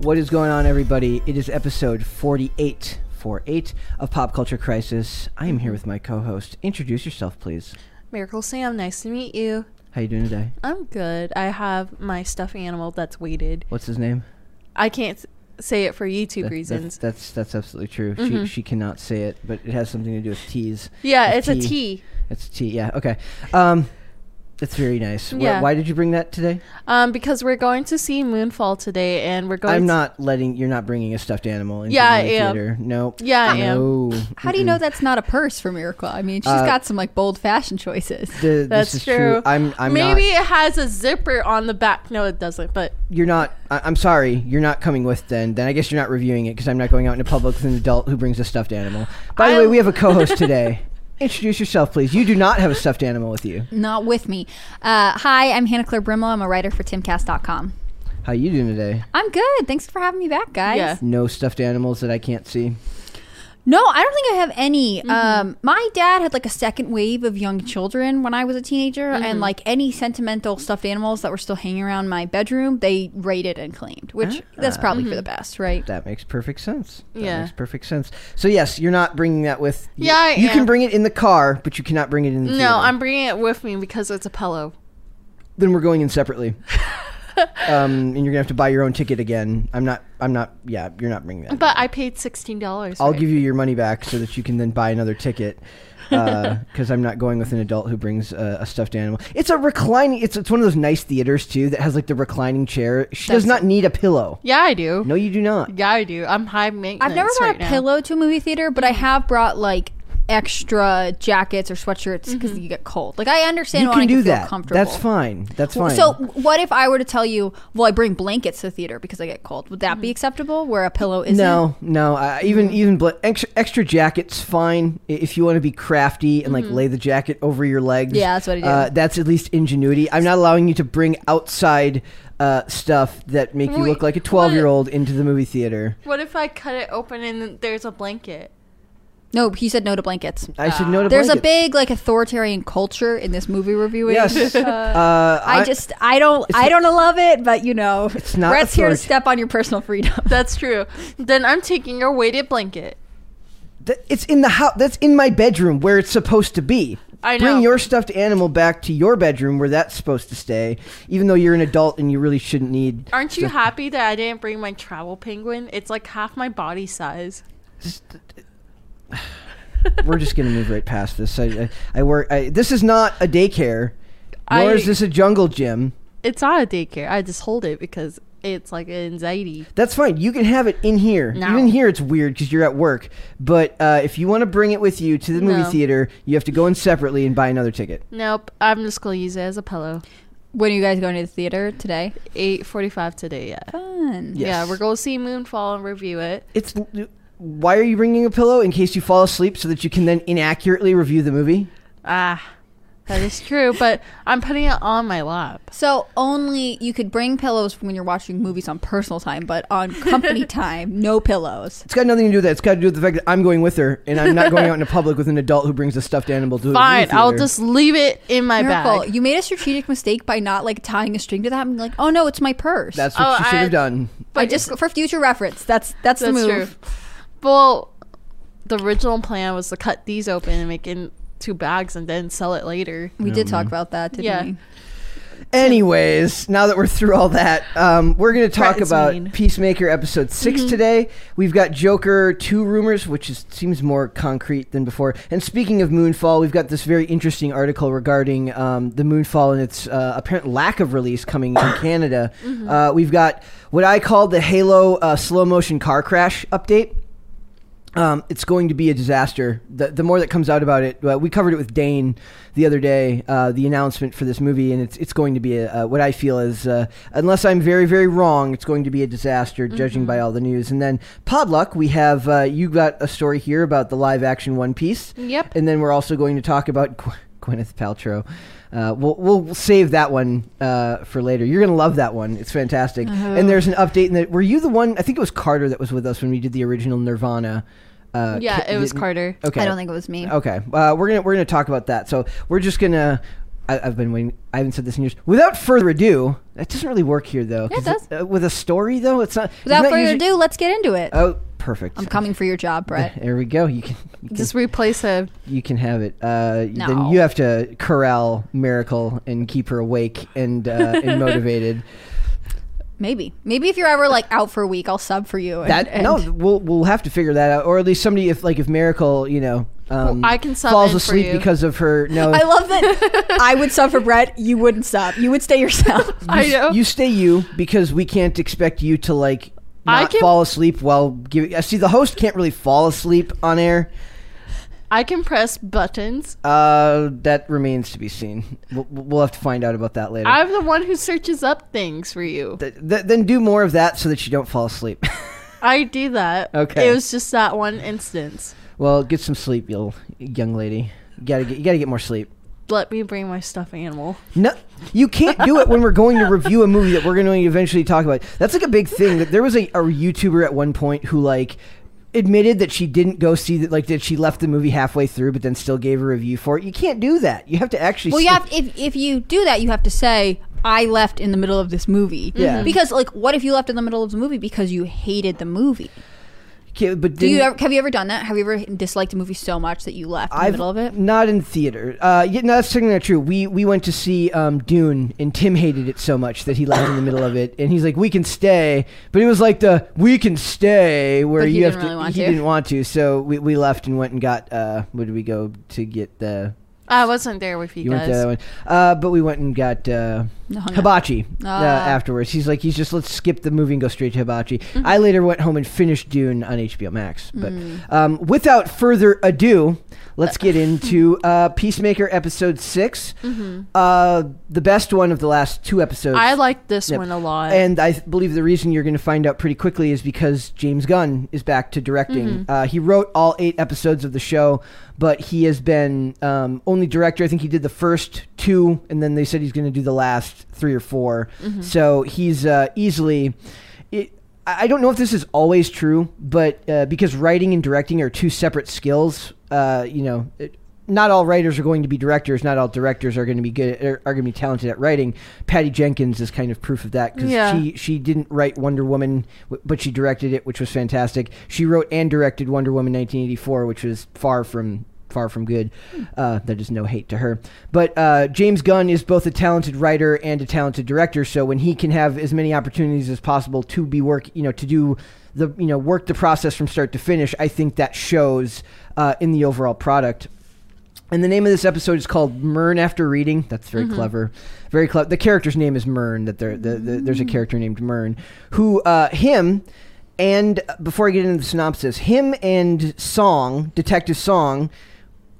What is going on, everybody? It is episode 48, 48 of Pop Culture Crisis. I am here with my co-host. Introduce yourself, please. Miracle Sam, nice to meet you. How you doing today? I'm good. I have my stuffed animal that's weighted. What's his name? I can't s- say it for YouTube That- reasons. That's, that's that's absolutely true. She Mhm. she cannot say it, but it has something to do with T's. yeah, a it's a T. It's T. Yeah. Okay. Um, it's very nice. Yeah. why did you bring that today? Um, because we're going to see Moonfall today, and we're going. I'm to- not letting. You're not bringing a stuffed animal into Yeah, the I movie am. theater. No. Yeah, I am. No. How do you know that's not a purse for Miracle? I mean, she's Uh, got some like bold fashion choices. The- That's this is true. I'm. I'm Maybe not. it has a zipper on the back. No, it doesn't. But You're not. I, I'm sorry. You're not coming with. Then. Then I guess you're not reviewing it because I'm not going out into public with an adult who brings a stuffed animal. By the I- way, we have a co-host today. Introduce yourself, please. You do not have a stuffed animal with you. Not with me. Uh, hi, I'm Hannah Claire Brimelow. I'm a writer for TimCast.com. How you doing today? I'm good. Thanks for having me back, guys. Yeah. No stuffed animals that I can't see. No, I don't think I have any. Mm-hmm. Um, my dad had like a second wave of young children when I was a teenager, Mm-hmm. and like any sentimental stuffed animals that were still hanging around my bedroom, they raided and claimed, which that's Ah. probably for the best, right? That makes perfect sense. That Yeah. makes perfect sense. So yes, you're not bringing that with. you- Yeah, I You can bring it in the car, but you cannot bring it in the theater. no, I'm bringing it with me because it's a pillow. Then we're going in separately. um, and you're gonna have to buy your own ticket again. I'm not. I'm not. Yeah, you're not bringing that. But I paid sixteen dollars. I'll give you your money back so that you can then buy another ticket. Because I'm not going with an adult who brings uh, a stuffed animal. It's a reclining. It's it's one of those nice theaters too that has like the reclining chair. She does not need a pillow. Yeah, I do. No, you do not. Yeah, I do. I'm high maintenance. I've never brought right a now. pillow to a movie theater, but I have brought like extra jackets or sweatshirts because you get cold. Like I understand You can do feel that. comfortable. That's fine. That's fine. So, what if I were to tell you, well, I bring blankets to the theater because I get cold? Would that be acceptable? Where a pillow isn't? No, no. Uh, even even bl- extra, extra jackets fine if you want to be crafty and like lay the jacket over your legs. Mm-hmm. Yeah, that's what I do. Uh, that's at least ingenuity. I'm not allowing you to bring outside uh, stuff that make you look like a 12 year old into the movie theater. What if I cut it open and there's a blanket? No, he said no to blankets. I said no to blankets. There's a blankets. big like authoritarian culture in this movie reviewing. Yes. Uh, Uh, I just I don't I don't love it, but you know, It's not Brett's here to authorita- step on your personal freedom. That's true. Then I'm taking your weighted blanket. Th- it's in the house. That's in my bedroom where it's supposed to be. I Bring your stuffed animal back to your bedroom where that's supposed to stay, even though you're an adult and you really shouldn't need. Aren't you happy that I didn't bring my travel penguin? It's like half my body size. We're just gonna move right past this. I, I, I work. I, this is not a daycare, nor I- is this a jungle gym. It's not a daycare. I just hold it because it's like anxiety. That's fine. You can have it in here. No. Even here, it's weird because you're at work. But uh, if you want to bring it with you to the movie No. theater, you have to go in separately and buy another ticket. Nope. I'm just gonna use it as a pillow. when are you guys going to the theater today? Eight forty-five today. Yeah. Fun. Yes. Yeah, we're going to see Moonfall and review it. It's why are you bringing a pillow in case you fall asleep so that you can then inaccurately review the movie? Ah, that is true. but I'm putting it on my lap. So only you could bring pillows when you're watching movies on personal time, but on company time, no pillows. It's got nothing to do with that. It's got to do with the fact that I'm going with her and I'm not going out into public with an adult who brings a stuffed animal to a Fine, movie I'll theater. just leave it in my Miracle, bag. you made a strategic mistake by not like tying a string to that and being like, oh no, it's my purse. That's what Oh, you should I- have done. I just for future reference. That's that's, the That's move. true. Well, the original plan was to cut these open and make in two bags and then sell it later. We did talk about that, didn't Yeah. we? Anyways, now that we're through all that, um, we're going to talk Brett is about mean. Peacemaker episode 6 today. We've got Joker 2 rumors, which is, seems more concrete than before. And speaking of Moonfall, we've got this very interesting article regarding um, the Moonfall and its uh, apparent lack of release coming in Canada. Uh, we've got what I call the Halo uh, slow motion car crash update. Um, it's going to be a disaster. The, the more that comes out about it, uh, we covered it with Dane the other day, uh, the announcement for this movie, and it's it's going to be a, uh, what I feel is, uh, unless I'm very very wrong, it's going to be a disaster, judging by all the news. And then Podluck, we have uh, you got a story here about the live action One Piece, Yep. and then we're also going to talk about Gw- Gwyneth Paltrow. Uh, we'll, we'll save that one uh, for later. You're gonna love that one. It's fantastic. And there's an update. In that were you the one? I think it was Carter that was with us when we did the original Nirvana. Uh, Yeah, it was Carter. Okay. I don't think it was me. Okay, uh, we're gonna we're gonna talk about that. So we're just gonna. I, I've been waiting. I haven't said this in years. Without further ado, that doesn't really work here though. Yeah, it does. uh, with a story though, it's not. Without further usually- ado, let's get into it. Oh, perfect. I'm coming for your job, Brett. There we go. You can. You can, Just replace a. you can have it. Uh, Then you have to corral Miracle and keep her awake and uh, and motivated. Maybe, maybe if you're ever like out for a week, I'll sub for you. And, That and- no, we'll we'll have to figure that out, or at least somebody if like if Miracle, you know, um, I can sub falls asleep because of her. No, I love that. I would sub for Brett. You wouldn't sub. You would stay yourself. I you, know. you stay you because we can't expect you to like I can- fall asleep while giving. I see the host can't really fall asleep on air. I can press buttons. Uh, that remains to be seen. We'll, we'll have to find out about that later. I'm the one who searches up things for you. Th- th- then do more of that so that you don't fall asleep. I do that. Okay. It was just that one instance. Well, get some sleep, you young lady. You gotta get you gotta get more sleep. Let me bring my stuffed animal. No, you can't do it when we're going to review a movie that we're going to eventually talk about. That's like a big thing. That there was a, a YouTuber at one point who like admitted that she didn't go see that like that she left the movie halfway through, but then still gave a review for it. You can't do that. You have to actually. Well, you have if if you do that, you have to say I left in the middle of this movie. Yeah. Mm-hmm. Because like, what if you left in the middle of the movie because you hated the movie? Okay, but Do you ever, have you ever done that? Have you ever disliked a movie so much that you left in the I've middle of it? not in theater. Uh, yeah, no, that's technically not true. We we went to see um, Dune, and Tim hated it so much that he left in the middle of it, and he's like, "We can stay," but it was like the "We can stay" where But he you have didn't to. want he to. didn't want to, so we, we left and went and got. Uh, where did we go to get the? I wasn't there with you, You went guys. to that one, uh, but we went and got uh, No, hung out. Hibachi uh, Ah. afterwards. He's like, he's just let's skip the movie and go straight to hibachi. Mm-hmm. I later went home and finished Dune on HBO Max. But Mm. um, without further ado, let's get into uh, Peacemaker episode 6 uh, the best one of the last two episodes. Mm-hmm. I like this Yep. one a lot. And I th- believe the reason you're going to find out pretty quickly is because James Gunn is back to directing. Mm-hmm. Uh, he wrote all eight episodes of the show, but he has been um, only director. I think he did the first two, and then they said he's going to do the last three or 4 Mm-hmm. So he's uh, easily. It, I don't know if this is always true, but uh, because writing and directing are two separate skills, uh, you know, it, not all writers are going to be directors. Not all directors are going to be good are, are going to be talented at writing. Patty Jenkins is kind of proof of that because Yeah. she she didn't write Wonder Woman, w- but she directed it, which was fantastic. She wrote and directed Wonder Woman 1984, which was far from far from good. Uh, that is no hate to her. But uh, James Gunn is both a talented writer and a talented director. So when he can have as many opportunities as possible to be work, you know, to do the you know work the process from start to finish, I think that shows uh, in the overall product. And the name of this episode is called Murn After Reading. That's very clever, very clever. The character's name is Murn. That there, the, the, there's a character named Murn who uh, him and before I get into the synopsis, him and Song, Detective Song,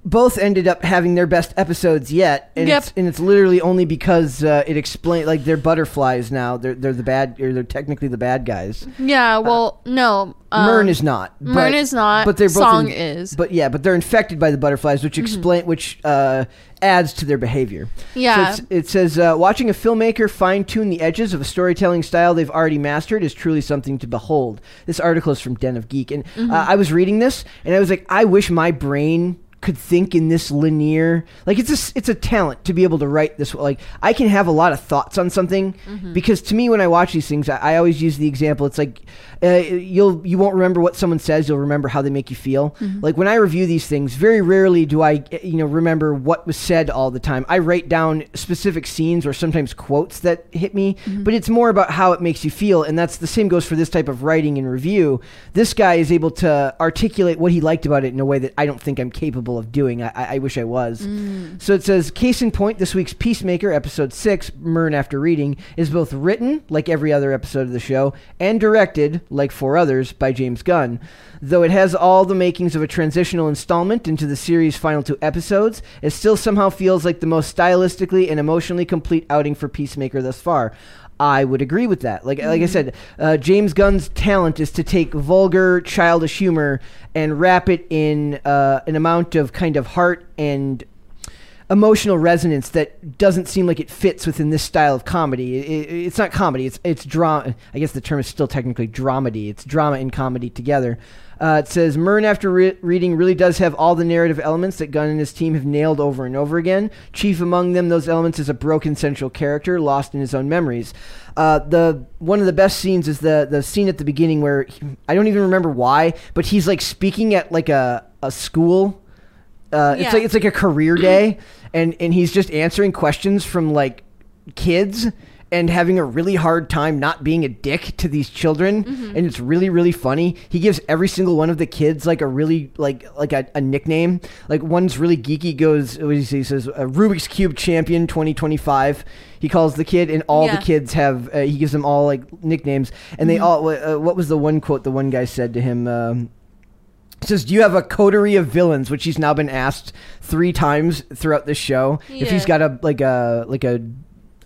both ended up having their best episodes yet, and Yep. it's and it's literally only because uh, it explained like they're butterflies now. They're they're the bad or they're technically the bad guys. yeah, well, no. Um, Murn is not. But- is not. But they're both Song in- is. But yeah, but they're infected by the butterflies, which explain which uh, adds to their behavior. Yeah. So it's, it says uh, watching a filmmaker fine tune the edges of a storytelling style they've already mastered is truly something to behold. This article is from Den of Geek, and Mm-hmm. uh, I was reading this, and I was like, I wish my brain could think in this linear like it's a it's a talent to be able to write this like i can have a lot of thoughts on something Mm-hmm. because to me when i watch these things i, I always use the example it's like uh, you'll you won't remember what someone says you'll remember how they make you feel. Mm-hmm. like when i review these things very rarely do i uh, you know remember what was said all the time. I write down specific scenes or sometimes quotes that hit me Mm-hmm. but it's more about how it makes you feel and that's the same goes for this type of writing and review. This guy is able to articulate what he liked about it in a way that i don't think i'm capable of doing. I, I wish i was. So it says case in point this week's peacemaker episode 6 murn after reading is both written like every other episode of the show and directed like four others by james gunn. Though it has all the makings of a transitional installment into the series final two episodes it still somehow feels like the most stylistically and emotionally complete outing for peacemaker thus far. I would agree with that. Like like I said, uh, James Gunn's talent is to take vulgar, childish humor and wrap it in uh, an amount of kind of heart and emotional resonance that doesn't seem like it fits within this style of comedy. It, it- it's not comedy. It's it's drama. I guess the term is still technically dramedy. It's drama and comedy together. Uh, it says Murn, after re- reading, really does have all the narrative elements that Gunn and his team have nailed over and over again. Chief among them, those elements is a broken central character lost in his own memories. Uh, the one of the best scenes is the the scene at the beginning where he, I don't even remember why, but he's like speaking at like a a school. Uh, It's Yeah. like it's like a career day, and and he's just answering questions from like kids and having a really hard time not being a dick to these children and it's really really funny. He gives every single one of the kids like a really like like a, a nickname. Like one's really geeky goes he say? He says uh, rubik's cube champion 2025 he calls the kid and all Yeah. the kids have uh, he gives them all like nicknames. And they all uh, what was the one quote the one guy said to him um, it says, "Do you have a coterie of villains?" Which he's now been asked three times throughout this show. If he's got a like a like a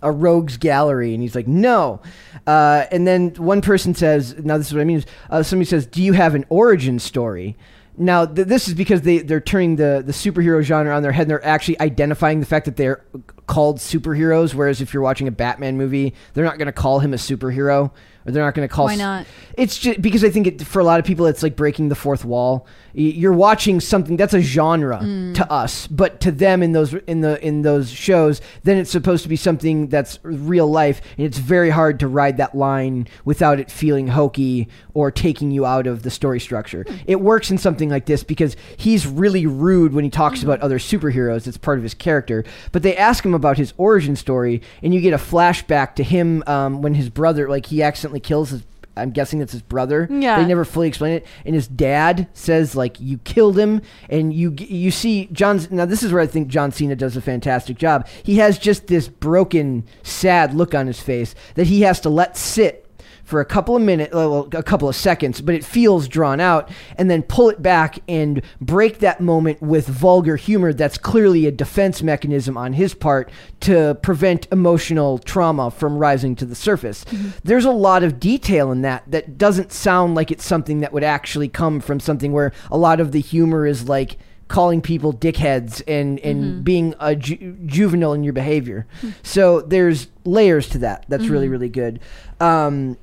a rogues gallery, and he's like, "No." Uh, and then one person says, "Now this is what I mean." Uh, somebody says, "Do you have an origin story?" Now th- this is because they they're turning the the superhero genre on their head. and They're actually identifying the fact that they're called superheroes. Whereas if you're watching a Batman movie, they're not going to call him a superhero, or they're not going to call. Why not? it's just because I think it, for a lot of people, it's like breaking the fourth wall. You're watching something that's a genre mm. to us, but to them in those in the in those shows, then it's supposed to be something that's real life, and it's very hard to ride that line without it feeling hokey or taking you out of the story structure. Hmm. It works in something like this because he's really rude when he talks mm-hmm. about other superheroes. It's part of his character, but they ask him about his origin story, and you get a flashback to him um, when his brother, like he accidentally kills his. I'm guessing it's his brother. Yeah. They never fully explain it, and his dad says like you killed him, and you you see John's. Now this is where I think John Cena does a fantastic job. He has just this broken, sad look on his face that he has to let sit for a couple of minutes, well, a couple of seconds, but it feels drawn out, and then pull it back and break that moment with vulgar humor that's clearly a defense mechanism on his part to prevent emotional trauma from rising to the surface. Mm-hmm. There's a lot of detail in that that doesn't sound like it's something that would actually come from something where a lot of the humor is like calling people dickheads and and mm-hmm. being a ju- juvenile in your behavior. Hmm. So there's layers to that. That's really mm-hmm. really good. Um,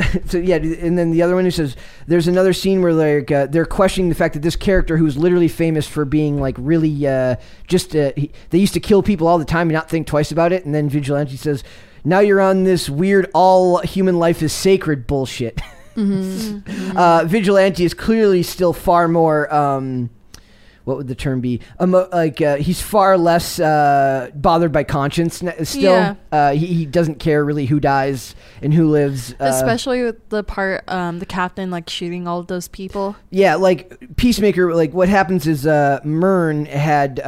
so yeah, and then the other one is says there's another scene where like uh, they're questioning the fact that this character who's literally famous for being like really uh, just uh, he, they used to kill people all the time and not think twice about it, and then Vigilante says, "Now you're on this weird all human life is sacred bullshit." uh, Vigilante is clearly still far more. Um, what would the term be? Emo- like uh, he's far less uh, bothered by conscience n- still. Yeah. Uh, he, he doesn't care really who dies and who lives. Uh, Especially with the part, um, the captain like shooting all of those people. yeah, like Peacemaker. Like what happens is uh, Murn had.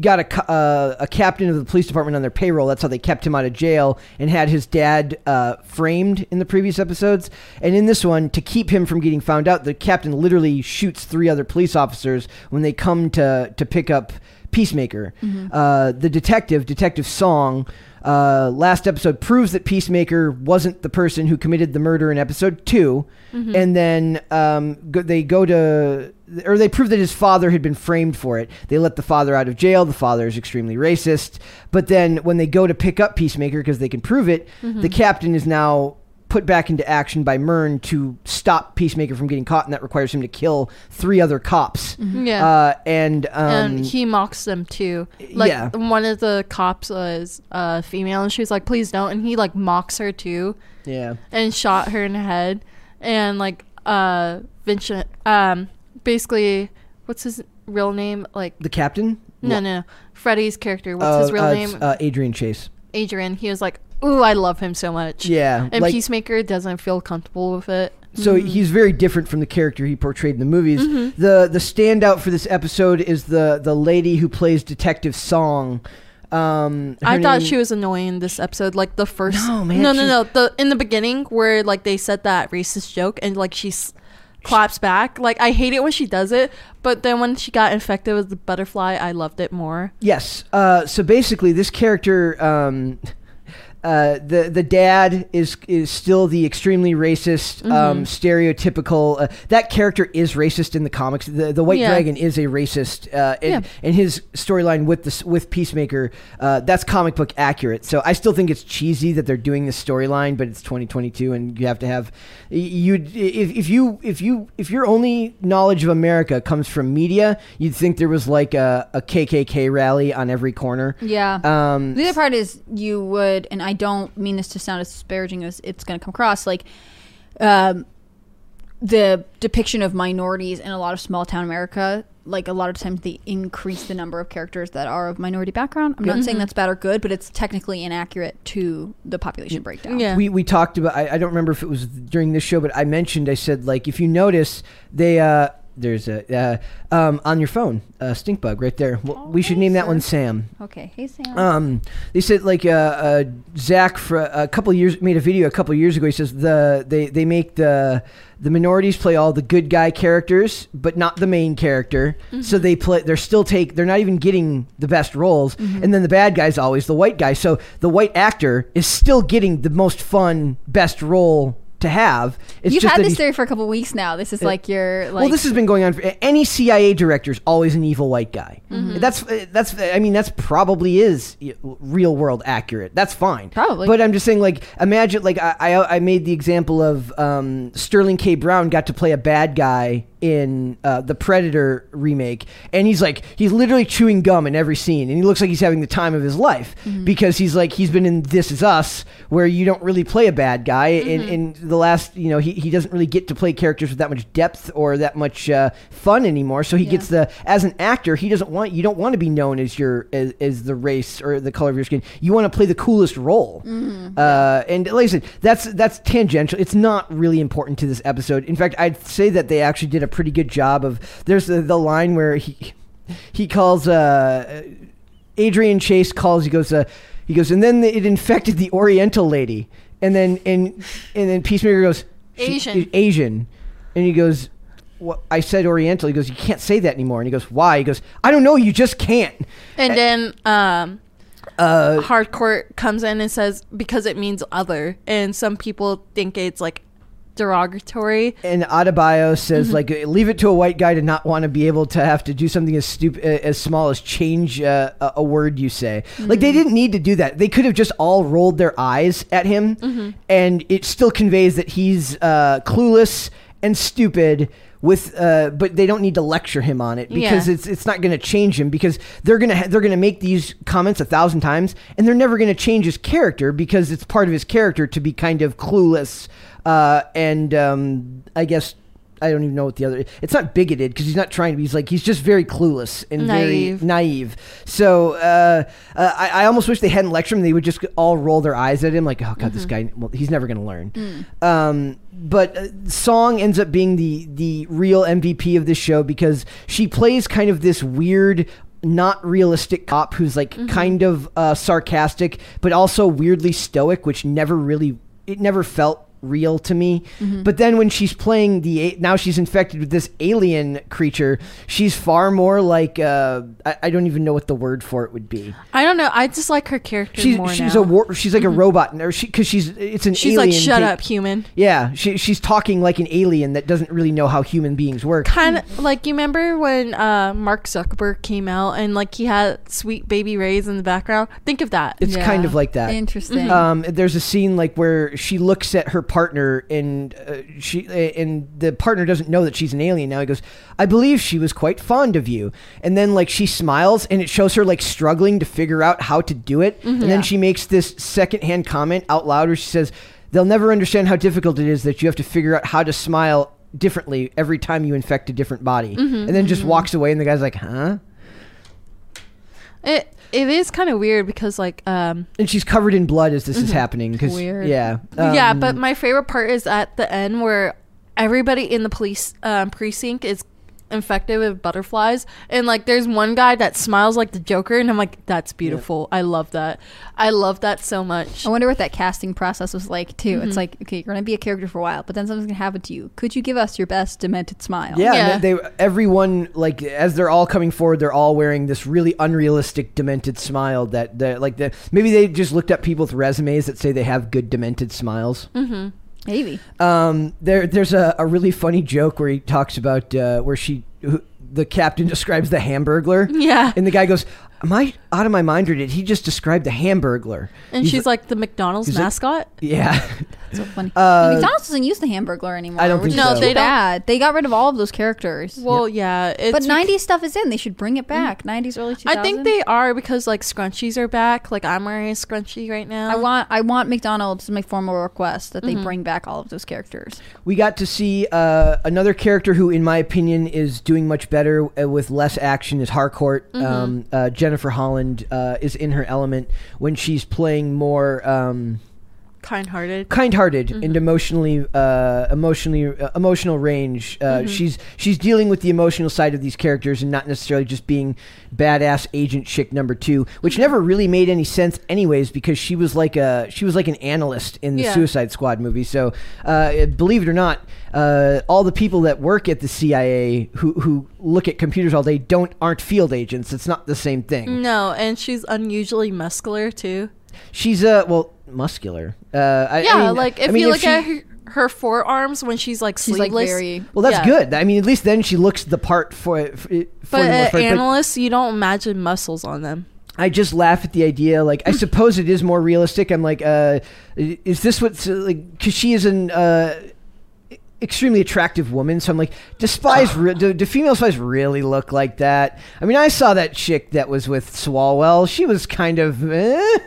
Got a, uh, a captain of the police department on their payroll. That's how they kept him out of jail and had his dad uh, framed in the previous episodes. And in this one, to keep him from getting found out, the captain literally shoots three other police officers when they come to, to pick up Peacemaker. Uh, the detective, Detective Song, uh, last episode proves that Peacemaker wasn't the person who committed the murder in episode 2 and then um, go, they go to, or they prove that his father had been framed for it. They let the father out of jail. The father is extremely racist. But then when they go to pick up Peacemaker because they can prove it, the captain is now put back into action by Murn to stop Peacemaker from getting caught, and that requires him to kill three other cops. Yeah. Uh, and um, and he mocks them too. Like yeah. one of the cops was uh, female, and she was like, "Please don't," and he like mocks her too, yeah. and shot her in the head, and like uh, Vincent, um, basically, what's his real name? Like, The captain? no, no, no, Freddie's character. What's Uh, his real uh, name? Uh, Adrian Chase. Adrian. He was like, "Ooh, I love him so much." Yeah. And like, Peacemaker doesn't feel comfortable with it. so he's very different from the character he portrayed in the movies. Mm-hmm. The the standout for this episode is the the lady who plays Detective Song. Um, I thought she was annoying this episode, like the first. No, man, No, no, no. The in the beginning where like they said that racist joke and like she s- claps back. Like I hate it when she does it, but then when she got infected with the butterfly, I loved it more. Yes. Uh, so basically, this character, um, uh, the the dad is is still the extremely racist, Mm-hmm. um, stereotypical. Uh, that character is racist in the comics. The the White Yeah. Dragon is a racist, uh, and, Yeah. and his storyline with this with Peacemaker, uh, that's comic book accurate. So I still think it's cheesy that they're doing this storyline, but it's 2022, and you have to have you if, if you if you if your only knowledge of America comes from media, you'd think there was like a, a KKK rally on every corner. Yeah. Um, The other part is you would, and I don't mean this to sound as disparaging as it's going to come across, like um, the depiction of minorities in a lot of small town America. Like a lot of times, they increase the number of characters that are of minority background. I'm not saying that's bad or good, but it's technically inaccurate to the population breakdown. Yeah. we we talked about I, I don't remember if it was during this show but i mentioned i said like if you notice they uh there's a uh, um on your phone uh stink bug right there. Well, Oh, we should hey, name that sir. one sam. Okay. Hey Sam. um they said like uh, uh zach for a couple years made a video a couple years ago. He says the they they make the the minorities play all the good guy characters but not the main character. So they play they're still take they're not even getting the best roles. And then the bad guy's always the white guy. So the white actor is still getting the most fun best role to have it's You've just had that this he's- theory for a couple weeks now. This is like your like. well, this has been going on for any CIA director is always an evil white guy. That's that's I mean that's probably is real world accurate. That's fine. Probably. But I'm just saying like imagine like I I, I made the example of um, Sterling K Brown got to play a bad guy in uh, the Predator remake, and he's like he's literally chewing gum in every scene, and he looks like he's having the time of his life because he's like he's been in This Is Us, where you don't really play a bad guy, and in the last you know he, he doesn't really get to play characters with that much depth or that much uh, fun anymore. So he Yeah. gets the as an actor he doesn't want you don't want to be known as your as, as the race or the color of your skin. You want to play the coolest role. Uh, and like I said, that's that's tangential. It's not really important to this episode. In fact, I'd say that they actually did a pretty good job of. There's the, the line where he he calls uh, Adrian Chase calls. He goes. Uh, he goes, and then it infected the Oriental lady, and then and and then Peacemaker goes "She- Asian. Asian, and he goes. Well, I said Oriental. He goes, you can't say that anymore. And he goes, why? He goes, I don't know. You just can't. And then um, Uh, Harcourt comes in and says because it means other, and some people think it's like derogatory. and Adebayo says Mm-hmm. like leave it to a white guy to not want to be able to have to do something as stupid as small as change uh, a, word you say like Mm-hmm. they didn't need to do that they could have just all rolled their eyes at him Mm-hmm. and it still conveys that he's uh, clueless and stupid with uh, but they don't need to lecture him on it because Yeah. it's it's not going to change him because they're going to ha- they're going to make these comments a thousand times and they're never going to change his character because it's part of his character to be kind of clueless uh, and um, I guess I don't even know what the other. It's not bigoted because he's not trying to be. He's like he's just very clueless and Naive. very naive. So uh, uh, I, I almost wish they hadn't lectured him. They would just all roll their eyes at him like, oh god, this guy. Well, he's never going to learn. Um, but uh, Song ends up being the the real MVP of this show because she plays kind of this weird not realistic cop who's like kind of uh, sarcastic but also weirdly stoic which never really it never felt real to me but then when she's playing the a- now she's infected with this alien creature she's far more like uh, I, I don't even know what the word for it would be I don't know. I just like her character she's more she's now. a war, she's like a robot or she because she's it's an She's alien like, shut ta- up, human. yeah she, she's talking like an alien that doesn't really know how human beings work Kind of like you remember when uh, Mark Zuckerberg came out and like he had Sweet Baby Ray's in the background. Think of that. it's kind of like that Interesting. um, there's a scene like where she looks at her partner and uh, she uh, and the partner doesn't know that she's an alien now. He goes i believe she was quite fond of you. And then like she smiles and it shows her like struggling to figure out how to do it. Mm-hmm. And then Yeah. she makes this secondhand comment out loud where she says they'll never understand how difficult it is that you have to figure out how to smile differently every time you infect a different body. Mm-hmm. And then just mm-hmm. walks away and the guy's like huh? It it is kind of weird because like um and she's covered in blood as this is happening because Weird. yeah yeah, um, but my favorite part is at the end where everybody in the police um, precinct is infected with butterflies and like there's one guy that smiles like the joker and i'm like that's beautiful i love that i love that so much I wonder what that casting process was like too. Mm-hmm. It's like, okay, you're gonna be a character for a while, but then something's gonna happen to you. Could you give us your best demented smile? Yeah, Yeah. and they everyone like as they're all coming forward, they're all wearing this really unrealistic demented smile that that like the maybe they just looked up people with resumes that say they have good demented smiles. Maybe. Um, there there's a, a really funny joke where he talks about uh, where she who, the captain describes the Hamburglar. Yeah. and the guy goes, "Am I out of my mind, or did he just describe the Hamburglar?" and He's she's like the mcdonald's he's like- mascot "Yeah." So funny. Uh, McDonald's doesn't use the Hamburglar anymore. I don't which think is so. too No, they don't. bad. They got rid of all of those characters. well yeah it's but 90s stuff is in. They should bring it back. 90s, early 2000s. i think they are because like scrunchies are back like i'm wearing a scrunchie right now I want. I want McDonald's to make formal request that they Mm-hmm. bring back all of those characters. We got to see uh, another character who, in my opinion, is doing much better uh, with less action. Is Harcourt. Um, uh, Jennifer Holland uh, is in her element when she's playing more um, kind-hearted kind-hearted and emotionally, uh, emotionally, uh, emotional range. Uh, She's she's dealing with the emotional side of these characters and not necessarily just being badass agent chick number two, which never really made any sense, anyways, because she was like a she was like an analyst in the Yeah. Suicide Squad movie. So, uh, believe it or not, uh, all the people that work at the CIA who who look at computers all day don't aren't field agents. It's not the same thing. no and she's unusually muscular too She's uh well muscular. Uh, I, I yeah mean- like if I mean, you look she- at her, her forearms when she's like She's like sleeveless very. Well, that's Yeah. good. I mean, at least then she looks the part for, for, for but the most uh, part. analysts you don't imagine muscles on them I just laugh at the idea. Like, I suppose it is more realistic. I'm like, uh, is this what's uh, like? Because she is an uh, extremely attractive woman. So I'm like, despise. spies? Re- do, do female spies really look like that? I mean, I saw that chick that was with Swalwell. She was kind of. Eh,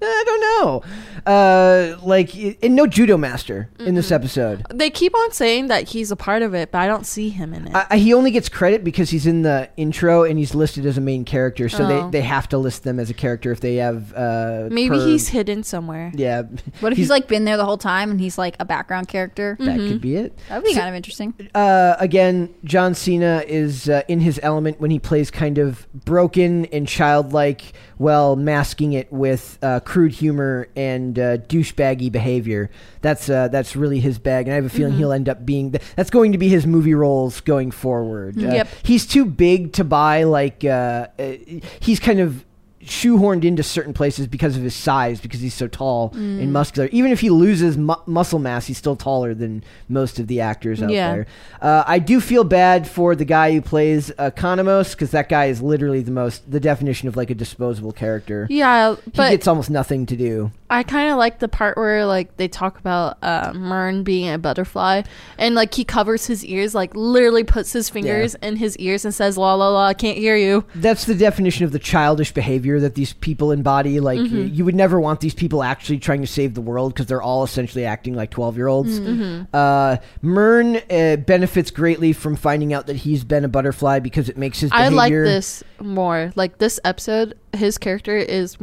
I don't know. Uh, like, and no Judomaster in this episode. They keep on saying that he's a part of it, but I don't see him in it. I, I- he only gets credit because he's in the intro and he's listed as a main character, so Oh. they, they have to list them as a character if they have. Uh, Maybe per- he's hidden somewhere. Yeah. What if he's, like been there the whole time and he's like a background character? That could be it. That would be kind of interesting. Uh, again, John Cena is uh, in his element when he plays kind of broken and childlike, while masking it with uh, crude humor and uh, douchebaggy behavior. That's uh, that's really his bag, and I have a feeling he'll end up being. Th- that's going to be his movie roles going forward. Uh, Yep. He's too big to buy like. Uh, uh, he's kind of shoehorned into certain places because of his size, because he's so tall and muscular. Even if he loses mu- muscle mass, he's still taller than most of the actors out Yeah. there. Uh, I do feel bad for the guy who plays uh, Economos because that guy is literally the most the definition of like a disposable character. Yeah, He gets almost nothing to do. I kind of like the part where like they talk about uh, Murn being a butterfly, and like he covers his ears, like literally puts his fingers in his ears and says "la la la," I can't hear you. That's the definition of the childish behavior that these people embody. Like Mm-hmm. y- you would never want these people actually trying to save the world because they're all essentially acting like twelve year olds. Mm-hmm. Uh, Murn uh, benefits greatly from finding out that he's been a butterfly because it makes his. I like this more. Like this episode, his character is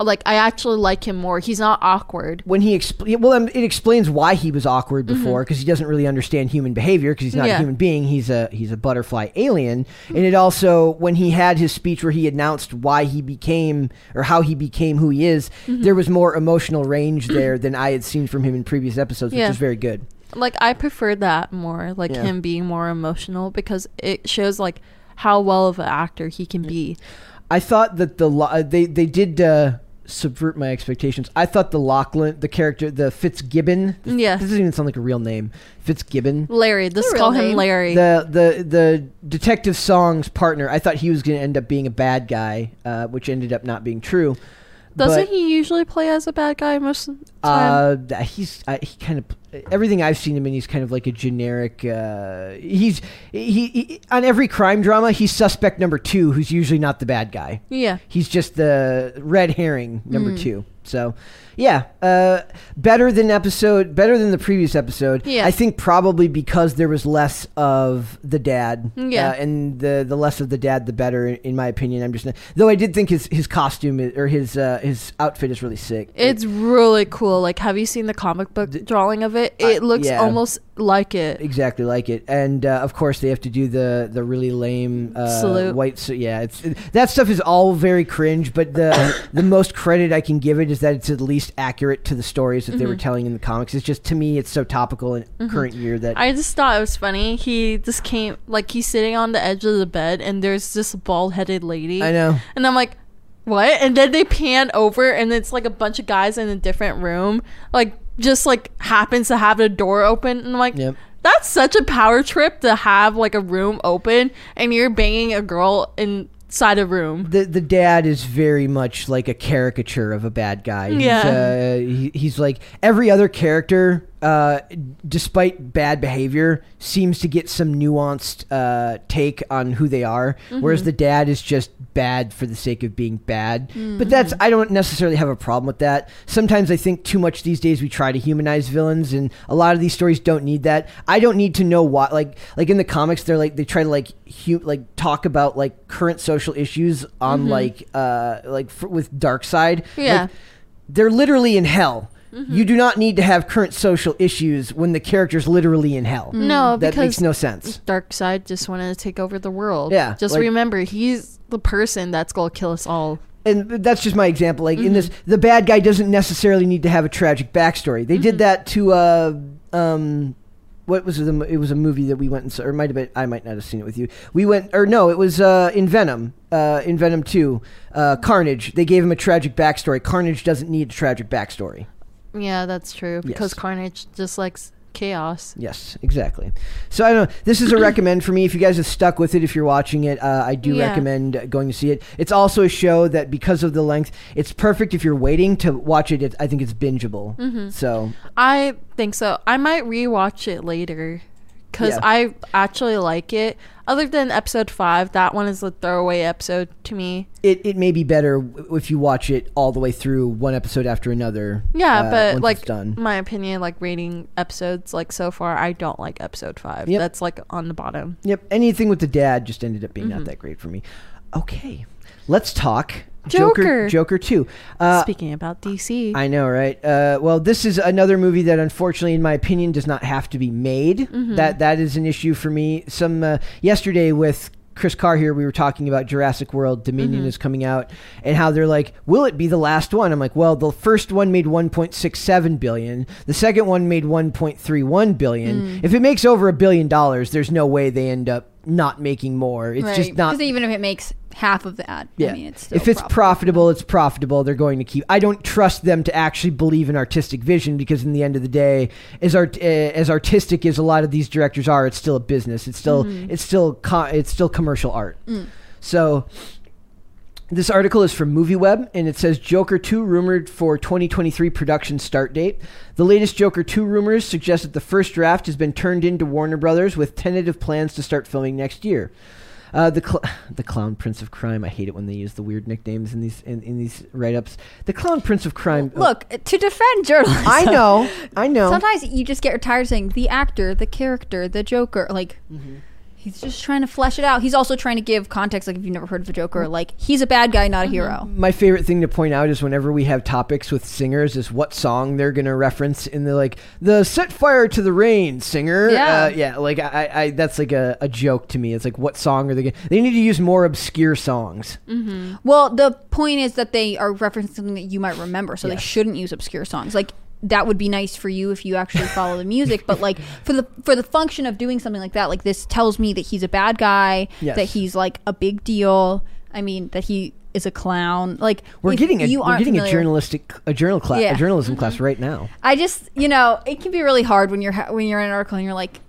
like I actually like him more. He's not awkward. when he expl- well um, it explains why he was awkward before because he doesn't really understand human behavior because he's not a Mm-hmm. Human being he's a he's a butterfly alien and it also when he had his speech where he announced why he became or how he became who he is Mm-hmm. there was more emotional range there than I had seen from him in previous episodes which Yeah. is very good Like I prefer that more. Like Yeah. him being more emotional because it shows like how well of an actor he can be. I thought that the lo- uh, they they did uh, subvert my expectations. I thought the Lochlyn, the character, the Fitzgibbon. Yeah. this doesn't even sound like a real name. Fitzgibbon. Larry, let's a real call him name. Larry. The the the detective song's partner. I thought he was going to end up being a bad guy, uh, which ended up not being true. Doesn't But, he usually play as a bad guy most of the time? Uh, he's uh, he kind of everything I've seen him in. He's kind of like a generic. Uh, he's he, he on every crime drama. He's suspect number two, who's usually not the bad guy. yeah. He's just the red herring number Hmm. two. So, yeah, uh, better than episode, better than the previous episode. Yeah. I think probably because there was less of the dad. Yeah. uh, and the the less of the dad, the better, in, my opinion. I'm just though I did think his his costume or his uh, his outfit is really sick. It's really cool cool. Like, have you seen the comic book drawing of it? It looks yeah. almost like it. exactly like it and uh, of course they have to do the the really lame uh, Salute. white su- yeah it's that stuff is all very cringe but the the most credit i can give it is that it's at least accurate to the stories that they Mm-hmm. were telling in the comics it's just to me it's so topical in current year that I just thought it was funny. He just came, like, he's sitting on the edge of the bed, and there's this bald headed lady. i know And I'm like, what? And then they pan over, and it's like a bunch of guys in a different room, like just like happens to have a door open. And I'm like, Yep. that's such a power trip to have like a room open, and you're banging a girl inside a room. the the dad is very much like a caricature of a bad guy. He's, Yeah. uh, he, he's like every other character, uh, despite bad behavior, seems to get some nuanced uh, take on who they are. Whereas Mm-hmm. the dad is just bad for the sake of being bad. Mm-hmm. But that's I don't necessarily have a problem with that. Sometimes I think too much these days we try to humanize villains, and a lot of these stories don't need that. I don't need to know what like like in the comics they're like they try to like hu- like talk about like current social issues on like uh like f- with Darkseid. Mm-hmm. Yeah. Like, they're literally in hell. Mm-hmm. You do not need to have current social issues when the character's literally in hell. No, that because makes no sense. Darkseid just wanted to take over the world. Yeah, Just like- remember, he's the person that's gonna kill us all. and that's just my example. Like in Mm-hmm. this, the bad guy doesn't necessarily need to have a tragic backstory. They Mm-hmm. did that to uh, um, what was it? the- It was a movie that we went and saw, or might have been. I might not have seen it with you. We went, or no, it was uh, in Venom. Uh, in Venom Two, uh, Carnage. They gave him a tragic backstory. Carnage doesn't need a tragic backstory. Yeah, that's true. Because Yes. Carnage just likes chaos. Yes, exactly. So I don't know. This is a recommend for me. If you guys have stuck with it, if you're watching it, uh, I do Yeah. recommend going to see it. It's also a show that because of the length, it's perfect if you're waiting to watch it. it I think it's bingeable. Mm-hmm. So I think so. I might rewatch it later because Yeah. I actually like it. Other than episode five, that one is a throwaway episode to me. it, it may be better if you watch it all the way through one episode after another. Yeah, uh, but once like it's done. my opinion, like rating episodes, like so far, I don't like episode five. Yep. That's like on the bottom. Yep. Anything with the dad just ended up being Mm-hmm. not that great for me. Okay, let's talk Joker. Joker Two. Uh, Speaking about DC, I know, right? Uh, well, this is another movie that, unfortunately, in my opinion, does not have to be made. Mm-hmm. That that is an issue for me. Some uh, yesterday with Chris Carr here, we were talking about Jurassic World Dominion Mm-hmm. is coming out, and how they're like, "Will it be the last one?" I'm like, "Well, the first one made 1.67 billion. The second one made 1.31 billion. Mm. If it makes over a billion dollars, there's no way they end up not making more. It's just not because even if it makes half of that, yeah. I mean, it's still if it's profitable. profitable, it's profitable. They're going to keep. I don't trust them to actually believe in artistic vision because, in the end of the day, as art uh, as artistic as a lot of these directors are, it's still a business. It's still it's still co- it's still commercial art. So. This article is from MovieWeb, and it says Joker 2 rumored for 2023 production start date. The latest Joker 2 rumors suggest that the first draft has been turned into Warner Brothers with tentative plans to start filming next year. Uh, the cl- the clown prince of crime. I hate it when they use the weird nicknames in these in, in these write ups. The clown prince of crime. Look, to defend journalism, I know, I know. Sometimes you just get tired of saying the actor, the character, the Joker. Like Mm-hmm. He's just trying to flesh it out. He's also trying to give context. Like if you've never heard of the Joker, like he's a bad guy, not a hero. My favorite thing to point out is whenever we have topics with singers, is what song they're gonna reference in the like the "Set Fire to the Rain" singer. Yeah. uh, yeah. Like I, I, that's like a, a joke to me. It's like what song are they? Gonna, they need to use more obscure songs. Well, the point is that they are referencing something that you might remember, so Yes. they shouldn't use obscure songs. Like that would be nice for you if you actually follow the music, but like for the for the function of doing something like that, like this tells me that he's a bad guy, Yes. that he's like a big deal. I mean, that he is a clown. Like We're getting a you we're aren't getting a journalistic a journal class Yeah. a journalism class right now. I just, you know, it can be really hard when you're ha- when you're in an article and you're like,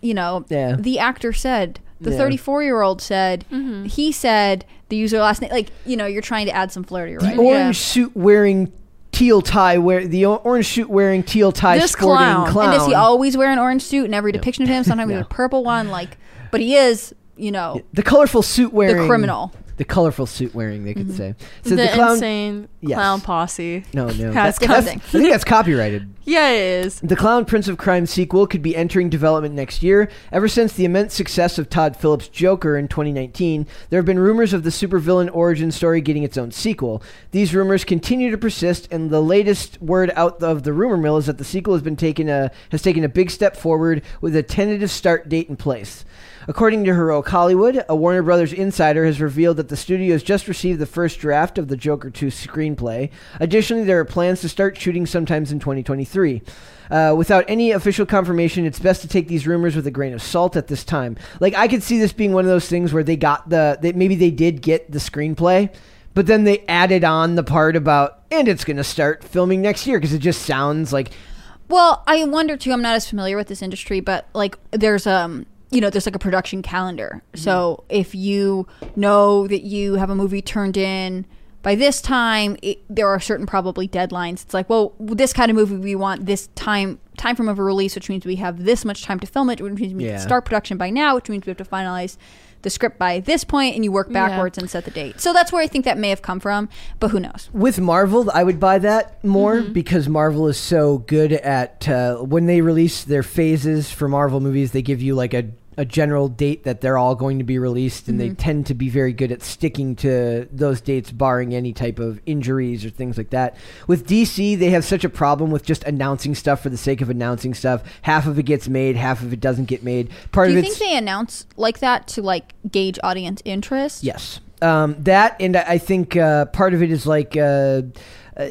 you know, Yeah. the actor said, the Yeah. 34 year old said, Mm-hmm. he said, the user last name, like, you know, you're trying to add some flair to your The writing. orange suit wearing teal tie wear the orange suit wearing teal tie This sporting clown. clown. And does he always wear an orange suit in every depiction of him? Sometimes No. with a purple one, like, but he is, you know, the colorful suit wearing the criminal. The colorful suit wearing, they could mm-hmm. say. It says the, the clown. insane Yes. clown posse. no, no, has that- that's- coming. I think that's copyrighted. Yeah, it is. The Clown Prince of Crime sequel could be entering development next year. Ever since the immense success of Todd Phillips' Joker in 2019, there have been rumors of the supervillain origin story getting its own sequel. These rumors continue to persist, and the latest word out of the rumor mill is that the sequel has been taken a has taken a big step forward with a tentative start date in place. According to Heroic Hollywood, a Warner Brothers insider has revealed that the studio has just received the first draft of the Joker 2 screenplay. Additionally, there are plans to start shooting sometimes in 2023. Uh, without any official confirmation, it's best to take these rumors with a grain of salt at this time. Like, I could see this being one of those things where they got the, they, maybe they did get the screenplay, but then they added on the part about, and it's going to start filming next year because it just sounds like Well, I wonder too. I'm not as familiar with this industry, but like there's um you know there's like a production calendar. So if you know that you have a movie turned in by this time, it, there are certain probably deadlines. It's like, well, this kind of movie we want this time time frame of a release, which means we have this much time to film it, which means we Yeah. can start production by now, which means we have to finalize the script by this point, and you work Yeah. backwards and set the date. So that's where I think that may have come from, but who knows? with Marvel, I would buy that more Mm-hmm. because Marvel is so good at uh, when they release their phases for Marvel movies. They give you like a, a general date that they're all going to be released, and they Mm-hmm. tend to be very good at sticking to those dates, barring any type of injuries or things like that. With DC, they have such a problem with just announcing stuff for the sake of announcing stuff. Half of it gets made, half of it doesn't get made. Part Do you think they announce like that to like gauge audience interest? Yes. Um, that and I I think uh, part of it is like uh, uh,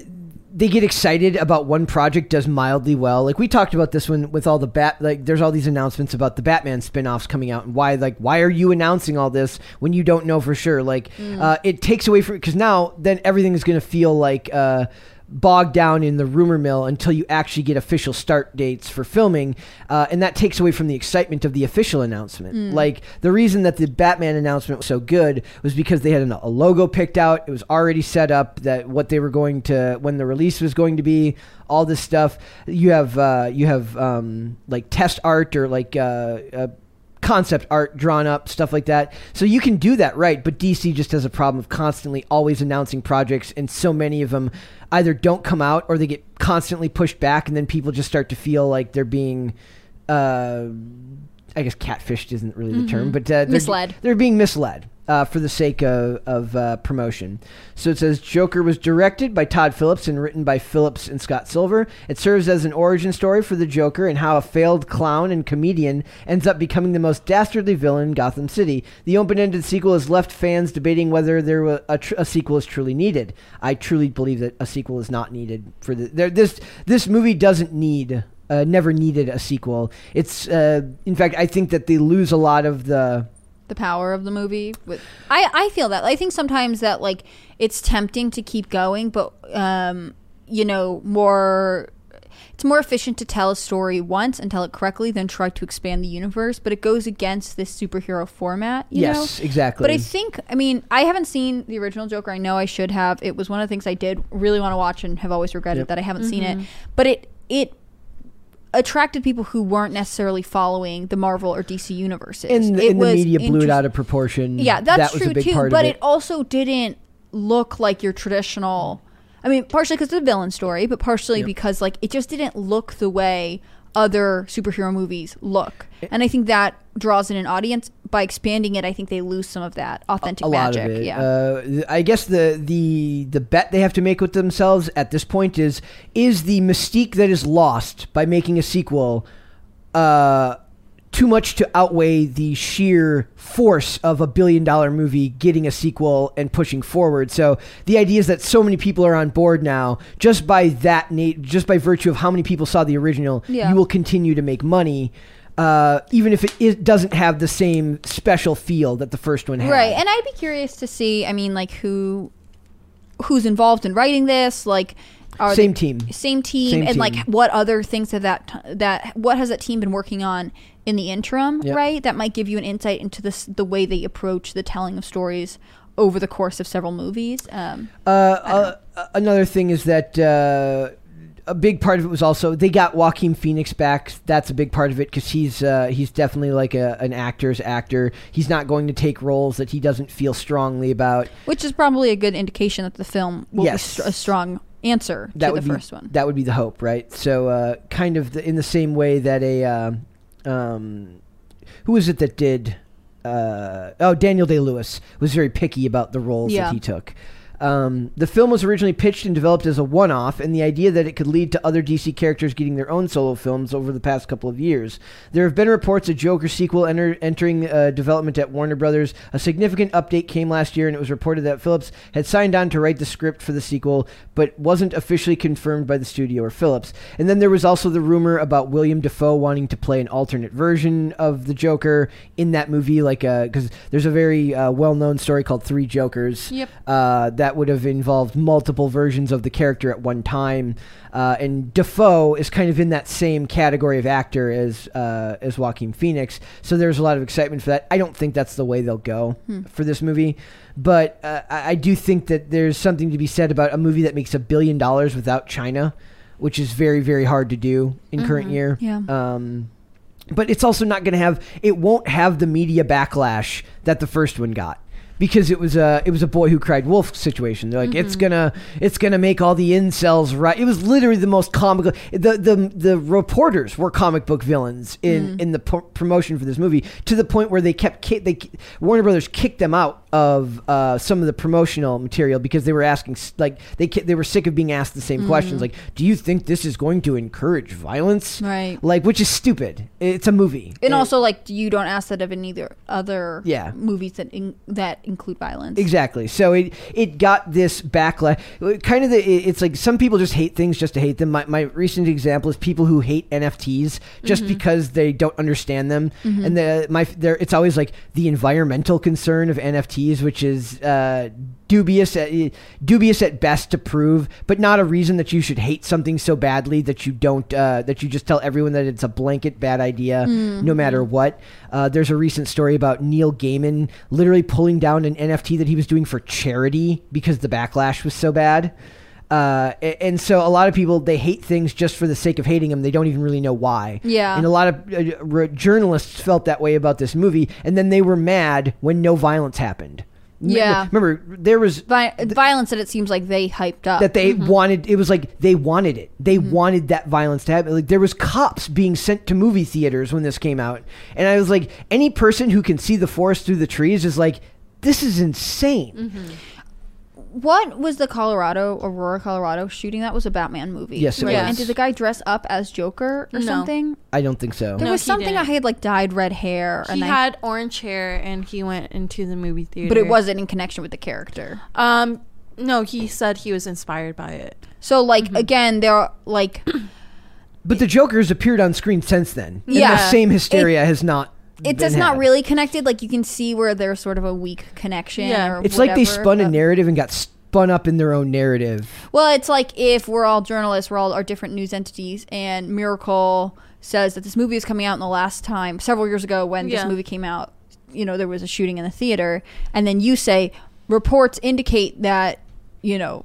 they get excited about one project does mildly well. Like we talked about this one with all the bat. Like there's all these announcements about the Batman spin-offs coming out and why like why are you announcing all this when you don't know for sure? Like uh, it takes away from because now then everything is going to feel like. Uh, bogged down in the rumor mill until you actually get official start dates for filming, uh, and that takes away from the excitement of the official announcement. Like the reason that the Batman announcement was so good was because they had an, a logo picked out. It was already set up that what they were going to when the release was going to be. All this stuff. You have uh, you have um, like test art or like. Uh, uh, concept art drawn up, stuff like that. So you can do that right, but DC just has a problem of constantly always announcing projects, and so many of them either don't come out or they get constantly pushed back, and then people just start to feel like they're being. Uh, I guess catfished isn't really the term, but uh, they're, Misled. They're being misled uh, for the sake of, of uh, promotion. So it says Joker was directed by Todd Phillips and written by Phillips and Scott Silver. It serves as an origin story for the Joker and how a failed clown and comedian ends up becoming the most dastardly villain in Gotham City. The open-ended sequel has left fans debating whether there a, tr- a sequel is truly needed. I truly believe that a sequel is not needed for the there, this this movie doesn't need uh, never needed a sequel. It's uh, in fact I think that they lose a lot of the the power of the movie with I I feel that I think sometimes that like it's tempting to keep going but um you know more it's more efficient to tell a story once and tell it correctly than try to expand the universe but it goes against this superhero format you know yes exactly. but I think, I mean, I haven't seen the original Joker. I know I should have. It was one of the things I did really want to watch and have always regretted Yep. that I haven't seen it. But it it attracted people who weren't necessarily following the Marvel or DC universes. and, it and the media blew it out of proportion. Yeah, that's that was true a big too. part But of it. also didn't look like your traditional. I mean, partially because it's a villain story, but partially Yep. because like it just didn't look the way other superhero movies look. And I think that draws in an audience. By expanding it, I think they lose some of that authentic a lot magic. of it. Yeah. Uh, I guess the the the bet they have to make with themselves at this point is is the mystique that is lost by making a sequel uh, too much to outweigh the sheer force of a billion dollar movie getting a sequel and pushing forward. So the idea is that so many people are on board now just by that just by virtue of how many people saw the original, Yeah. you will continue to make money. Uh, even if it is, doesn't have the same special feel that the first one had. Right, and I'd be curious to see. I mean, like who who's involved in writing this? Like, are Same they- team. same team, Same and like what other things have that that what has that team been working on in the interim? Yep. Right, that might give you an insight into this the way they approach the telling of stories over the course of several movies. Um, Uh, uh, another thing is that uh, a big part of it was also they got Joaquin Phoenix back. That's a big part of it because he's uh, he's definitely like a, an actor's actor. He's not going to take roles that he doesn't feel strongly about. Which is probably a good indication that the film will Yes. be str- a strong answer That to would the be first one. that would be the hope, right? So uh, kind of the, in the same way that a uh, um, who was it that did uh, oh Daniel Day Lewis was very picky about the roles Yeah. that he took. Um, the film was originally pitched and developed as a one-off, and the idea that it could lead to other DC characters getting their own solo films over the past couple of years. There have been reports of Joker sequel enter- entering uh, development at Warner Brothers. A significant update came last year, and it was reported that Phillips had signed on to write the script for the sequel, but wasn't officially confirmed by the studio or Phillips. And then there was also the rumor about William Dafoe wanting to play an alternate version of the Joker in that movie, like because there's a very uh, well-known story called Three Jokers Yep. uh, that would have involved multiple versions of the character at one time. Uh, and Dafoe is kind of in that same category of actor as uh, as Joaquin Phoenix, so there's a lot of excitement for that. I don't think that's the way they'll go for this movie, but uh, I, I do think that there's something to be said about a movie that makes a billion dollars without China, which is very very hard to do in current year. Yeah. Um, but it's also not going to have it won't have the media backlash that the first one got because it was a it was a boy who cried wolf situation. They're like it's mm-hmm. gonna it's gonna make all the incels right. It was literally the most comical. The the the reporters were comic book villains in mm. in the pro- promotion for this movie to the point where they kept ki- they Warner Brothers kicked them out of uh, some of the promotional material because they were asking like they they were sick of being asked the same mm-hmm. questions like do you think this is going to encourage violence Right. like which is stupid it's a movie And also, like, you don't ask that of any other other Yeah. movies that in, that include violence. Exactly. So it it got this backlash. Kind of the it's like some people just hate things just to hate them. My my recent example is people who hate NFTs just mm-hmm. because they don't understand them. Mm-hmm. And the my there it's always like the environmental concern of NFTs, which is uh, dubious at, dubious at best to prove, but not a reason that you should hate something so badly that you don't uh, that you just tell everyone that it's a blanket bad idea no matter what. Uh, there's a recent story about Neil Gaiman literally pulling down an NFT that he was doing for charity because the backlash was so bad. Uh, and so a lot of people they hate things just for the sake of hating them. They don't even really know why. Yeah. And a lot of uh, journalists felt that way about this movie, and then they were mad when no violence happened. Yeah. Remember, there was Vi- violence that it seems like they hyped up. that they wanted it was like they wanted it they wanted that violence to happen like there was cops being sent to movie theaters when this came out and i was like any person who can see the forest through the trees is like this is insane what was the Colorado, Aurora, Colorado shooting? That was a Batman movie. Yes, it right? was. And did the guy dress up as Joker or No. something? i don't think so There No, was he something I didn't. had like dyed red hair, He and I, had orange hair and he went into the movie theater. but it wasn't in connection with the character. Um, no, he said he was inspired by it. So like Mm-hmm. again, there are like but the joker's appeared on screen since then and Yeah. the same hysteria has not it's been just not had. really connected. Like you can see where there's sort of a weak connection. Yeah. or it's like they spun a narrative and got spun up in their own narrative Well, it's like if we're all journalists, we're all our different news entities, and Miracle says that this movie is coming out in the last time several years ago when this movie came out. You know, there was a shooting in the theater, and then you say reports indicate that you know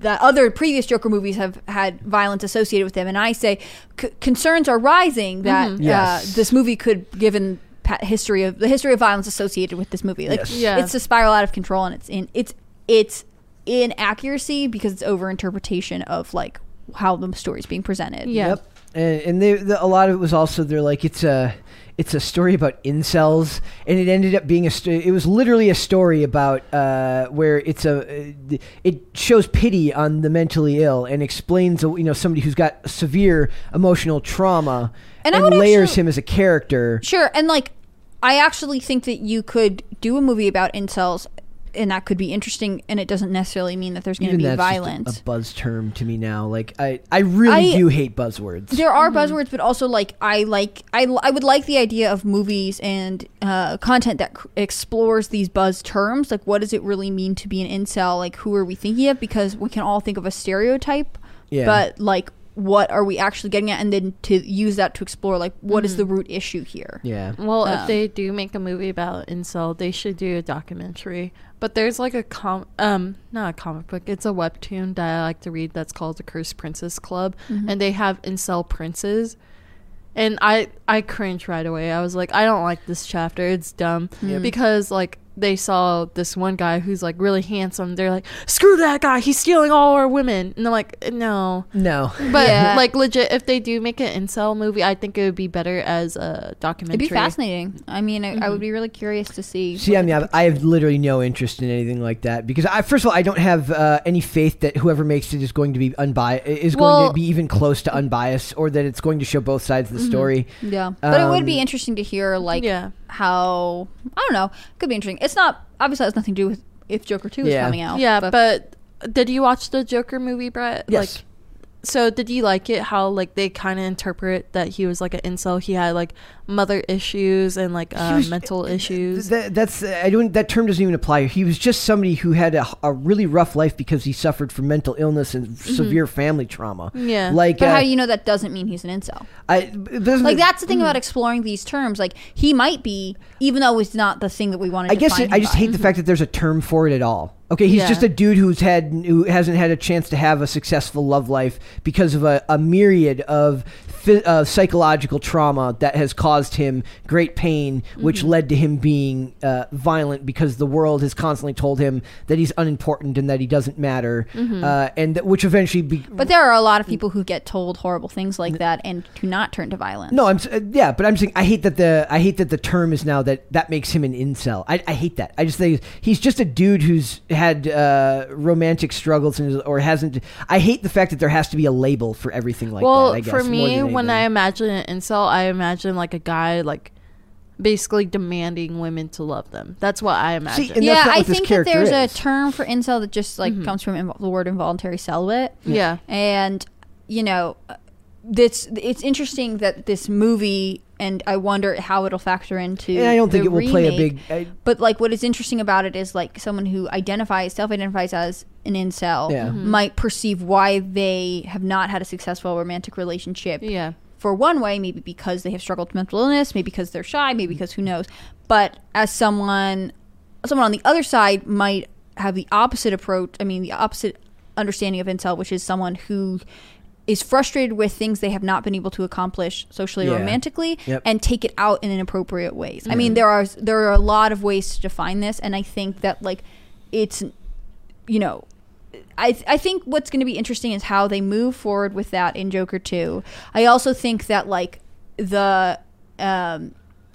that other previous Joker movies have had violence associated with them, and I say c- concerns are rising that Yes. uh, this movie could given history of the history of violence associated with this movie. Like Yes. Yeah. it's a spiral out of control, and it's in it's it's inaccuracy because it's over interpretation of like how the story's being presented. Yeah. Yep. And, and they, the, a lot of it was also they're like it's a it's a story about incels, and it ended up being a. St- it was literally a story about uh, where it's a. uh, it shows pity on the mentally ill and explains you know somebody who's got severe emotional trauma And and, layers actually- him as a character. Sure, and like I actually think that you could do a movie about incels and that could be interesting and it doesn't necessarily mean that there's going to be that's just a- violence. a, buzz term to me now. Like I, I really I- do hate buzzwords. there are buzzwords, but also like I like I, I would like the idea of movies and uh, content that c- explores these buzz terms. Like, what does it really mean to be an incel? Like, who are we thinking of? Because we can all think of a stereotype, Yeah. but like what are we actually getting at, and then to use that to explore like what is the root issue here. Yeah. Well, Um, if they do make a movie about incel, they should do a documentary. But there's like a com um not a comic book, it's a webtoon that I like to read that's called the Cursed Princess Club Mhm. and they have incel princes. And I I cringe right away. I was like, I don't like this chapter. It's dumb. Yep. Because like they saw this one guy who's like really handsome. They're like, "Screw that guy. He's stealing all our women." And I'm like, "No." No. But Yeah. like legit, if they do make an incel movie, I think it would be better as a documentary. It'd be fascinating. I mean, I, I would be really curious to see. See, I mean, I, depicts I have literally no interest in anything like that because I, first of all, I don't have uh, any faith that whoever makes it is going to be unbiased, is going to be even close to unbiased, or that it's going to show both sides of the story. Yeah, but it would be Um, interesting to hear like yeah. How I don't know. Could be interesting. It's not obviously it has nothing to do with if Joker Two is Yeah. coming out. Yeah, but, did you watch the Joker movie, Brett? Yes. Like, so did you like it? How like they kind of interpret that he was like an incel. He had like mother issues and like uh, was- mental issues. That, that's I don't. That term doesn't even apply. He was just somebody who had a, a really rough life because he suffered from mental illness and severe family trauma. yeah. Like, but uh, how do you know that doesn't mean he's an incel? I, it doesn't- Like that's the thing about exploring these terms. Like he might be, even though it's not the thing that we want. I guess it, I just hate the fact that there's a term for it at all. Okay, he's Yeah. just a dude who's had who hasn't had a chance to have a successful love life because of a, a myriad of phy- uh, psychological trauma that has caused him great pain, which led to him being uh, violent because the world has constantly told him that he's unimportant and that he doesn't matter, uh, and that, which eventually be, But there are a lot of people who get told horrible things like that and do not turn to violence. No, I'm uh, yeah, but I'm saying I hate that the I hate that the term is now that that makes him an incel. I, I hate that. I just think he's just a dude who's had uh, romantic struggles and or hasn't. I hate the fact that there has to be a label for everything like well, that. I guess, for me, when I imagine an incel, I imagine like a guy like basically demanding women to love them. That's what I imagine. and yeah, that's not I what this think that character there's a term for incel that just like mm-hmm. comes from inv- the word involuntary celibate. yeah. and you know this it's interesting that this movie and i wonder how it'll factor into and I don't think the it will play a remake. big. I, but like what is interesting about it is like someone who identifies self-identifies as an incel Yeah. Mm-hmm. might perceive why they have not had a successful romantic relationship Yeah. for one way, maybe because they have struggled with mental illness, maybe because they're shy, maybe because who knows. But as someone, someone on the other side might have the opposite approach. I mean, the opposite understanding of incel, which is someone who is frustrated with things they have not been able to accomplish socially or romantically Yep. and take it out in inappropriate ways. I mean, there are there are a lot of ways to define this, and I think that like it's you know I, I think what's going to be interesting is how they move forward with that in Joker 2. I also think that like the um,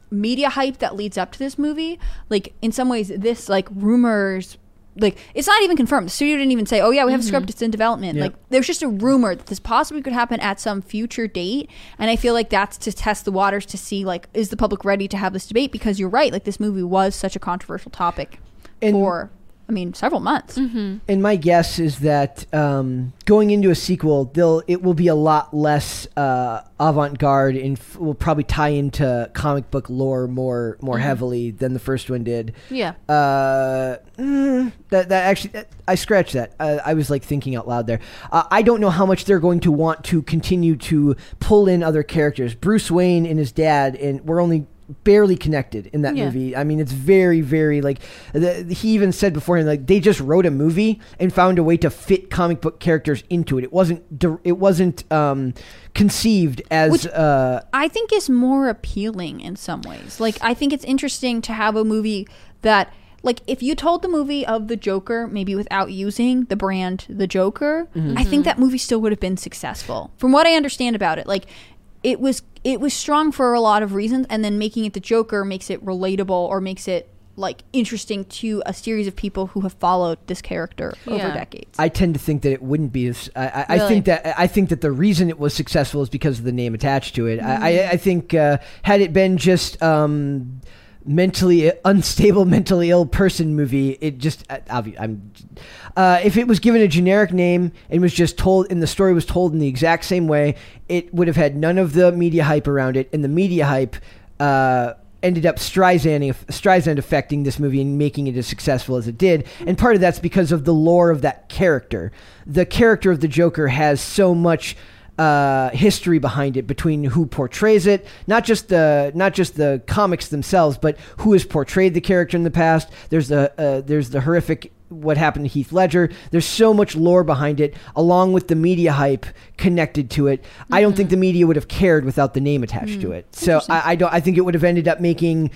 media hype that leads up to this movie, like in some ways, this like rumors, like it's not even confirmed. The studio didn't even say, "Oh yeah, we have a script; it's in development." Yep. Like there's just a rumor that this possibly could happen at some future date, and I feel like that's to test the waters to see like is the public ready to have this debate? Because you're right, like this movie was such a controversial topic And- for. I mean, several months. and my guess is that um, going into a sequel, they'll it will be a lot less uh, avant-garde and f- will probably tie into comic book lore more more heavily than the first one did. Yeah. Uh, mm, that that actually, that, I scratched that. Uh, I was like thinking out loud there. Uh, I don't know how much they're going to want to continue to pull in other characters. Bruce Wayne and his dad, and we're only barely connected in that Yeah. movie. I mean, it's very, very like the, he even said beforehand, like they just wrote a movie and found a way to fit comic book characters into it. It wasn't, it wasn't um, conceived as. Which- uh, I think is more appealing in some ways. Like I think it's interesting to have a movie that like if you told the movie of the Joker maybe without using the brand the Joker, I think that movie still would have been successful. From what I understand about it, like it was it was strong for a lot of reasons and then making it the Joker makes it relatable or makes it like interesting to a series of people who have followed this character over decades. I tend to think that it wouldn't be as. I, I, I think that I think that the reason it was successful is because of the name attached to it. I, I, I think uh, had it been just um, mentally unstable, mentally ill person movie, it just obvi- I'm. Uh, if it was given a generic name and was just told, and the story was told in the exact same way, it would have had none of the media hype around it, and the media hype. Uh, ended up Streisand, Streisand affecting this movie and making it as successful as it did. And part of that's because of the lore of that character. The character of the Joker has so much uh, history behind it between who portrays it, not just the not just the comics themselves, but who has portrayed the character in the past. There's the uh, there's the horrific what happened to Heath Ledger. There's so much lore behind it, along with the media hype connected to it. I don't think the media would have cared without the name attached to it. So I, I don't. I think it would have ended up making.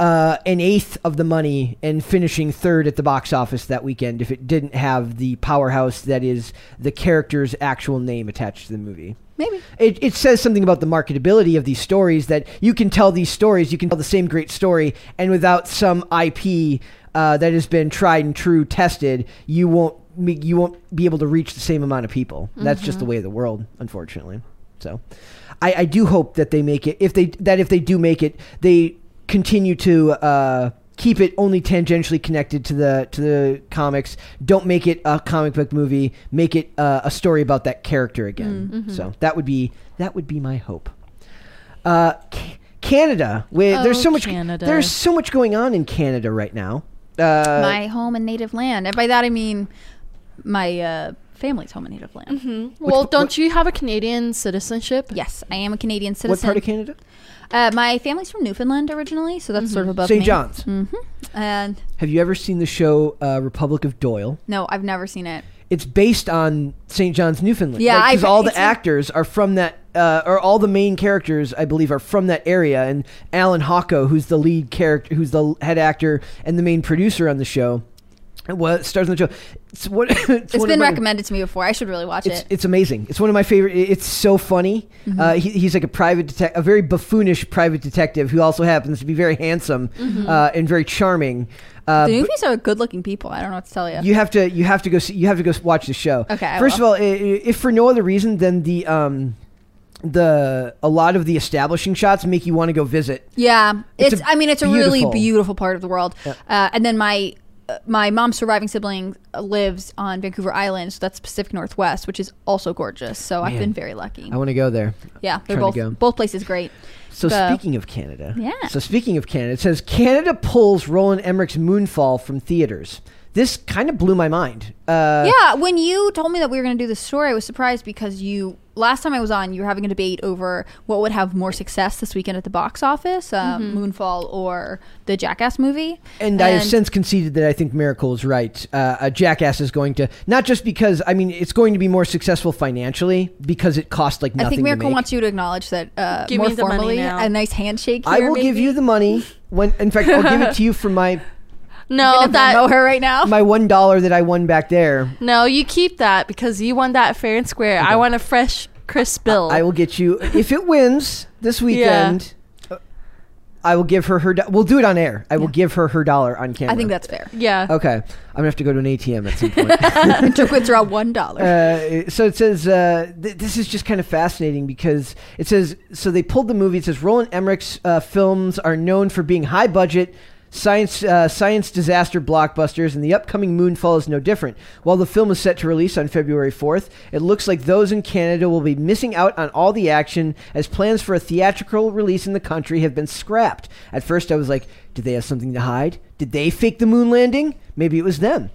Uh, an eighth of the money and finishing third at the box office that weekend if it didn't have the powerhouse that is the character's actual name attached to the movie. Maybe. It, it says something about the marketability of these stories that you can tell these stories, you can tell the same great story, and without some IP uh, that has been tried and true, tested, you won't you won't be able to reach the same amount of people. That's just the way of the world, unfortunately. So, I, I do hope that they make it. If they that if they do make it, they continue to. Uh, Keep it only tangentially connected to the to the comics. Don't make it a comic book movie. Make it uh, a story about that character again. So that would be that would be my hope. Uh, C- Canada, where there's Oh, so much Canada. there's so much going on in Canada right now. Uh, my home and native land. And by that I mean my uh, family's home and native land. Mm-hmm. Well, what- don't you have a Canadian citizenship? Yes, I am a Canadian citizen. what part of Canada? Uh, my family's from Newfoundland originally, so that's sort of above St. John's. hmm And Have you ever seen the show uh, Republic of Doyle? no, I've never seen it. It's based on St. John's, Newfoundland. Yeah, because I've- all the actors are from that, uh, or all the main characters, I believe, are from that area. And Allan Hawco, who's the lead character, who's the head actor and the main producer on the show, what stars on the show. It's, what, it's, It's been my- recommended to me before. I should really watch It's it. it's amazing. It's one of my favorite. It's so funny. Mm-hmm. Uh, he, he's like a private detective, a very buffoonish private detective who also happens to be very handsome uh, and very charming. Uh, Mm-hmm. the movies are good-looking people. I don't know what to tell you. you have to you have to go see, you have to go watch the show. Okay, I First will. of all, if for no other reason than the um the a lot of the establishing shots make you want to go visit. Yeah, It's it's. I mean, it's a really beautiful- beautiful part of the world. Yeah. Uh, and then my my mom's surviving sibling uh, lives on Vancouver Island, so that's Pacific Northwest, which is also gorgeous. So I've been very lucky. I want to go there. yeah, they're both both places great. So The- speaking of Canada, Yeah. So speaking of Canada, it says Canada pulls Roland Emmerich's Moonfall from theaters. This kind of blew my mind. Uh, yeah, when you told me that we were going to do this story, I was surprised because you last time I was on, you were having a debate over what would have more success this weekend at the box office, um, Moonfall or the Jackass movie. And, I have since conceded that I think Miracle is right. Uh, a Jackass is going to not just because I mean it's going to be more successful financially because it cost like nothing. I think to Miracle make. wants you to acknowledge that uh, Give more me the money formally. now. A nice handshake. I here, will give you the money when. In fact, I'll give it to you for my No, Gonna that Venmo her right now. my one dollar that I won back there. no, you keep that because you won that fair and square. I want a fresh, crisp bill. I will get you if it wins this weekend. uh, I will give her her. Do- we'll do it on air. I will give her her dollar on camera. I think that's fair. yeah. okay. I'm gonna have to go to an ATM at some point. to withdraw one dollar. Uh, so it says uh, th- this is just kind of fascinating because it says so they pulled the movie. It says Roland Emmerich's uh, films are known for being high budget. Science, uh, science disaster blockbusters, and the upcoming Moonfall is no different. While the film is set to release on February 4th, it looks like those in Canada will be missing out on all the action as plans for a theatrical release in the country have been scrapped. At first, I was like, did they have something to hide? Did they fake the moon landing? Maybe it was them.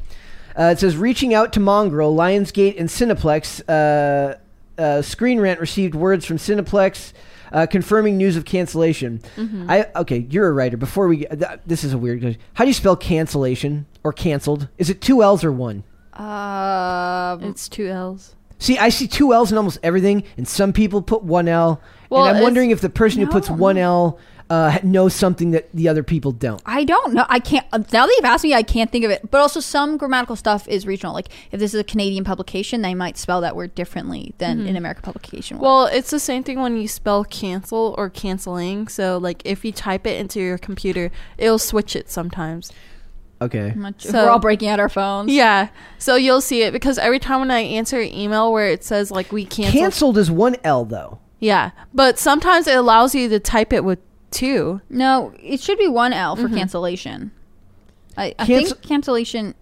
Uh, it says reaching out to Mongrel, Lionsgate, and Cineplex. Uh, uh, Screen Rant received words from Cineplex uh, confirming news of cancellation. I okay, you're a writer. Before we, th- this is a weird. question. How do you spell cancellation or canceled? Is it two L's or one? Um, It's two L's. See, I see two L's in almost everything, and some people put one L. Well, and I'm wondering if the person who puts one L uh, knows something that the other people don't. I don't know. I can't. uh, Now that you've asked me, I can't think of it. But also, some grammatical stuff is regional. Like if this is a Canadian publication, they might spell that word differently than an American publication. would. Well, it's the same thing when you spell cancel or canceling. So, like, if you type it into your computer, it'll switch it sometimes. Okay. I'm not sure. so- we're all breaking out our phones. Yeah. So you'll see it because every time when I answer an email where it says like we canceled, Canceled is one L though. yeah, but sometimes it allows you to type it with two. No, it should be one L for cancellation. I, I Cancel- think cancellation.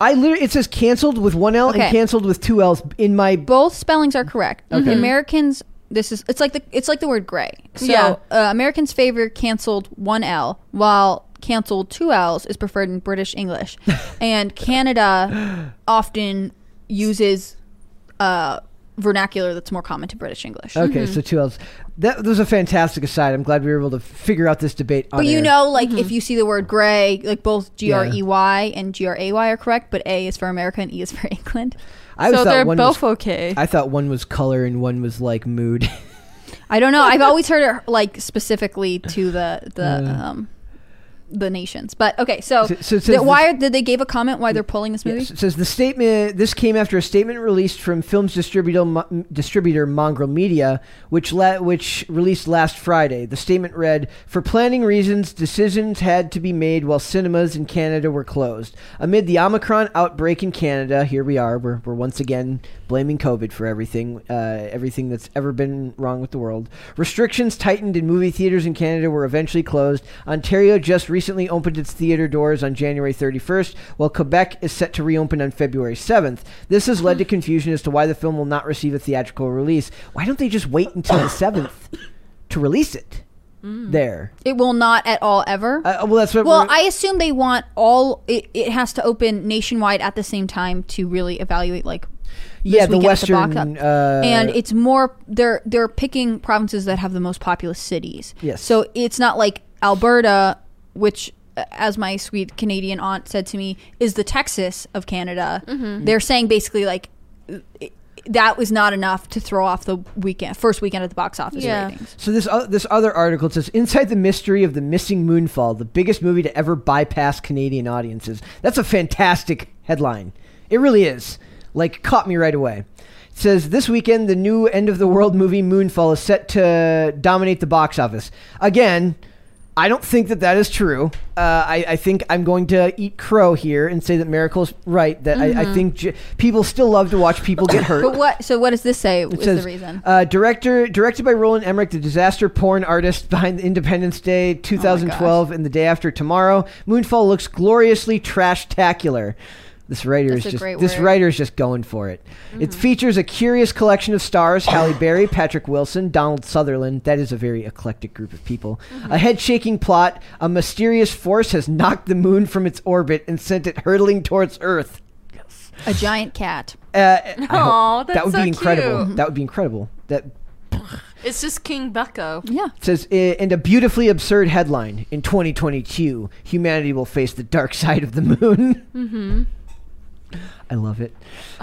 I literally it says canceled with one L Okay. and canceled with two L's in my Both spellings are correct. Okay. Americans. This is it's like the it's like the word gray. So Yeah. uh, Americans favor canceled one L, while canceled two L's is preferred in British English, and Canada often uses uh, vernacular that's more common to British English. Okay, so two L's. That, that was a fantastic aside. I'm glad we were able to figure out this debate. On But you air. know, like if you see the word gray, like both G R E Y and G R A Y are correct, but A is for America and E is for England. I so thought they're one both was, okay. I thought one was color and one was like mood. I don't know. I've always heard it like specifically to the the Uh. um the nations. But okay, so, So- so the- why did they give a comment why they're pulling this movie? Yes, it says the statement. This came after a statement released from films distributor distributor Mongrel Media, which la- which released last Friday. The statement read: "For planning reasons, decisions had to be made while cinemas in Canada were closed amid the Omicron outbreak in Canada. Here we are. We're, we're once again blaming COVID for everything, uh, everything that's ever been wrong with the world. Restrictions tightened and movie theaters in Canada were eventually closed. Ontario just recently opened its theater doors on January 31st, while Quebec is set to reopen on February 7th. This has led to confusion as to why the film will not receive a theatrical release. Why don't they just wait until the 7th to release it? There. It will not at all ever. Uh, well, that's what. well, I assume they want all. It, it has to open nationwide at the same time to really evaluate like yeah, the at the box Western. uh, and it's more they're they're picking provinces that have the most populous cities. Yes. So it's not like Alberta, which uh, as my sweet Canadian aunt said to me, is the Texas of Canada. They're saying basically like it, that was not enough to throw off the weekend first weekend at the box office Yeah. ratings. So this uh, this other article says inside the mystery of the missing moonfall, the biggest movie to ever bypass Canadian audiences. That's a fantastic headline. It really is. Like caught me right away. It says this weekend the new end of the world movie Moonfall is set to dominate the box office. Again, I don't think that that is true. Uh, I, I think I'm going to eat crow here and say that Miracle's right. That I, I think j- people still love to watch people get hurt. But what? So what does this say? It Is says, the reason? Uh, director directed by Roland Emmerich, the disaster porn artist behind Independence Day 2012 and the day after tomorrow. Moonfall looks gloriously trash-tacular. This writer That's is just this word. writer is just going for it. It features a curious collection of stars: Halle Berry, Patrick Wilson, Donald Sutherland. That is a very eclectic group of people. A head-shaking plot: a mysterious force has knocked the moon from its orbit and sent it hurtling towards Earth. Yes. A giant cat. Uh, that's that would so be incredible. cute. That would be incredible. That It's just King Bucko. Yeah. says, and a beautifully absurd headline in 2022 humanity will face the dark side of the moon. mm-hmm. I love it.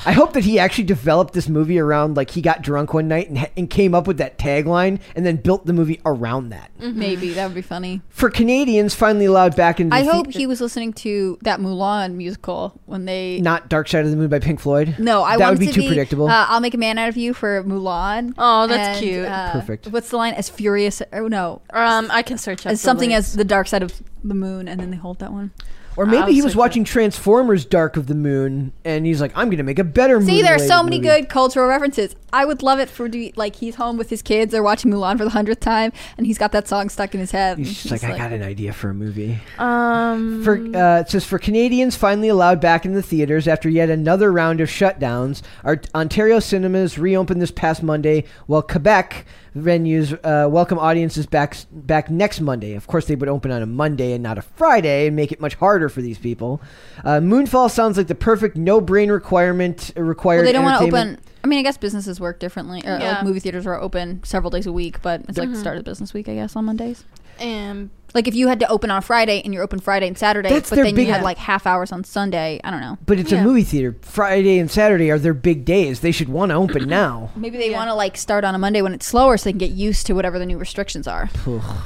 I hope that he actually developed this movie around like he got drunk one night and, and came up with that tagline and then built the movie around that. Maybe that would be funny. For Canadians finally allowed back into I the hope thea- he was listening to that Mulan musical when they. not Dark Side of the Moon by Pink Floyd. No, I that want would be to too predictable. Uh, I'll make a man out of you for Mulan. Oh, that's And, cute. uh, Perfect. What's the line? As furious? Oh no, Um, I can search up as the something links. as the dark side of the moon, and then they hold that one. Or maybe I'll he was search it. watching Transformers Dark of the Moon and he's like, I'm going to make a better movie. See, there are so many movie." good cultural references. I would love it for like he's home with his kids. They're watching Mulan for the hundredth time, and he's got that song stuck in his head. He's and just like, I got an idea for a movie. Um, For uh, it says for Canadians finally allowed back in the theaters after yet another round of shutdowns, our Ontario cinemas reopened this past Monday, while Quebec venues uh, welcome audiences back back next Monday. Of course, they would open on a Monday and not a Friday, and make it much harder for these people. Uh, Moonfall sounds like the perfect no-brain requirement uh, required. Well, they don't want to open. I mean, I guess businesses work differently. Or, Yeah. Like movie theaters are open several days a week, but it's like the start of the business week, I guess, on Mondays. and Like if you had to open on Friday and you're open Friday and Saturday, That's but their then big- you had like half hours on Sunday. I don't know. But it's Yeah. a movie theater. Friday and Saturday are their big days. They should want to open now. Maybe they Yeah. want to like start on a Monday when it's slower, so they can get used to whatever the new restrictions are.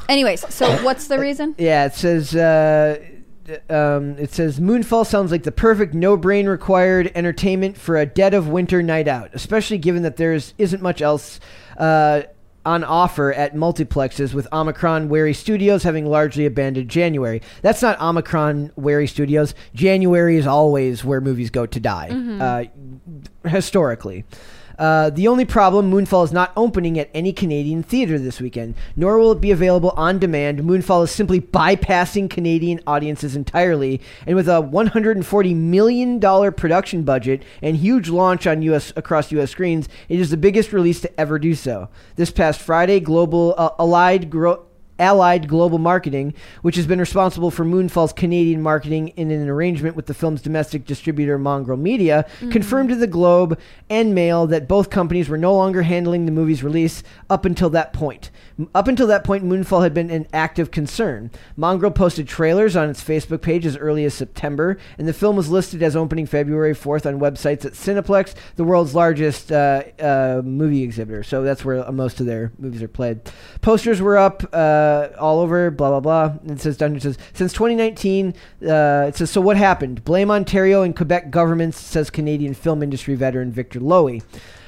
Anyways, so what's the reason? Yeah, it says uh, um, it says Moonfall sounds like the perfect no-brain required entertainment for a dead of winter night out, especially given that there's isn't much else uh, on offer at multiplexes with Omicron wary studios having largely abandoned January. That's not Omicron wary studios. January is always where movies go to die, uh, historically. Uh, the only problem, Moonfall is not opening at any Canadian theater this weekend, nor will it be available on demand. Moonfall is simply bypassing Canadian audiences entirely, and with a $140 million production budget and huge launch on US across U.S. screens, it is the biggest release to ever do so. This past Friday, Global uh, Allied Gro- Allied Global Marketing, which has been responsible for Moonfall's Canadian marketing in an arrangement with the film's domestic distributor Mongrel Media, confirmed to the Globe and Mail that both companies were no longer handling the movie's release up until that point. Up until that point, Moonfall had been an active concern. Mongrel posted trailers on its Facebook page as early as September, and the film was listed as opening February 4th on websites at Cineplex, the world's largest uh, uh, movie exhibitor. So that's where most of their movies are played. Posters were up uh, all over, blah, blah, blah. And it says, Dungeon says, since 2019, uh, it says, so what happened? Blame Ontario and Quebec governments, says Canadian film industry veteran Victor Lowy.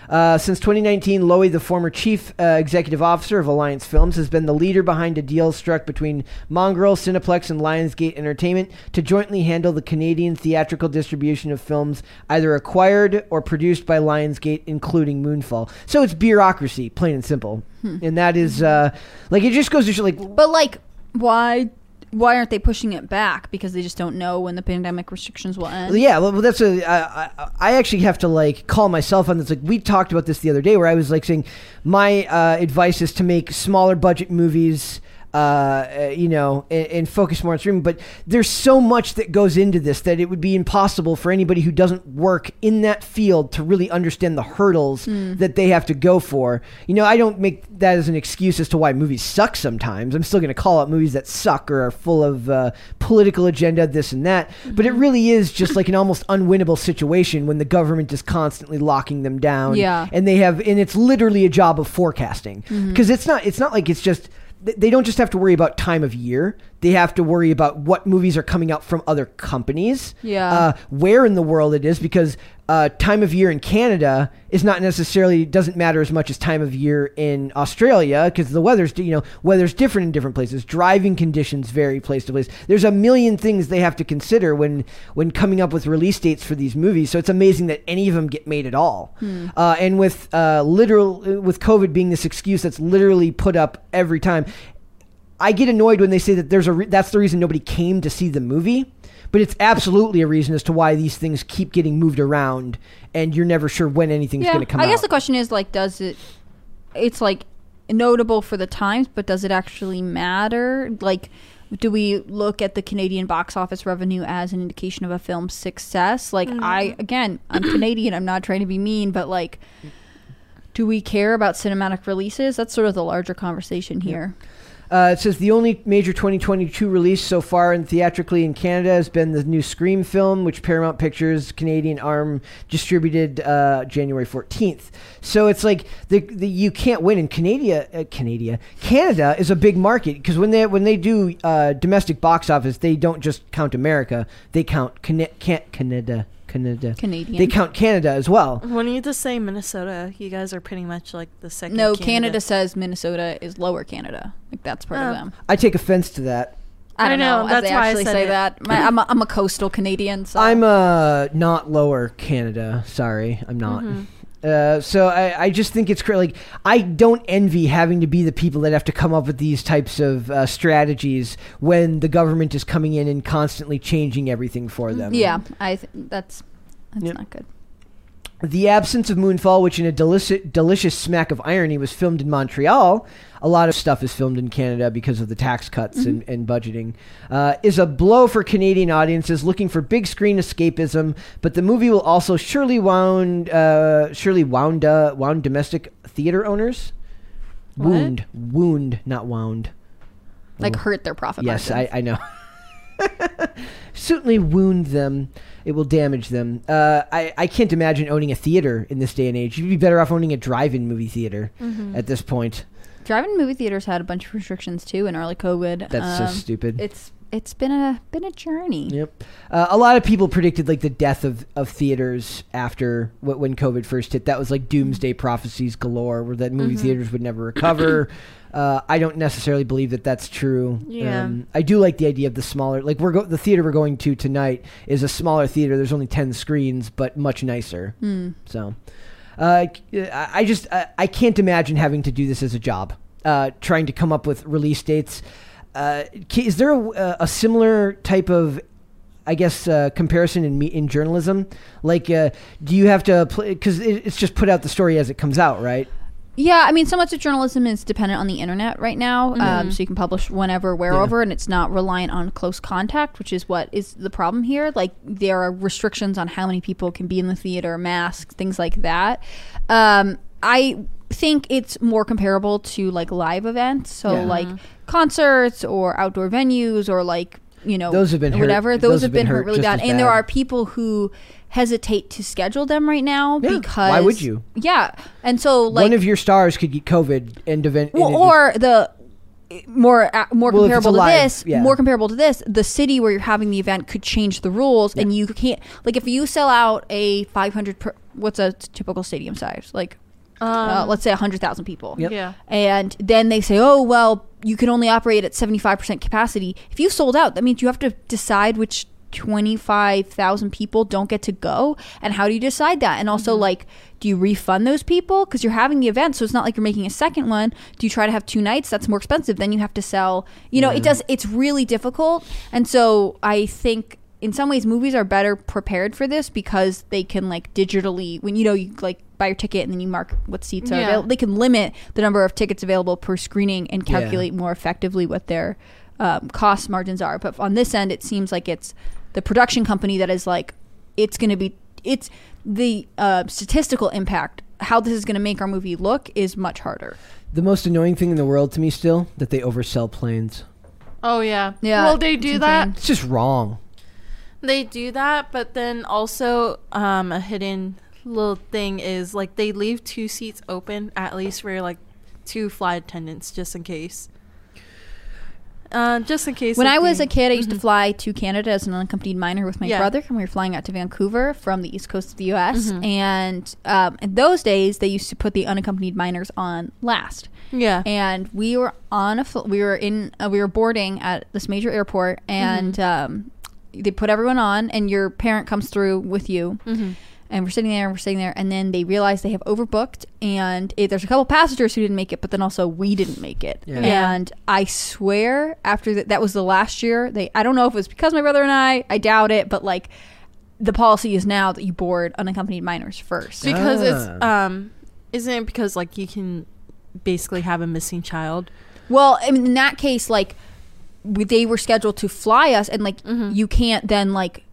Uh, since 2019, Lowy, the former chief uh, executive officer of Alliance Films, has been the leader behind a deal struck between Mongrel, Cineplex, and Lionsgate Entertainment to jointly handle the Canadian theatrical distribution of films either acquired or produced by Lionsgate, including Moonfall. So it's bureaucracy, plain and simple. And that is, uh, like, it just goes to show, like, But like, why why aren't they pushing it back? Because they just don't know when the pandemic restrictions will end. Yeah, well, that's a. I, I, actually have to like call myself on this. Like we talked about this the other day, where I was like saying my uh, advice is to make smaller budget movies. Uh, uh, you know, and, and focus more on streaming. But there's so much that goes into this that it would be impossible for anybody who doesn't work in that field to really understand the hurdles that they have to go for. You know, I don't make that as an excuse as to why movies suck sometimes. I'm still going to call out movies that suck or are full of uh, political agenda, this and that. But it really is just like an almost unwinnable situation when the government is constantly locking them down. Yeah. And they have, and it's literally a job of forecasting because it's not, it's not like it's just, they don't just have to worry about time of year. They have to worry about what movies are coming out from other companies. Yeah. Uh, where in the world it is because uh, time of year in Canada is not necessarily doesn't matter as much as time of year in Australia because the weather's you know weather's different in different places. Driving conditions vary place to place. There's a million things they have to consider when when coming up with release dates for these movies. So it's amazing that any of them get made at all. Uh, and with uh, literal with COVID being this excuse that's literally put up every time. I get annoyed when they say that there's a re- that's the reason nobody came to see the movie, but it's absolutely a reason as to why these things keep getting moved around, and you're never sure when anything's yeah, going to come out. I out. guess the question is like, does it? It's like notable for the times, but does it actually matter? Like, do we look at the Canadian box office revenue as an indication of a film's success? Like, mm-hmm. I again, I'm Canadian. I'm not trying to be mean, but like, do we care about cinematic releases? That's sort of the larger conversation here. Uh, it says the only major 2022 release so far and theatrically in Canada has been the new Scream film, which Paramount Pictures Canadian arm distributed uh, January 14th. So it's like the, the you can't win in Canada. Uh, Canada, Canada is a big market because when they when they do uh, domestic box office, they don't just count America; they count can't Canada. Canada. Canadian. They count Canada as well. When you just say Minnesota, you guys are pretty much like the second. No, Canada. says Minnesota is lower Canada. Like that's part Oh. of them. I take offense to that. I I don't know, know. that's as they why I actually said say it. that. My, I'm, a, I'm a coastal Canadian. So I'm uh not lower Canada. Sorry, I'm not. Uh, so I, I just think it's cra- like I don't envy having to be the people that have to come up with these types of uh, strategies when the government is coming in and constantly changing everything for them. Yeah, I th- that's that's Yep. not good. The absence of Moonfall, which in a delicious, delicious smack of irony was filmed in Montreal, a lot of stuff is filmed in Canada because of the tax cuts and, and budgeting, uh, is a blow for Canadian audiences looking for big screen escapism. But the movie will also surely wound, uh, surely wound, uh, wound domestic theater owners. What? Wound, wound, not wound. Like hurt their profit Yes, margins. I, I know. Certainly wound them. It will damage them. Uh, I, I can't imagine owning a theater in this day and age. You'd be better off owning a drive-in movie theater Mm-hmm. at this point. Drive-in movie theaters had a bunch of restrictions too in early COVID. That's Um, so stupid. It's it's been a been a journey. Yep. Uh, a lot of people predicted like the death of, of theaters after wh- when COVID first hit. That was like doomsday prophecies galore, where that movie theaters would never recover. uh, I don't necessarily believe that that's true. Yeah. Um, I do like the idea of the smaller, like we're go- the theater we're going to tonight is a smaller theater. There's only ten screens, but much nicer. So, uh, I just I, I can't imagine having to do this as a job. Uh, trying to come up with release dates. Uh, is there a, a similar type of I guess uh, comparison in me in journalism. Like, uh, do you have to play? Because it, it's just put out the story as it comes out, right? Yeah, I mean, so much of journalism is dependent on the internet right now. Mm-hmm. Um, so you can publish whenever, wherever, and it's not reliant on close contact, which is what is the problem here. Like, there are restrictions on how many people can be in the theater, masks, things like that. Um, I think it's more comparable to like live events. So, Yeah. like concerts or outdoor venues or like, you know, Those have been hurt- whatever. Those, have been, hurt really just bad. as And there are people who hesitate to schedule them right now Yeah, because why would you? Yeah. And so, like, One of your stars could get COVID and event. well, and it or the more uh, more Well, comparable to alive, this, yeah. more comparable to this, the city where you're having the event could change the rules, and you can't like if you sell out a 500. Per, what's a typical stadium size? Like, uh, Um, let's say 100,000 people. Yep. Yeah. And then they say, oh, well, you can only operate at 75% capacity. If you sold out, that means you have to decide which 25,000 people don't get to go. And how do you decide that? And also, mm-hmm. like, do you refund those people? Because you're having the event, so it's not like you're making a second one. Do you try to have two nights? That's more expensive. Then you have to sell, you know, it mm-hmm. does, it's really difficult. And so I think in some ways movies are better prepared for this because they can like digitally when you know you like buy your ticket and then you mark what seats are Yeah. available they can limit the number of tickets available per screening and Yeah. calculate more effectively what their um, cost margins are but on this end it seems like it's the production company that is like it's going to be it's the uh, statistical impact how this is going to make our movie look is much harder the most annoying thing in the world to me still that they oversell planes. Oh yeah. Yeah, Well, they it's do that. insane. It's just wrong. They do that, but then also um, a hidden little thing is like they leave two seats open at least for like two flight attendants just in case. Uh, just in case. when I was a kid, I used to fly to Canada as an unaccompanied minor with my Yeah. brother, and we were flying out to Vancouver from the east coast of the U.S. Mhm. And um, in those days, they used to put the unaccompanied minors on last. yeah. And we were on a fl- we were in uh, we were boarding at this major airport, and um, they put everyone on, and your parent comes through with you. And we're sitting there, and we're sitting there, and then they realize they have overbooked, and it, there's a couple passengers who didn't make it, but then also we didn't make it. Yeah. Yeah. And I swear, after that, that was the last year. They, I don't know if it was because my brother and I, I doubt it, but like, the policy is now that you board unaccompanied minors first. Because it's Ah. um, isn't it because like you can basically have a missing child? Well, I mean, in that case, like, we, they were scheduled to fly us, and like, Mhm. you can't then like.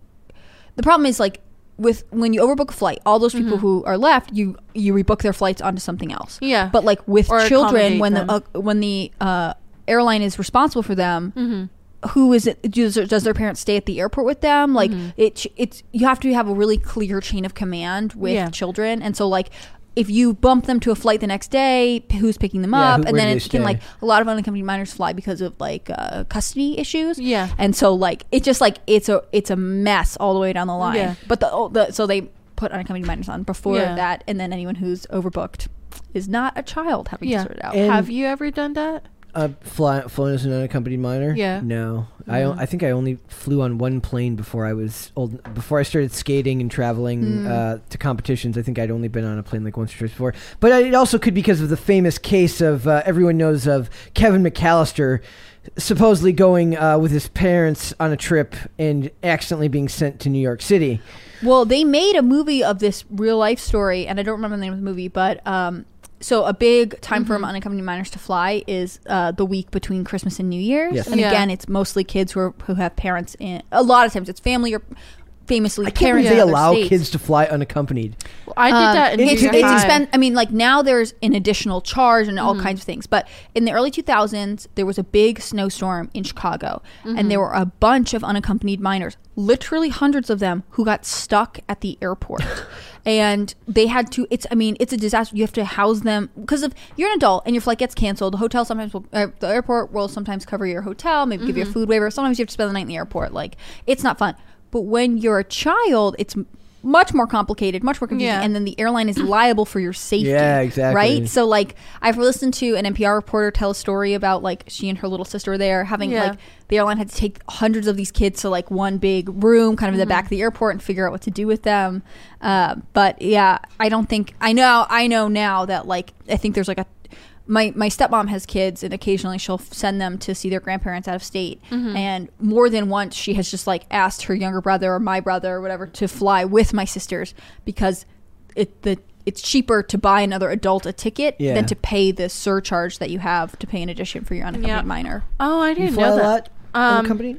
The problem is like with when you overbook a flight, all those people Mhm. who are left, you you rebook their flights onto something else. Yeah. But like with Or children, when them. the uh, when the uh, airline is responsible for them, hmm who is it? Does, does their parents stay at the airport with them? Like Mhm. it, it's you have to have a really clear chain of command with Yeah. children, and so like. If you bump them to a flight the next day, who's picking them Yeah, up? who- and where then do it can stay? like a lot of unaccompanied minors fly because of like uh, custody issues. Yeah. And so like it's just like it's a it's a mess all the way down the line. Yeah. But the, oh, the so they put unaccompanied minors on before Yeah. that, and then anyone who's overbooked is not a child having Yeah. to sort it out. And- Have you ever done that? Uh, fly, flown as an unaccompanied minor? Yeah. No, I o- Mhm. I think I only flew on one plane before I was old. Before I started skating and traveling Mm. uh, to competitions, I think I'd only been on a plane like once or twice before. But I, it also could be because of the famous case of uh, everyone knows of Kevin McAllister supposedly going uh, with his parents on a trip and accidentally being sent to New York City. Well, they made a movie of this real life story, and I don't remember the name of the movie, but um, so a big time for Mhm. unaccompanied minors to fly is uh, the week between Christmas and New Year's, Yes. and Yeah. again, it's mostly kids who are, who have parents in. A lot of times, it's family or famously I can't parents. they in other allow states. kids to fly unaccompanied. Well, I did Um, that in it's, junior it's expen- I mean, like now there's an additional charge and all Mhm. kinds of things. But in the early 2000s, there was a big snowstorm in Chicago, and there were a bunch of unaccompanied minors, literally hundreds of them, who got stuck at the airport. and they had to. It's. I mean, it's a disaster. You have to house them because if you're an adult and your flight gets canceled, the hotel sometimes will. Uh, the airport will sometimes cover your hotel, maybe give you a Mhm. food waiver. Sometimes you have to spend the night in the airport. Like it's not fun. But when you're a child, it's much more complicated, much more confusing, Yeah. and then the airline is liable for your safety. Yeah, exactly. Right? So like I've listened to an NPR reporter tell a story about like she and her little sister were there having Yeah. like the airline had to take hundreds of these kids to like one big room kind of in the Mhm. back of the airport and figure out what to do with them. Uh, but yeah, I don't think I know I know now that like I think there's like a my my stepmom has kids and occasionally she'll send them to see their grandparents out of state Mhm. and more than once she has just like asked her younger brother or my brother or whatever to fly with my sisters because it the it's cheaper to buy another adult a ticket Yeah. than to pay the surcharge that you have to pay in addition for your unaccompanied Yeah. minor. Oh, I didn't fly know a that. lot Um, the company?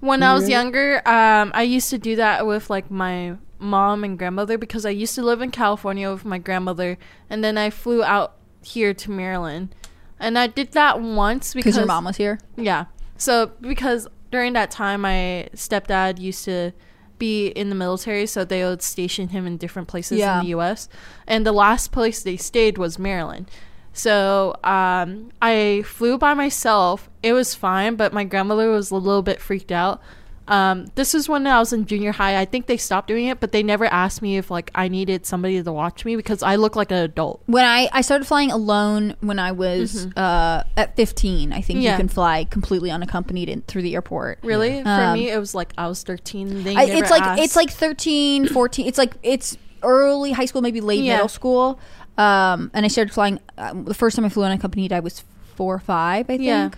When I was Really? younger, um, I used to do that with like my mom and grandmother because I used to live in California with my grandmother, and then I flew out here to Maryland, and I did that once because your mom was here. Yeah. So because during that time, my stepdad used to be in the military, so they would station him in different places Yeah. in the U.S. And the last place they stayed was Maryland. So um, I flew by myself. It was fine, but my grandmother was a little bit freaked out. Um, this was when I was in junior high. I think they stopped doing it, but they never asked me if like I needed somebody to watch me because I look like an adult. When I, I started flying alone when I was uh, at 15, I think Mm-hmm. Yeah. you can fly completely unaccompanied in, through the airport. Really, for Um, me, it was like I was thirteen. I, it's like asked. it's like 13 14 it's like it's early high school maybe late Yeah. middle school um and i started flying um, the first time i flew unaccompanied i was four or five i think Yeah.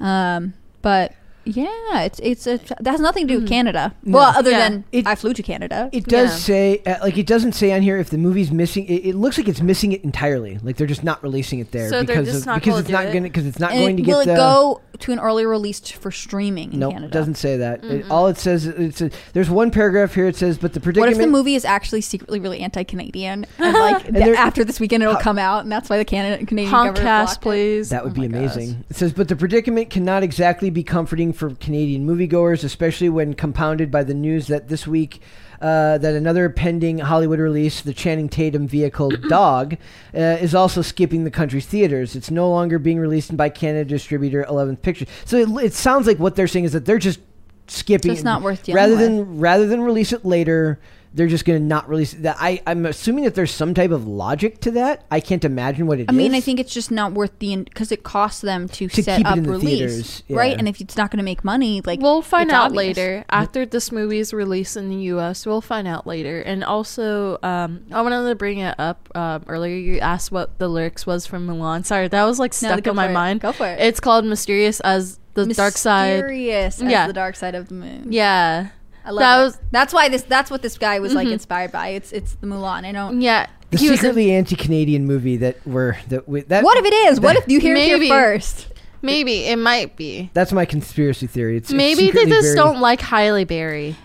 um but yeah it's it's a, that has nothing to do with canada well other Mm-hmm. Yeah. than It- i flew to canada It does Yeah. say, uh, like, it doesn't say on here if the movie's missing. It, it looks like it's missing it entirely. Like they're just not releasing it there So they're because just of, not because gonna it's do not it? going because it's not And going to it- get will it the. go to an early release for streaming in Nope, canada it doesn't say that. It, all it says it's a, there's one paragraph here. It says, but the what predicament. if the movie is actually secretly really anti-Canadian and like th- there- after this weekend it'll How- come out and that's why the Canada Canadian government Honkcast, blocked it? please. That would Oh be my amazing. It says, but the predicament cannot exactly be comforting for Canadian moviegoers, especially when compounded by the news that this week uh, that another pending Hollywood release, the Channing Tatum vehicle Dog, uh, is also skipping the country's theaters. It's no longer being released by Canada distributor Elevation Pictures. So it, it sounds like what they're saying is that they're just skipping. So it's not worth dealing rather with. than rather than release it later. They're just going to not release. That I, I'm assuming that there's some type of logic to that. I can't imagine what it is. I mean, I think it's just not worth the because it costs them to, To set keep it up in the release, theaters, right? And if it's not going to make money, like We'll find it's out obvious. later after this movie is released in the U.S. We'll find out later. And also, um, I wanted to bring it up um, earlier. You asked what the lyrics was from Mulan. Sorry, that was like stuck go in my for it. mind. Go for it. It's called "Mysterious as the Dark Side." Mysterious as Yeah. the dark side of the moon. Yeah, I love that it. was- that's why this. That's what this guy was like Mhm. inspired by. It's it's the Mulan. I don't. yeah. the he was in- secretly anti-Canadian movie that we're that we, that What if it is? What if you hear it Maybe. here first? maybe it might be. That's my conspiracy theory. It's, it's Maybe they secretly just very- don't like Halle Berry.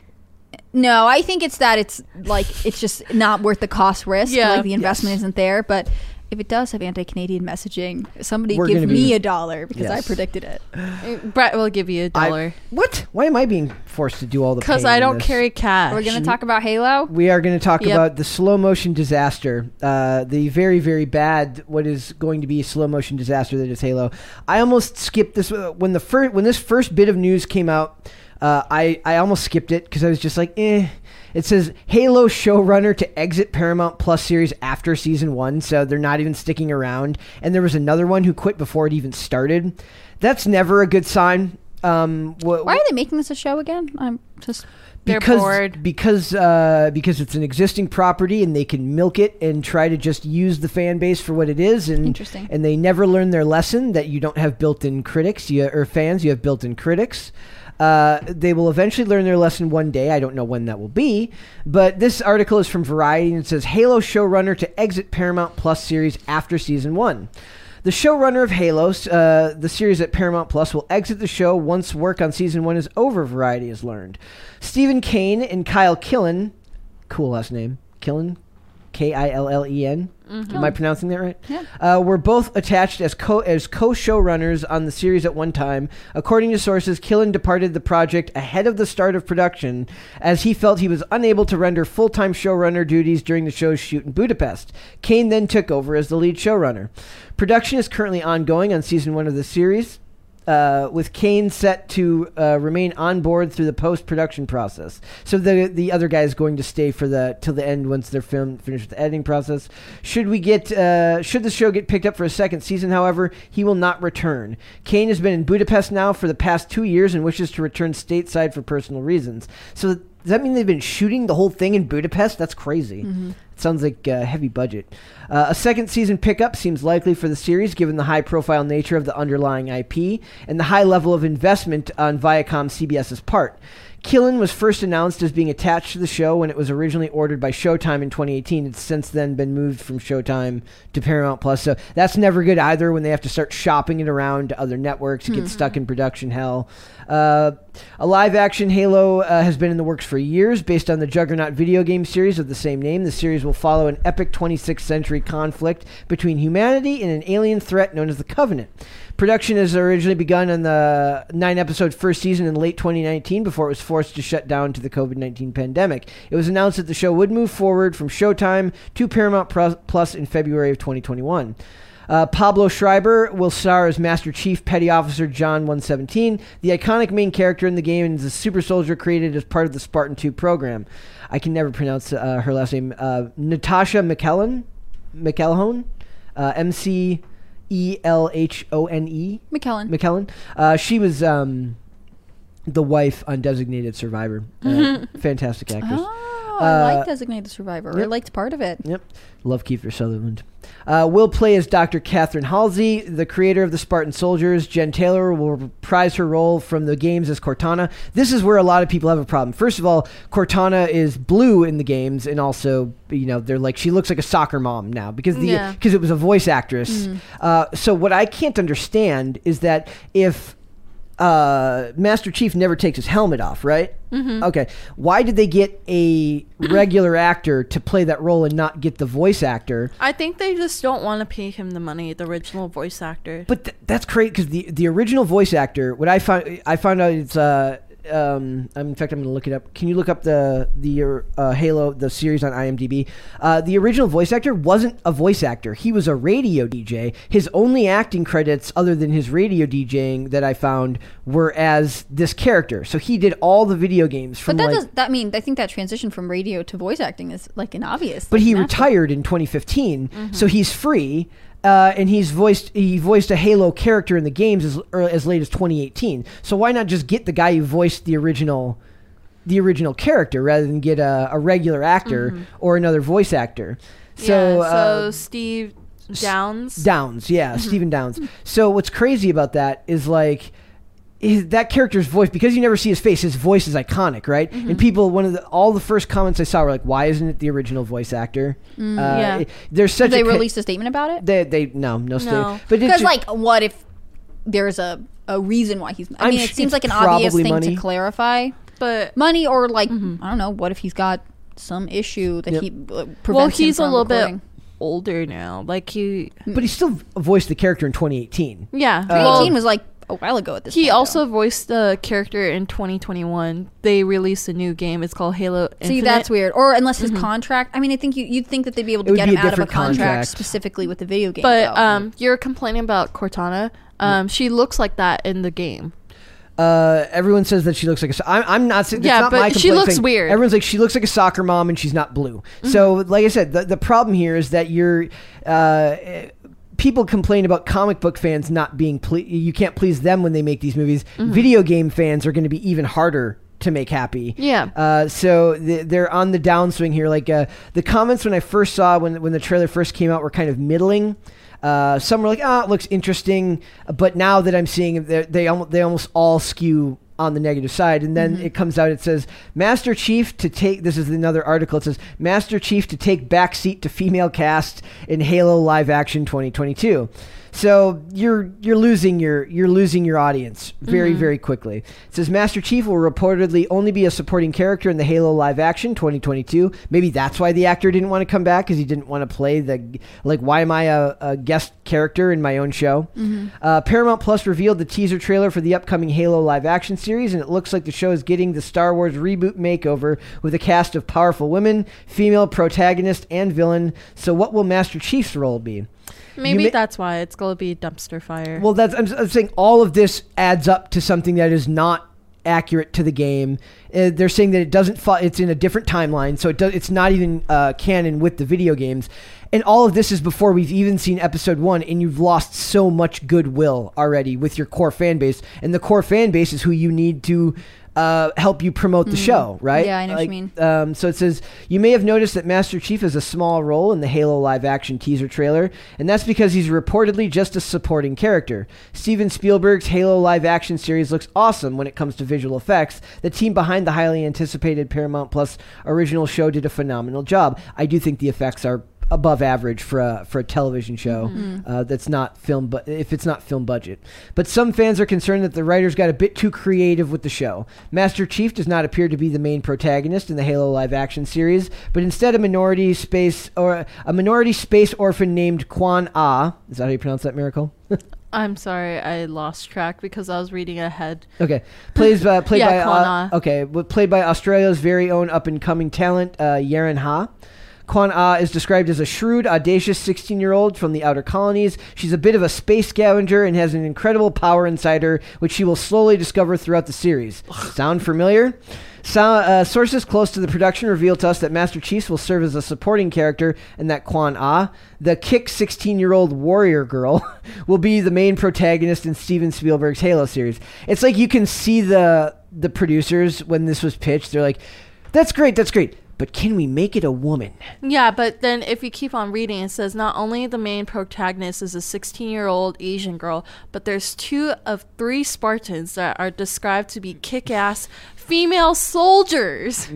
No, I think it's that it's like it's just not worth the cost risk. Yeah. like the investment Yes. isn't there. But if it does have anti-Canadian messaging, somebody We're give me be- a dollar because I predicted it. Uh, Brett will give you a dollar What? Why am I being forced to do all the? because I don't this? carry cash. We're gonna talk about Halo. We are going to talk Yep. about the slow motion disaster, uh, the very, very bad. What is going to be a slow motion disaster that is Halo. I almost skipped this uh, when the first when this first bit of news came out. Uh, I I almost skipped it because I was just like, eh. It says Halo showrunner to exit Paramount Plus series after season one, so they're not even sticking around. And there was another one who quit before it even started. That's never a good sign. Um, wh- Why are they making this a show again? I'm just because bored. because uh, because it's an existing property and they can milk it and try to just use the fan base for what it is and Interesting. and they never learn their lesson that you don't have built-in critics you, or fans you have built-in critics uh, they will eventually learn their lesson one day. I don't know when that will be, but this article is from Variety and it says Halo showrunner to exit Paramount Plus series after season one. The showrunner of Halo, uh, the series at Paramount Plus, will exit the show once work on season one is over, Variety has learned. Steven Kane and Kyle Killen, cool last name, Killen, K I L L E N. Am I pronouncing that right? Yeah. Uh, were both attached as co as co showrunners on the series at one time. According to sources, Killen departed the project ahead of the start of production, as he felt he was unable to render full time showrunner duties during the show's shoot in Budapest. Kane then took over as the lead showrunner. Production is currently ongoing on season one of the series uh, with Kane set to uh, remain on board through the post production process. So the the other guy is going to stay for the till the end once they're film finished with the editing process. Should we get uh, should the show get picked up for a second season, however, he will not return. Kane has been in Budapest now for the past two years and wishes to return stateside for personal reasons. So does that mean they've been shooting the whole thing in Budapest? That's crazy. It sounds like a heavy budget. Uh, a second season pickup seems likely for the series given the high profile nature of the underlying IP and the high level of investment on Viacom CBS's part. Killen was first announced as being attached to the show when it was originally ordered by Showtime in 2018. It's since then been moved from Showtime to Paramount Plus. So that's never good either when they have to start shopping it around to other networks. It get stuck in production hell. Uh, a live action Halo uh, has been in the works for years based on the Juggernaut video game series of the same name. The series will follow an epic 26th century conflict between humanity and an alien threat known as the Covenant. Production has originally begun on the nine episode first season in late 2019 before it was forced to shut down to the COVID 19 pandemic. It was announced that the show would move forward from Showtime to Paramount Plus in February of 2021. Uh, Pablo Schreiber will star as Master Chief Petty Officer John 117, the iconic main character in the game and is a super soldier created as part of the Spartan 2 program. I can never pronounce uh, her last name. Uh, Natasha McKellen? McElhone? Uh, M C E L H O N E? McKellen. McKellen. Uh, she was um, the wife on Designated Survivor. Uh, fantastic actress. Oh, I Uh, like Designated Survivor. I yep. liked part of it. Yep. Love Kiefer Sutherland. Uh, will play as Dr. Catherine Halsey, the creator of the Spartan Soldiers. Jen Taylor will reprise her role from the games as Cortana. This is where a lot of people have a problem. First of all, Cortana is blue in the games, and also, you know, they're like she looks like a soccer mom now because the Yeah. because it was a voice actress. Uh, so what I can't understand is that if uh, Master Chief never takes his helmet off, right? Mm-hmm. Okay. Why did they get a regular actor to play that role and not get the voice actor? I think they just don't want to pay him the money, the original voice actor. But th- that's great because the the original voice actor, what I found, I found out it's uh. Um, in fact, I'm going to look it up. Can you look up the the uh, Halo the series on IMDb? Uh, the original voice actor wasn't a voice actor; he was a radio DJ. His only acting credits, other than his radio DJing, that I found were as this character. So he did all the video games from But that like does that mean I think that transition from radio to voice acting is like an obvious. but like, he natural. retired in 2015 Mm-hmm. so he's free uh, and he's voiced he voiced a halo character in the games as, ear- as late as 2018 so why not just get the guy who voiced the original the original character rather than get a, a regular actor or another voice actor so, Mm-hmm. yeah, so uh, Steve Downes. Downes, yeah, Mm-hmm. Stephen Downes. So what's crazy about that is like his, that character's voice because you never see his face. His voice is iconic, right? Mm-hmm. And people, one of the all the first comments I saw were like, "Why isn't it the original voice actor?" uh, Mm, yeah. it- there's such Did they a released a statement about it? They, they no no, statement. No. but it's Because like, what if there's a a reason why he's? I I'm mean, sh- it seems like an obvious thing money. to clarify. but Money or like Mm-hmm. I don't know. What if he's got some issue that Yep. he uh, prevents well, him he's a from little recording? bit older now. Like he, but he still voiced the character in 2018. yeah. Uh, 2018 was like a while ago at this. He point, also though. voiced the character in 2021. They released a new game. It's called Halo Infinite. See, that's weird. Or unless his contract. I mean, I think you, you'd think that they'd be able It to would get him out of a contract, contract. specifically with the video game. But though. um, you're complaining about Cortana. Um, she looks like that in the game. Uh, everyone says that she looks like a. so- I'm, I'm not saying. Yeah, not but my she looks saying- weird. Everyone's like she looks like a soccer mom and she's not blue. So, like I said, the the problem here is that you're. Uh, People complain about comic book fans not being ple- you can't please them when they make these movies. Video game fans are going to be even harder to make happy. Yeah. Uh, so th- they're on the downswing here. Like uh, the comments when I first saw when when the trailer first came out were kind of middling. Uh, some were like, "Ah, it looks interesting," but now that I'm seeing they're- they almost they almost all skew on the negative side. And then mm-hmm. it comes out. It says Master Chief to take. This is another article. It says Master Chief to take backseat to female cast in Halo live action 2022. So you're you're losing your you're losing your audience very very quickly. It says Master Chief will reportedly only be a supporting character in the Halo live action 2022. Maybe that's why the actor didn't want to come back because he didn't want to play the like. Why am I a, a guest character in my own show? Uh, Paramount Plus revealed the teaser trailer for the upcoming Halo live action series, and it looks like the show is getting the Star Wars reboot makeover with a cast of powerful women, female protagonist, and villain. So, what will Master Chief's role be? Maybe ma- that's why it's gonna be dumpster fire. Well, that's I'm, I'm saying all of this adds up to something that is not accurate to the game. Uh, they're saying that it doesn't. Fo- it's in a different timeline, so it does. It's not even uh, canon with the video games. And all of this is before we've even seen episode one, and you've lost so much goodwill already with your core fan base. And the core fan base is who you need to uh, help you promote the show, right? Mm-hmm. Yeah, I know what you mean. Um, so it says you may have noticed that Master Chief has a small role in the Halo live action teaser trailer, and that's because he's reportedly just a supporting character. Steven Spielberg's Halo live action series looks awesome when it comes to visual effects. The team behind the highly anticipated Paramount Plus original show did a phenomenal job. I do think the effects are above average for a for a television show uh, that's not film but if it's not film budget. But some fans are concerned that the writers got a bit too creative with the show. Master chief does not appear to be the main protagonist in the halo live action series but instead a minority space or a minority space orphan named quan ah is that how you pronounce that miracle? I'm sorry, I lost track because I was reading ahead. Okay, plays uh, played Yeah, by Quan uh, Ah. okay, w- played by Australia's very own up and coming talent, uh, Yerin Ha. Quan Ah is described as a shrewd, audacious 16 year old from the outer colonies. She's a bit of a space scavenger and has an incredible power inside her, which she will slowly discover throughout the series. Sound familiar? So, uh, sources close to the production reveal to us that Master Chief will serve as a supporting character and that Quan Ah, the kick 16 year old warrior girl, will be the main protagonist in Steven Spielberg's Halo series. It's like you can see the the producers when this was pitched. They're like, "That's great, that's great, but can we make it a woman?" Yeah, but then if you keep on reading, it says not only the main protagonist is a 16 year old Asian girl, but there's two of three Spartans that are described to be kick ass female soldiers.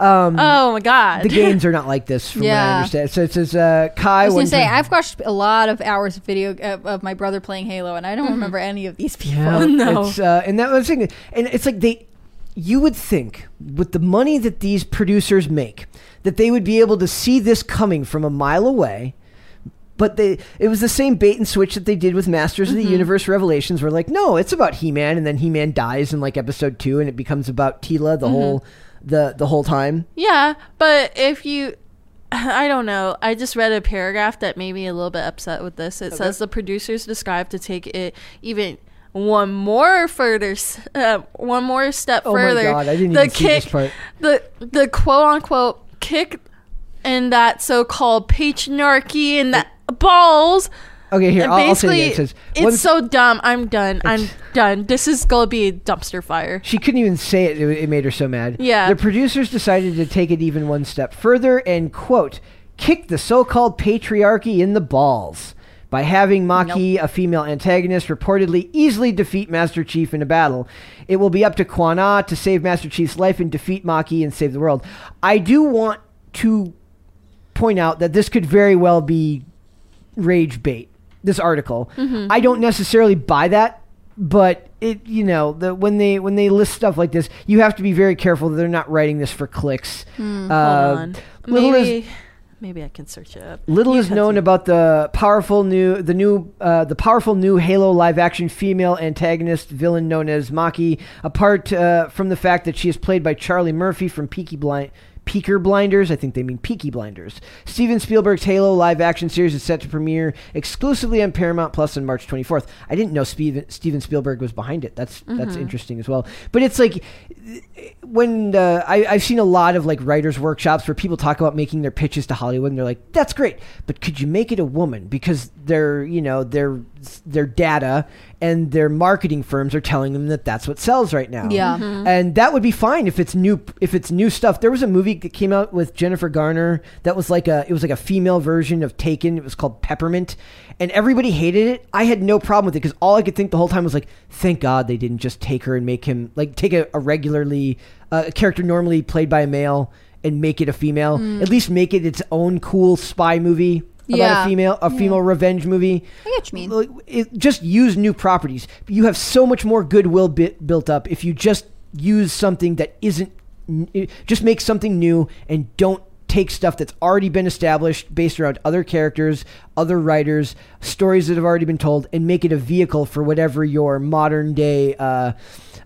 Um, Oh my god. the games are not like this, from what I Yeah. understand. So it says uh, Kai. I was going to say I've watched a lot of hours of video of, of my brother playing Halo, and I don't remember any of these people. Yeah, No. It's, uh, and that was thing. And it's like they, you would think with the money that these producers make, that they would be able to see this coming from a mile away. But they, it was the same bait and switch that they did with Masters of the mm-hmm. Universe Revelations. Where like, no, it's about He Man, and then He Man dies in like episode two, and it becomes about Teela the mm-hmm. whole, the the whole time. Yeah, but if you I don't know. I just read a paragraph that made me a little bit upset with this. It says the producers described to take it even one more further, uh, one more step Oh my further. God, I didn't the even see this part. the the quote unquote kick, in that so called patriarchy and that balls. Okay, here I'll, I'll basically, it. It says it's so dumb. I'm done. I'm done. This is gonna be a dumpster fire. She couldn't even say it. It, it made her so mad. Yeah. The producers decided to take it even one step further and, quote, kick the so called patriarchy in the balls by having Makee, a female antagonist, reportedly easily defeat Master Chief in a battle. It will be up to Quan Ah to save Master Chief's life and defeat Makee and save the world. I do want to point out that this could very well be rage bait. This article, I don't necessarily buy that, but it you know the when they when they list stuff like this, you have to be very careful that they're not writing this for clicks. Uh, Hold on. little is- Maybe I can search it up. Little You is known about the powerful new the new uh, the powerful new Halo live action female antagonist villain known as Makee. Apart uh, from the fact that she is played by Charlie Murphy from Peaky Blind. Peaker Blinders, I think they mean Peaky Blinders. Steven Spielberg's Halo live action series is set to premiere exclusively on Paramount Plus on March 24th. I didn't know Steven, Steven Spielberg was behind it. That's that's interesting as well. But it's like when uh, I, I've seen a lot of like writers workshops where people talk about making their pitches to Hollywood, and they're like, "That's great, but could you make it a woman?" Because they're you know their their data and their marketing firms are telling them that that's what sells right now. Yeah. Mm-hmm. Mm-hmm. and that would be fine if it's new if it's new stuff. There was a movie that came out with Jennifer Garner that was like a it was like a female version of Taken. It was called Peppermint, and everybody hated it. I had no problem with it because all I could think the whole time was like, "Thank God they didn't just take her and make him like take a, a regularly uh, a character normally played by a male." And make it a female. Mm. At least make it its own cool spy movie about Yeah. a female, a female revenge movie. I get what you mean. It, just use new properties. You have so much more goodwill bit, built up if you just use something that isn't. Just make something new and don't take stuff that's already been established based around other characters, other writers, stories that have already been told, and make it a vehicle for whatever your modern day uh,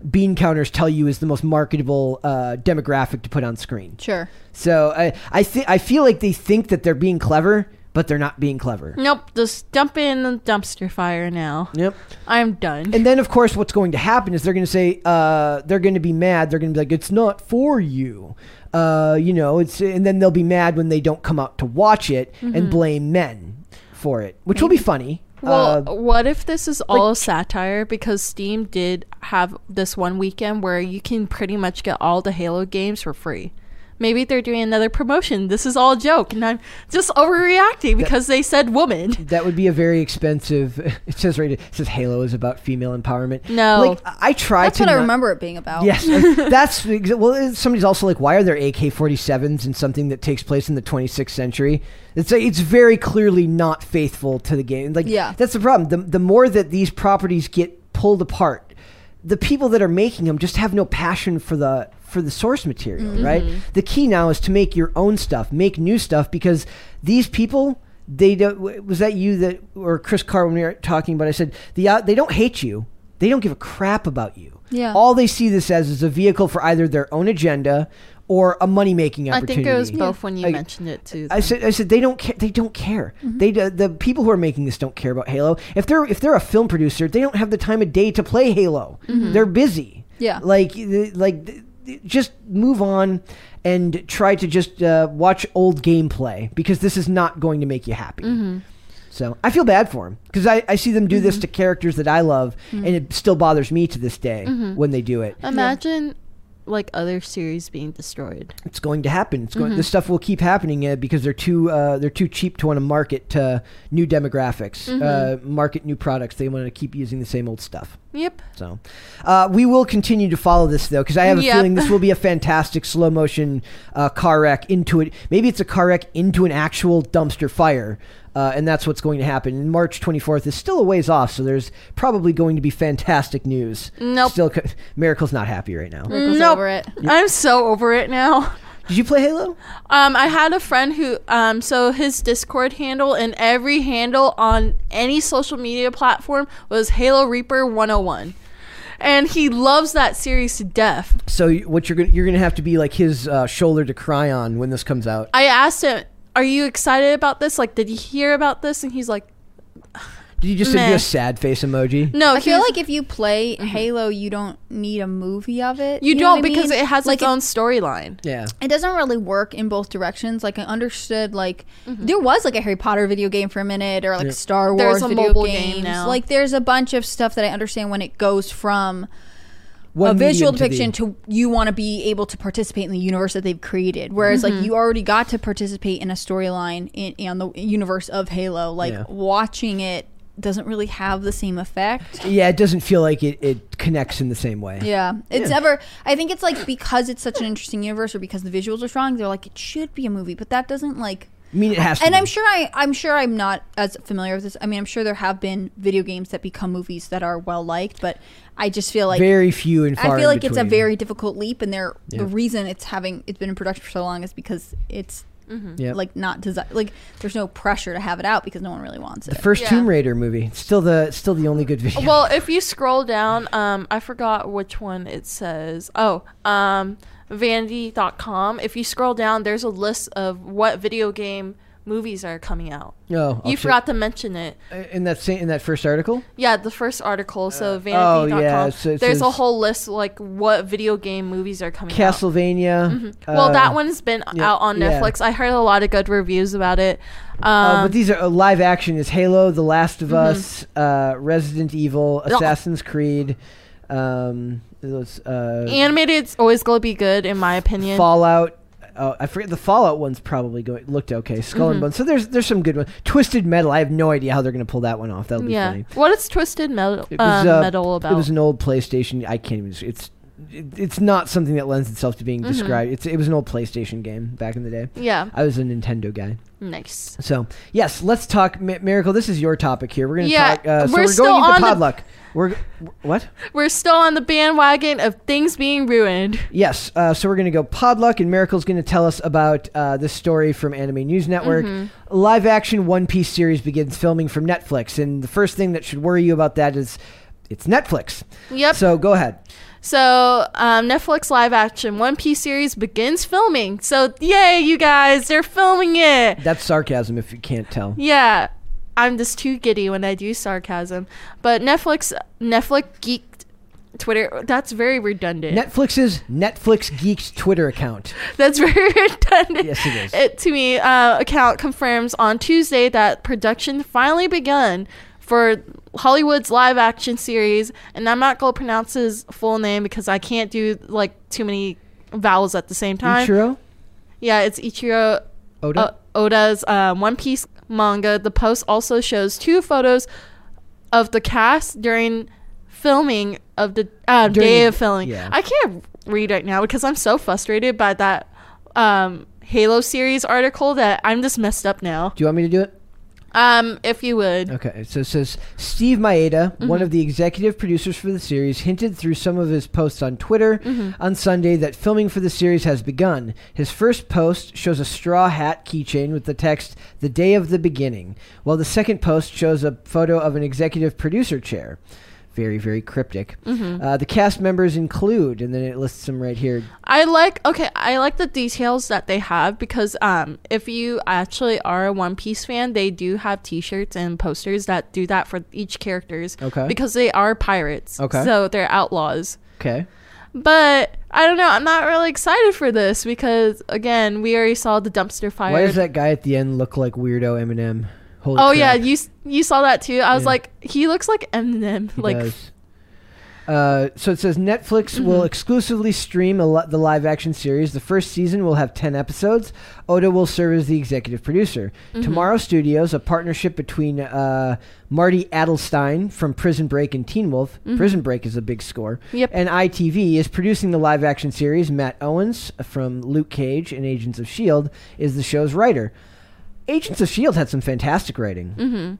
bean counters tell you is the most marketable uh, demographic to put on screen. Sure. So I I think I feel like they think that they're being clever, but they're not being clever. Nope, just dump it in the dumpster fire now. Yep. I'm done. And then, of course, what's going to happen is they're going to say uh, they're going to be mad. They're going to be like, "It's not for you," uh, you know. It's and then they'll be mad when they don't come out to watch it and blame men for it, which will be funny. Well, Uh, what if this is all a satire? Because Steam did have this one weekend where you can pretty much get all the Halo games for free. Maybe they're doing another promotion. This is all a joke, and I'm just overreacting because they said woman. that would be a very expensive. It says right. It says Halo is about female empowerment. No. like I tried That's to. what I remember it being about. Yes, that's well. Somebody's also like, why are there AK-47s in something that takes place in the 26th century? It's like, it's very clearly not faithful to the game. Like, Yeah. that's the problem. The the more that these properties get pulled apart, the people that are making them just have no passion for the for the source material, mm-hmm. right? The key now is to make your own stuff, make new stuff, because these people. They don't. Was that you that or Chris Carr when we were talking about? it, I said the uh, they don't hate you. They don't give a crap about you. Yeah. All they see this as is a vehicle for either their own agenda or a money making I think it was both when you I- mentioned it too. I said, I said they don't care. They don't care. Mm-hmm. They do- the people who are making this don't care about Halo. If they're if they're a film producer, they don't have the time of day to play Halo. Mm-hmm. They're busy. Yeah. like like just move on and try to just uh, watch old gameplay because this is not going to make you happy. So I feel bad for them because I, I see them do this to characters that I love, and it still bothers me to this day when they do it. Imagine like other series being destroyed. It's going to happen. It's going. This stuff will keep happening uh, because they're too uh, they're too cheap to want to market to new demographics, uh, market new products. They want to keep using the same old stuff. Yep. So, uh, we will continue to follow this though, because I have a Yep. feeling this will be a fantastic slow motion uh, car wreck into it. Maybe it's a car wreck into an actual dumpster fire, uh, and that's what's going to happen. And March 24th is still a ways off, so there's probably going to be fantastic news. Nope. Still, co- Miracle's not happy right now. Miracle's Nope. over it. I'm so over it now. Did you play Halo? Um, I had a friend who, um, so his Discord handle and every handle on any social media platform was Halo Reaper 101. And he loves that series to death. So what you're gonna you're gonna have to be like his uh, shoulder to cry on when this comes out. I asked him, Are you excited about this? Like, did you hear about this? And he's like, Did you just do Meh. a sad face emoji? No, I feel like if you play Halo, you don't need a movie of it. you know don't what I because mean? it has like its own storyline. Yeah. it doesn't really work in both directions. Like I understood, like Mm-hmm. there was like a Harry Potter video game for a minute, or like Yeah. Star Wars There's a video mobile games. game now. Like there's a bunch of stuff that I understand when it goes from One a visual medium to depiction to, you want to be able to participate in the universe that they've created. Whereas Mm-hmm. like you already got to participate in a storyline in, in the universe of Halo. Like Yeah. watching it doesn't really have the same effect. Yeah, it doesn't feel like it, it connects in the same way. Yeah, it's Yeah. never. I think it's like because it's such an interesting universe, or because the visuals are strong. They're like it should be a movie, but that doesn't like. I mean, it has to. And be. I'm sure I, I'm sure I'm not as familiar with this. I mean, I'm sure there have been video games that become movies that are well liked, but I just feel like very few and far. I feel like it's a very difficult leap, and they're Yeah. the reason it's having it's been in production for so long is because it's Yep. like not desi- like there's no pressure to have it out because no one really wants it. the first Yeah. Tomb Raider movie. Still the still the only good video. Well, if you scroll down, um, I forgot which one it says. Oh, um, Vanity.com. If you scroll down, there's a list of what video game movies are coming out. oh, you forgot to mention it. in that same in that first article. Yeah, the first article. So oh, Vanity.com. yeah, so there's a whole list like what video game movies are coming out. Castlevania. Well, uh, that one's been yeah, out on yeah. Netflix. I heard a lot of good reviews about it. Um, Uh, but these are uh, live action. Is Halo, The Last Mm-hmm. of Us, uh, Resident Evil, Assassin's Creed, um, those, uh, animated's always going to be good in my opinion. Fallout. Oh, I forget the Fallout one's probably going looked okay. Skull Mm-hmm. and Bones. So there's there's some good ones. Twisted Metal. I have no idea how they're going to pull that one off. That'll be yeah. funny. What is Twisted Metal, It was, uh, uh, Metal about? It was an old PlayStation. I can't even. It's it, it's not something that lends itself to being Mm-hmm. described. It's it was an old PlayStation game back in the day. yeah. I was a Nintendo guy. Nice. So yes, let's talk. Mi- Miracle, this is your topic here. We're going to Yeah, talk. Uh, so we're we're still going on into the- Podluck. We're what? We're still on the bandwagon of things being ruined. Yes. Uh, so we're going to go Podluck, and Miracle's going to tell us about uh, this story from Anime News Network. Mm-hmm. Live action One Piece series begins filming from Netflix, and the first thing that should worry you about that is it's Netflix. Yep. So go ahead. So, um, Netflix live action One Piece series begins filming. So, yay, you guys, they're filming it. That's sarcasm if you can't tell. Yeah, I'm just too giddy when I do sarcasm. But Netflix, Netflix geeked Twitter. That's very redundant. Netflix's Netflix Geeks Twitter account. That's very redundant. Yes, it is. It to me uh, account confirms on Tuesday that production finally begun for Hollywood's live action series, and I'm not gonna pronounce his full name because I can't do like too many vowels at the same time. Ichiro Yeah, it's Ichiro Oda. uh, Oda's um, One Piece manga. The post also shows two photos of the cast during filming of the uh, During day of filming. yeah. I can't read right now because I'm so frustrated by that um, Halo series article that I'm just messed up now. Do you want me to do it? Um, if you would. Okay, so it says Steve Maeda, Mm-hmm. one of the executive producers for the series, hinted through some of his posts on Twitter Mm-hmm. on Sunday that filming for the series has begun. His first post shows a straw hat keychain with the text "The Day of the Beginning," while the second post shows a photo of an executive producer chair. Very, very cryptic. Mm-hmm. Uh, the cast members include, and then it lists them right here. I like okay, I like the details that they have because um if you actually are a One Piece fan, they do have t-shirts and posters that do that for each characters. Okay. Because they are pirates. Okay. So they're outlaws. Okay. But I don't know, I'm not really excited for this because again, we already saw the dumpster fire. Why does that guy at the end look like weirdo Eminem? Holy Oh crap. yeah, you you saw that too. I was Yeah. like, he looks like Eminem. He like. Uh, so it says Netflix will Mhm. exclusively stream a li- the live action series. The first season will have 10 episodes. Oda will serve as the executive producer. Mhm. Tomorrow Studios, a partnership between uh, Marty Adelstein from Prison Break and Teen Wolf, Mhm. Prison Break is a big score, Yep. and ITV is producing the live action series. Matt Owens from Luke Cage and Agents of S.H.I.E.L.D. Is the show's writer. Agents of S.H.I.E.L.D. had some fantastic writing. mm-hmm.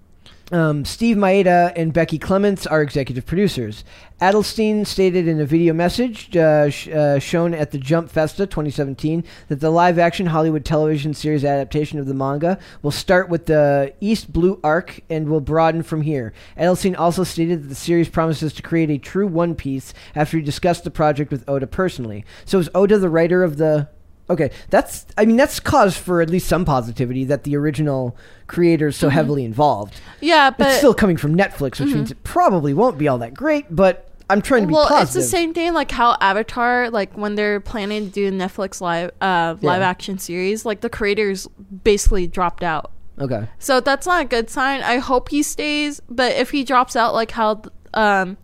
Um, Steve Maeda and Becky Clements are executive producers. Adelstein stated in a video message uh, sh- uh, shown at the Jump Festa 2017 that the live action Hollywood television series adaptation of the manga will start with the East Blue arc and will broaden from here. Adelstein also stated that the series promises to create a true One Piece after he discussed the project with Oda personally. So is Oda the writer of the Okay, that's I mean that's cause for at least some positivity that the original creator is so heavily involved. Yeah, but it's still coming from Netflix, which Mhm. means it probably won't be all that great, but I'm trying to be well, positive. it's the same thing like how Avatar, like when they're planning to do Netflix live uh, live Yeah. action series, like the creators basically dropped out. Okay. So that's not a good sign. I hope he stays, but if he drops out like how um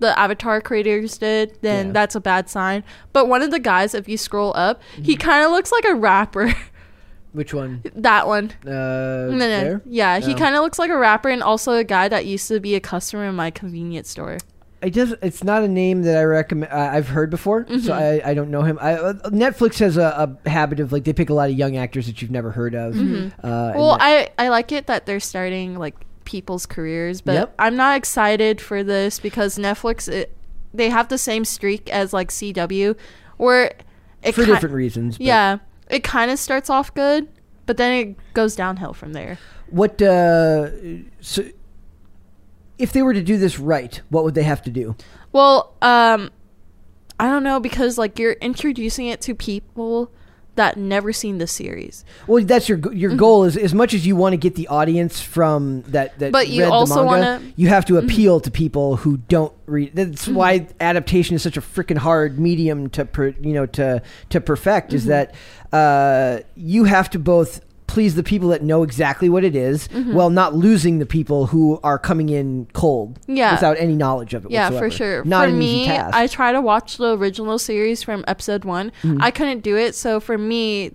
the Avatar creators did, then Yeah. that's a bad sign. But one of the guys, if you scroll up, he Mm-hmm. kind of looks like a rapper. Which one? that one. Uh, No, no. there? Yeah, he Oh. kind of looks like a rapper and also a guy that used to be a customer in my convenience store. It does. It's not a name that I recommend. I I've heard before, so Mhm. I, I don't know him. I, uh, Netflix has a, a habit of like they pick a lot of young actors that you've never heard of. Mhm. Uh, Well, I I like it that they're starting like people's careers, but Yep. I'm not excited for this because Netflix it, they have the same streak as like CW, where it for ki- different reasons. but yeah, it kind of starts off good, but then it goes downhill from there. What? Uh, so, if they were to do this right, what would they have to do? Well, um, I don't know because like you're introducing it to people that never seen the series, Well, that's your your goal is as much as you want to get the audience from that that Mm-hmm. But you read also wanna- Mm-hmm. you have to appeal to people who don't read. That's why adaptation is such a freaking hard medium to per, you know to to perfect. Is Mm-hmm. that uh, you have to both please the people that know exactly what it is, Mm-hmm. while not losing the people who are coming in cold Yeah. without any knowledge of it Yeah, whatsoever. for sure. Not for an me, easy task. I try to watch the original series from episode one. Mm-hmm. I couldn't do it, so for me,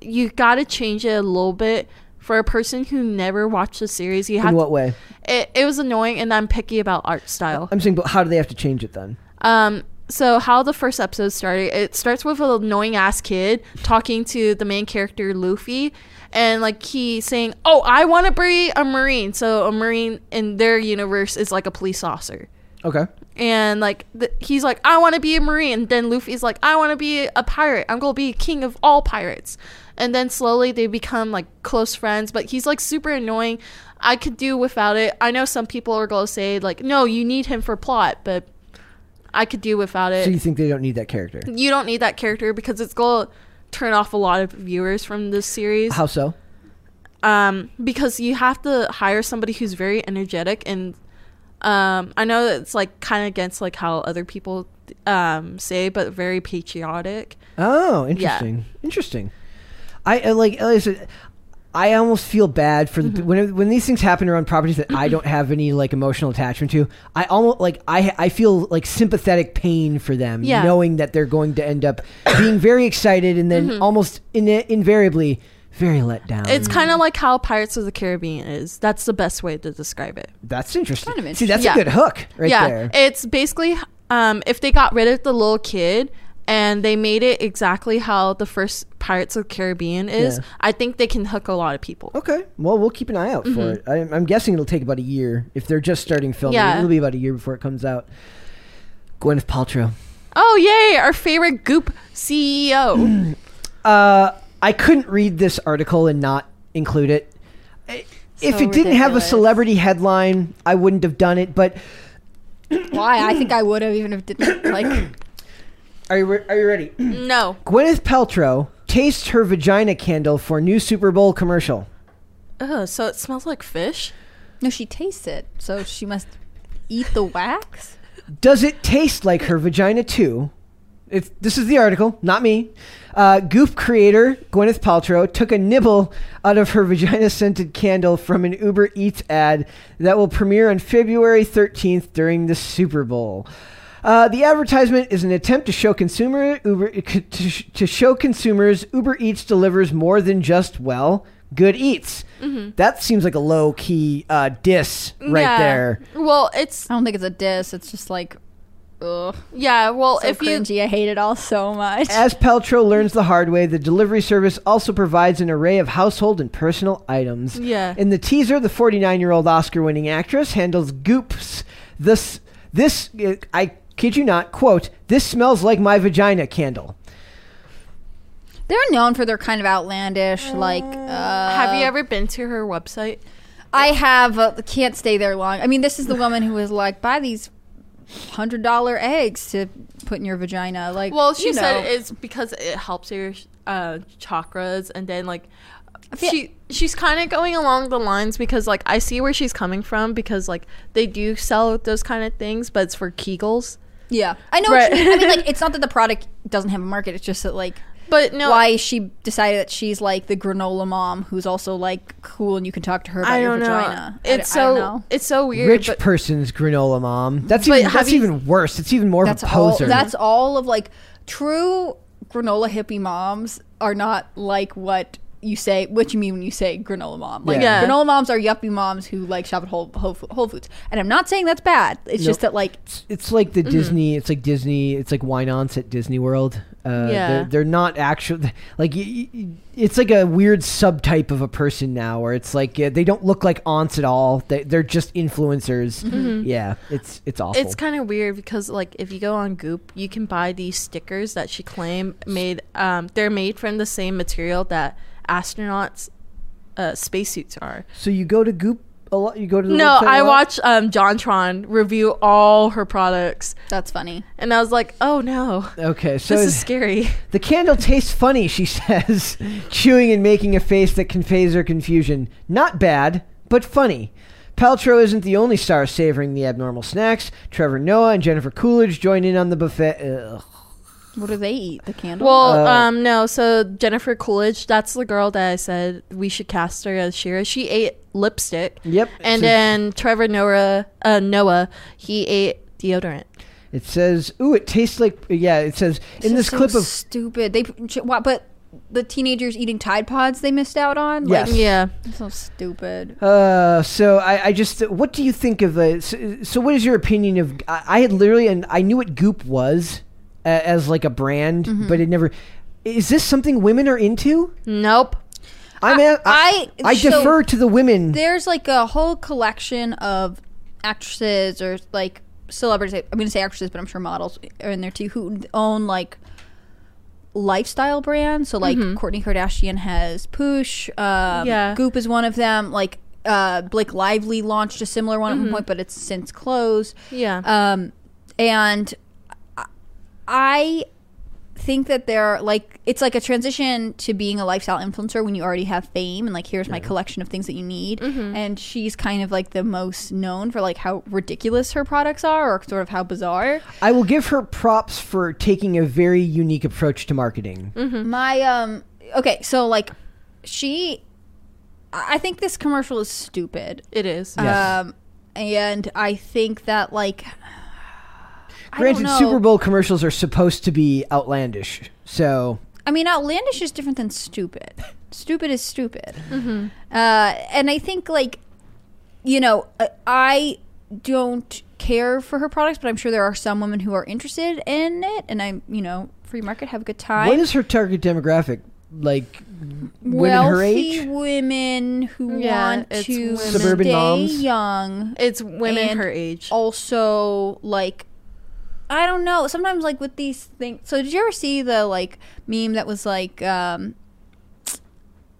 you got to change it a little bit. For a person who never watched the series, you have in to, what way? it, it was annoying, and I'm picky about art style. I'm saying, but how do they have to change it then? Um, so how the first episode started, it starts with an annoying ass kid talking to the main character Luffy, and like he saying, "Oh, I want to be a marine." So a marine in their universe is like a police officer. Okay. and like th- he's like i want to be a marine. And then luffy's like i want to be a pirate. I'm gonna be king of all pirates. And then slowly they become like close friends but he's like super annoying. I could do without it. I know some people are gonna say like no you need him for plot but i could do without it. So you think they don't need that character? you don't need that character because it's gonna turn off a lot of viewers from this series How so? um, because you have to hire somebody who's very energetic and um, I know that it's like kind of against like how other people um, say, but very patriotic. Oh, interesting. Interesting. I, I like. Like I said, I almost feel bad for the, when when these things happen around properties that I don't have any like emotional attachment to. I almost like I I feel like sympathetic pain for them, Yeah. knowing that they're going to end up being very excited and then almost in, invariably very let down. It's kind of like how Pirates of the Caribbean is. That's the best way to describe it. that's interesting. Kind of See, that's a good hook right yeah, there. it's basically um, if they got rid of the little kid and they made it exactly how the first Pirates of the Caribbean is, Yeah. I think they can hook a lot of people. Okay. Well, we'll keep an eye out for it. I, I'm guessing it'll take about a year if they're just starting filming. Yeah. It'll be about a year before it comes out. Gwyneth Paltrow. Oh yay! Our favorite Goop CEO. Uh, I couldn't read this article and not include it. I- If So it didn't have a celebrity headline, I wouldn't have done it. But Why? I think I would have even if it didn't like. are you re- are you ready? no. Gwyneth Paltrow tastes her vagina candle for new Super Bowl commercial. Ugh, so it smells like fish. No, she tastes it, so she must eat the wax. Does it taste like her vagina too? It's, this is the article, not me. Uh, Goop creator Gwyneth Paltrow took a nibble out of her vagina scented candle from an Uber Eats ad that will premiere on February 13th during the Super Bowl. Uh, the advertisement is an attempt to show consumer Uber to, to show consumers Uber Eats delivers more than just well good eats. That seems like a low key uh, diss right Yeah. there. Well, it's I don't think it's a diss. It's just like, ugh, yeah. Well, so if you cringy. I hate it all so much. As Paltrow learns the hard way, the delivery service also provides an array of household and personal items. Yeah. In the teaser, the 49-year-old Oscar-winning actress handles Goops. This, this, uh, I kid you not, quote, "This smells like my vagina" candle. They're known for their kind of outlandish, like. Uh, have you ever been to her website? I have. Uh, can't stay there long. I mean, this is the woman who was like, buy these hundred dollar eggs to put in your vagina. Like, Well, she you said know. it's because it helps your uh, chakras, and then like she she's kind of going along the lines because like I see where she's coming from because like they do sell those kind of things, but it's for Kegels. Yeah, I know. Right. What you. I mean, like, it's not that the product doesn't have a market. It's just that, like, But no, why she decided that she's like the granola mom who's also like cool and you can talk to her about I your don't know. vagina. It's I don't so know. it's so weird. Rich but person's granola mom. That's even that's you- even worse. It's even more That's of a all. poser. That's all of like true granola hippie moms are not like what you say. What you mean when you say granola mom? Like Yeah. granola moms are yuppie moms who like shop at Whole, Whole, Whole Foods. And I'm not saying that's bad. It's just that like it's, it's like the Disney. It's like Disney. It's like wine aunts at Disney World. Uh, Yeah. they're, they're not actual. Like y- y- it's like a weird subtype of a person now, where it's like uh, they don't look like aunts at all. They, they're just influencers. Yeah, it's it's awful. It's kind of weird because like if you go on Goop, you can buy these stickers that she claimed made. Um, they're made from the same material that astronauts' uh, spacesuits are. so you go to Goop a lot. You go to the No, I a I watch um, Jontron review all her products, that's funny. and I was like, oh no, Okay, so this is scary. The candle tastes funny, she says, chewing and making a face that conveys her confusion. Not bad, but funny. Paltrow isn't the only star savoring the abnormal snacks. Trevor Noah and Jennifer Coolidge join in on the buffet. Ugh. What do they eat? The candle. Well, Uh, um, no. So Jennifer Coolidge, that's the girl that I said we should cast her as Shira. She ate lipstick, Yep. and so then Trevor Noah, uh, Noah, he ate deodorant. it says, "Ooh, it tastes like." Yeah, it says in this so clip of. stupid. They what? But the teenagers eating Tide Pods they missed out on. Yes. Like, Yeah. so stupid. Uh, so I, I just, what do you think of the? So, so what is your opinion of? I, I had literally, and I knew what Goop was as like a brand, Mm-hmm. but it never. Is this something women are into? Nope. I'm I- a- I, I- I so defer to the women. There's like a whole collection of actresses or like celebrities. I'm going to say actresses, but I'm sure models are in there too who own like lifestyle brands. So like Kourtney Kardashian has Poosh. Um, Yeah. Goop is one of them. Like uh, Blake Lively launched a similar one at one point, but it's since closed. Yeah. Um, and I- I think that they're like it's like a transition to being a lifestyle influencer when you already have fame and like here's my collection of things that you need and she's kind of like the most known for like how ridiculous her products are or sort of how bizarre I will give her props for taking a very unique approach to marketing. my um okay so like she I think this commercial is stupid. It is. Yes. Um, and I think that like. I don't Granted, know. Super Bowl commercials are supposed to be outlandish, so I mean, outlandish is different than stupid. stupid is stupid. Mm-hmm. Uh, and I think like, you know, uh, I don't care for her products, but I'm sure there are some women who are interested in it, and I'm, you know, free market, have a good time. what is her target demographic? Like women Wealthy her age? women who Yeah, want to women. Suburban stay moms? young. It's women And her age. also like I don't know. Sometimes like with these things. So did you ever see the like meme that was like um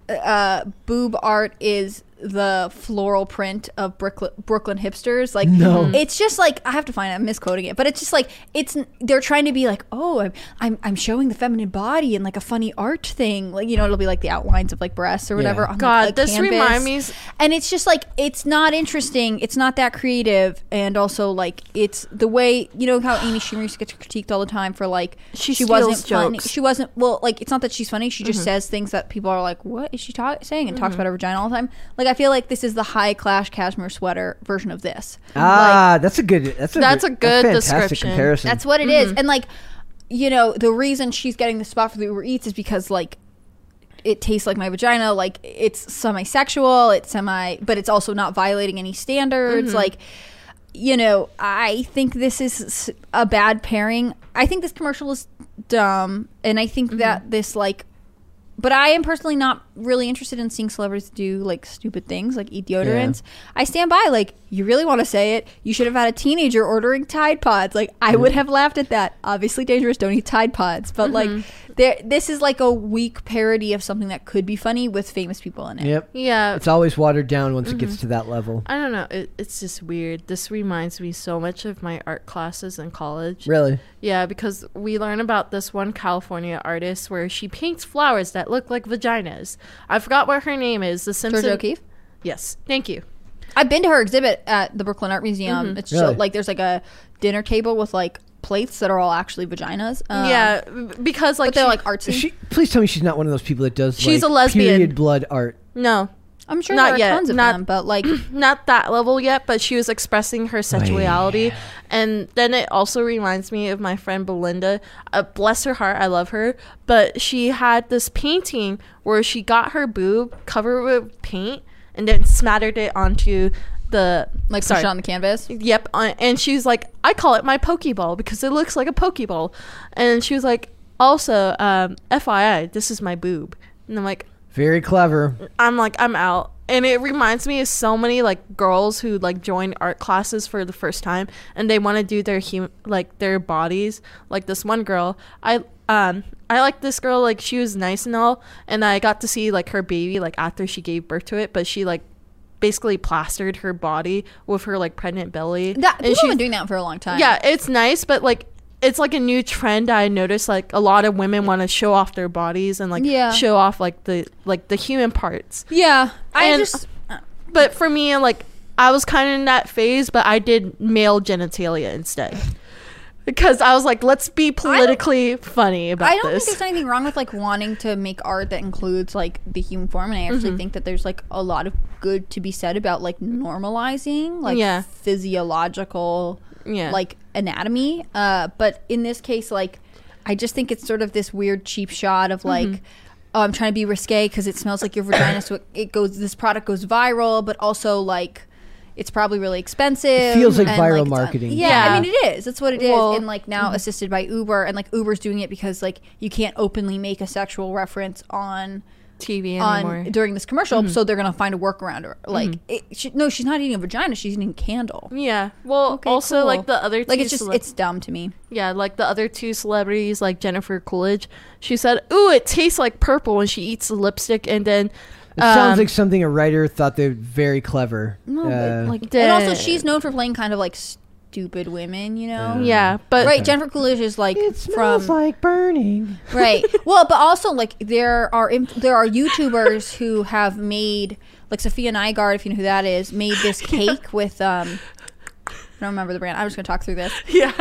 uh boob art is the floral print of Brooklyn, Brooklyn hipsters like No. Mm-hmm. it's just like I have to find it, I'm misquoting it but it's just like it's they're trying to be like oh I'm, I'm I'm showing the feminine body in like a funny art thing like you know it'll be like the outlines of like breasts or whatever Yeah. on, like, God, a this canvas. remind me. and it's just like it's not interesting it's not that creative and also like it's the way you know how amy schumer gets critiqued all the time for like She she wasn't steals funny she wasn't well like it's not that she's funny she just mm-hmm. says things that people are like what is she ta- saying and talks mm-hmm. about her vagina all the time like i feel like this is the high class cashmere sweater version of this ah, that's a good. That's a That's a good fantastic description. comparison. that's what it is. Mm-hmm. And like, you know, the reason she's getting the spot for the Uber Eats is because like it tastes like my vagina. Like it's semi-sexual. It's semi, but it's also not violating any standards. Mm-hmm. Like, you know, I think this is a bad pairing. I think this commercial is dumb, and I think mm-hmm. that this like. But I am personally not really interested in seeing celebrities do like stupid things, like eat deodorants. I stand by, like, you really want to say it. You should have had a teenager ordering Tide Pods. Like, I would have laughed at that. Obviously dangerous, don't eat Tide Pods. But, like, there, this is like a weak parody of something that could be funny with famous people in it. Yep. Yeah, It's always watered down once it Mm-hmm. gets to that level. I don't know. It, it's just weird. This reminds me so much of my art classes in college. Really? Yeah, because we learn about this one California artist where she paints flowers that look like vaginas. I forgot what her name is. The Simpson. Georgia O'Keeffe. Yes, thank you. I've been to her exhibit at the Brooklyn Art Museum. It's Really? so, like there's like a dinner table with like plates that are all actually vaginas. Um, yeah, because like but they're she- like artsy. She, please tell me she's not one of those people that does. She's like, a lesbian. Period blood art. no, I'm sure not there are yet. tons of Not- them, but like not that level yet, but she was expressing her sexuality. And then it also reminds me of my friend Belinda. Uh, bless her heart, I love her. But she had this painting where she got her boob covered with paint and then smattered it onto the like push sorry. it on the canvas. Yep, uh, and she was like, "I call it my pokeball because it looks like a pokeball." And she was like, "Also, um, FYI, this is my boob." And I'm like, Very clever. I'm like, I'm out. And it reminds me of so many like girls who like join art classes for the first time and they want to do their hum- like their bodies. Like this one girl, I um I like this girl like she was nice and all and I got to see like her baby like after she gave birth to it, but she like basically plastered her body with her like pregnant belly. That and people have she been doing that for a long time. yeah, it's nice, but like it's like a new trend I noticed like a lot of women want to show off their bodies and like Yeah. show off like the like the human parts. yeah. I And- just But for me like I was kind of in that phase, but I did male genitalia instead. Because I was like, let's be politically funny about I don't this. think there's anything wrong with like wanting to make art that includes like the human form, and I actually Mm-hmm. think that there's like a lot of good to be said about like normalizing like Yeah. physiological yeah. like anatomy. Uh, but in this case, like I just think it's sort of this weird cheap shot of like. Mm-hmm. Oh, I'm trying to be risque because it smells like your vagina, so it, it goes. This product goes viral, but also like it's probably really expensive. It feels like and, viral it's, uh, marketing. yeah, Yeah. I mean it is. That's what it is. Well- and like now assisted by Uber, and like Uber's doing it because like you can't openly make a sexual reference on TV on during this commercial, Mm-hmm. so they're gonna find a workaround. Or like, it, she, no, she's not eating a vagina; she's eating a candle. yeah. Well, Okay, also cool. like the other two Like it's just cele- it's dumb to me. Yeah, like the other two celebrities, like Jennifer Coolidge, she said, "Ooh, it tastes like purple" when she eats the lipstick, and then It sounds um, like something a writer thought they were very clever. No, Uh, like, and also Dang. she's known for playing kind of like stupid women, you know. yeah, but Right, Jennifer Coolidge is like it smells from like burning. right. Well, but also like there are inf- there are YouTubers who have made like Safiya Nygaard, if you know who that is, made this cake with um I don't remember the brand. I'm just gonna talk through this. Yeah.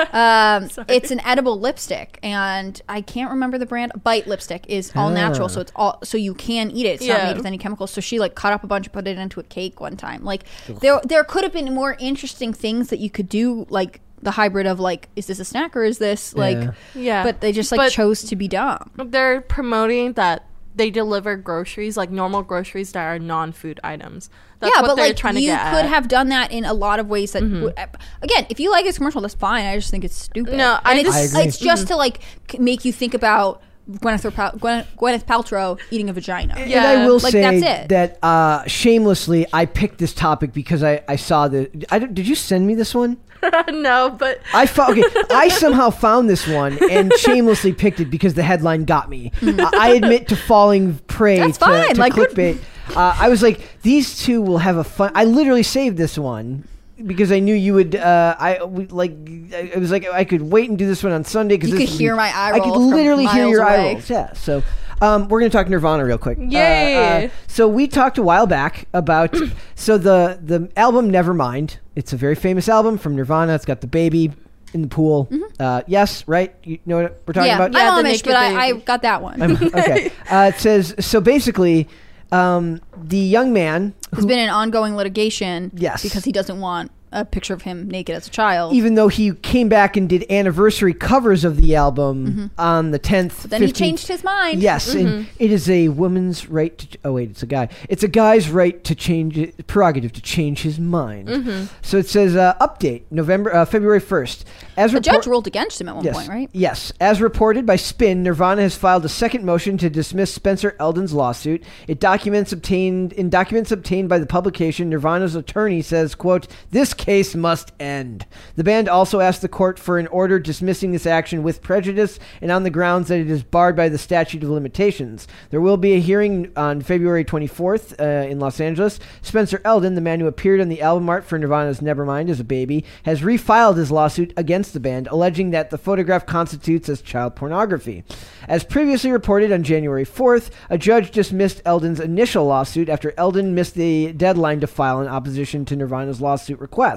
Um, Sorry. it's an edible lipstick, and I can't remember the brand. Bite lipstick is all natural, so it's all so you can eat it. It's not Yeah. made with any chemicals. So she like cut up a bunch and put it into a cake one time. Like there, there could have been more interesting things that you could do, like the hybrid of like, is this a snack or is this like? Yeah. yeah. But they just like But- chose to be dumb. they're promoting that they deliver groceries like normal groceries that are non-food items. That's yeah, what but they're like trying you to get could at. have done that in a lot of ways. That Mm-hmm. would, again, if you like this commercial, that's fine. I just think it's stupid. No, I and it's, just- I agree. it's just to like make you think about Gwyneth, Pal- Gwyneth, Gwyneth Paltrow eating a vagina. Yeah. and I will Like, say that's it. that uh, shamelessly, I picked this topic because I, I saw the. I did you send me this one? no, but I found okay. I somehow found this one and shamelessly picked it because the headline got me. I I admit to falling prey That's to, fine, to like, good- clickbait. Uh, I was like, these two will have a fun. I literally saved this one because I knew you would. Uh, I like. I was like, I could wait and do this one on Sunday because You could hear my eye I could from literally hear miles your eye away. rolls. Yeah. So. Um, we're going to talk Nirvana real quick. Uh, Yay. uh, so we talked a while back about so the the album Nevermind. It's a very famous album from Nirvana. It's got the baby in the pool. Uh, yes, right. You know what we're talking yeah, about. Yeah, I'm Amish, but I, I got that one. I'm- okay. Uh, it says so. Basically, um, the young man, There's been in ongoing litigation. Yes. because he doesn't want a picture of him naked as a child. even though he came back and did anniversary covers of the album on the tenth, Mm-hmm. then he changed his mind. Yes, and it is a woman's right to. Oh wait, it's a guy. It's a guy's right to change it, prerogative to change his mind. So it says uh, update November, uh, February first. As The report- judge ruled against him at one yes, point, right? Yes. As reported by Spin, Nirvana has filed a second motion to dismiss Spencer Elden's lawsuit. It documents obtained in documents obtained by the publication. Nirvana's attorney says, "quote This case must end." The band also asked the court for an order dismissing this action with prejudice and on the grounds that it is barred by the statute of limitations. There will be a hearing on February 24th uh, in Los Angeles. Spencer Elden, the man who appeared on the album art for Nirvana's Nevermind as a baby, has refiled his lawsuit against the band, alleging that the photograph constitutes as child pornography. As previously reported on January 4th, a judge dismissed Elden's initial lawsuit after Elden missed the deadline to file in opposition to Nirvana's lawsuit request,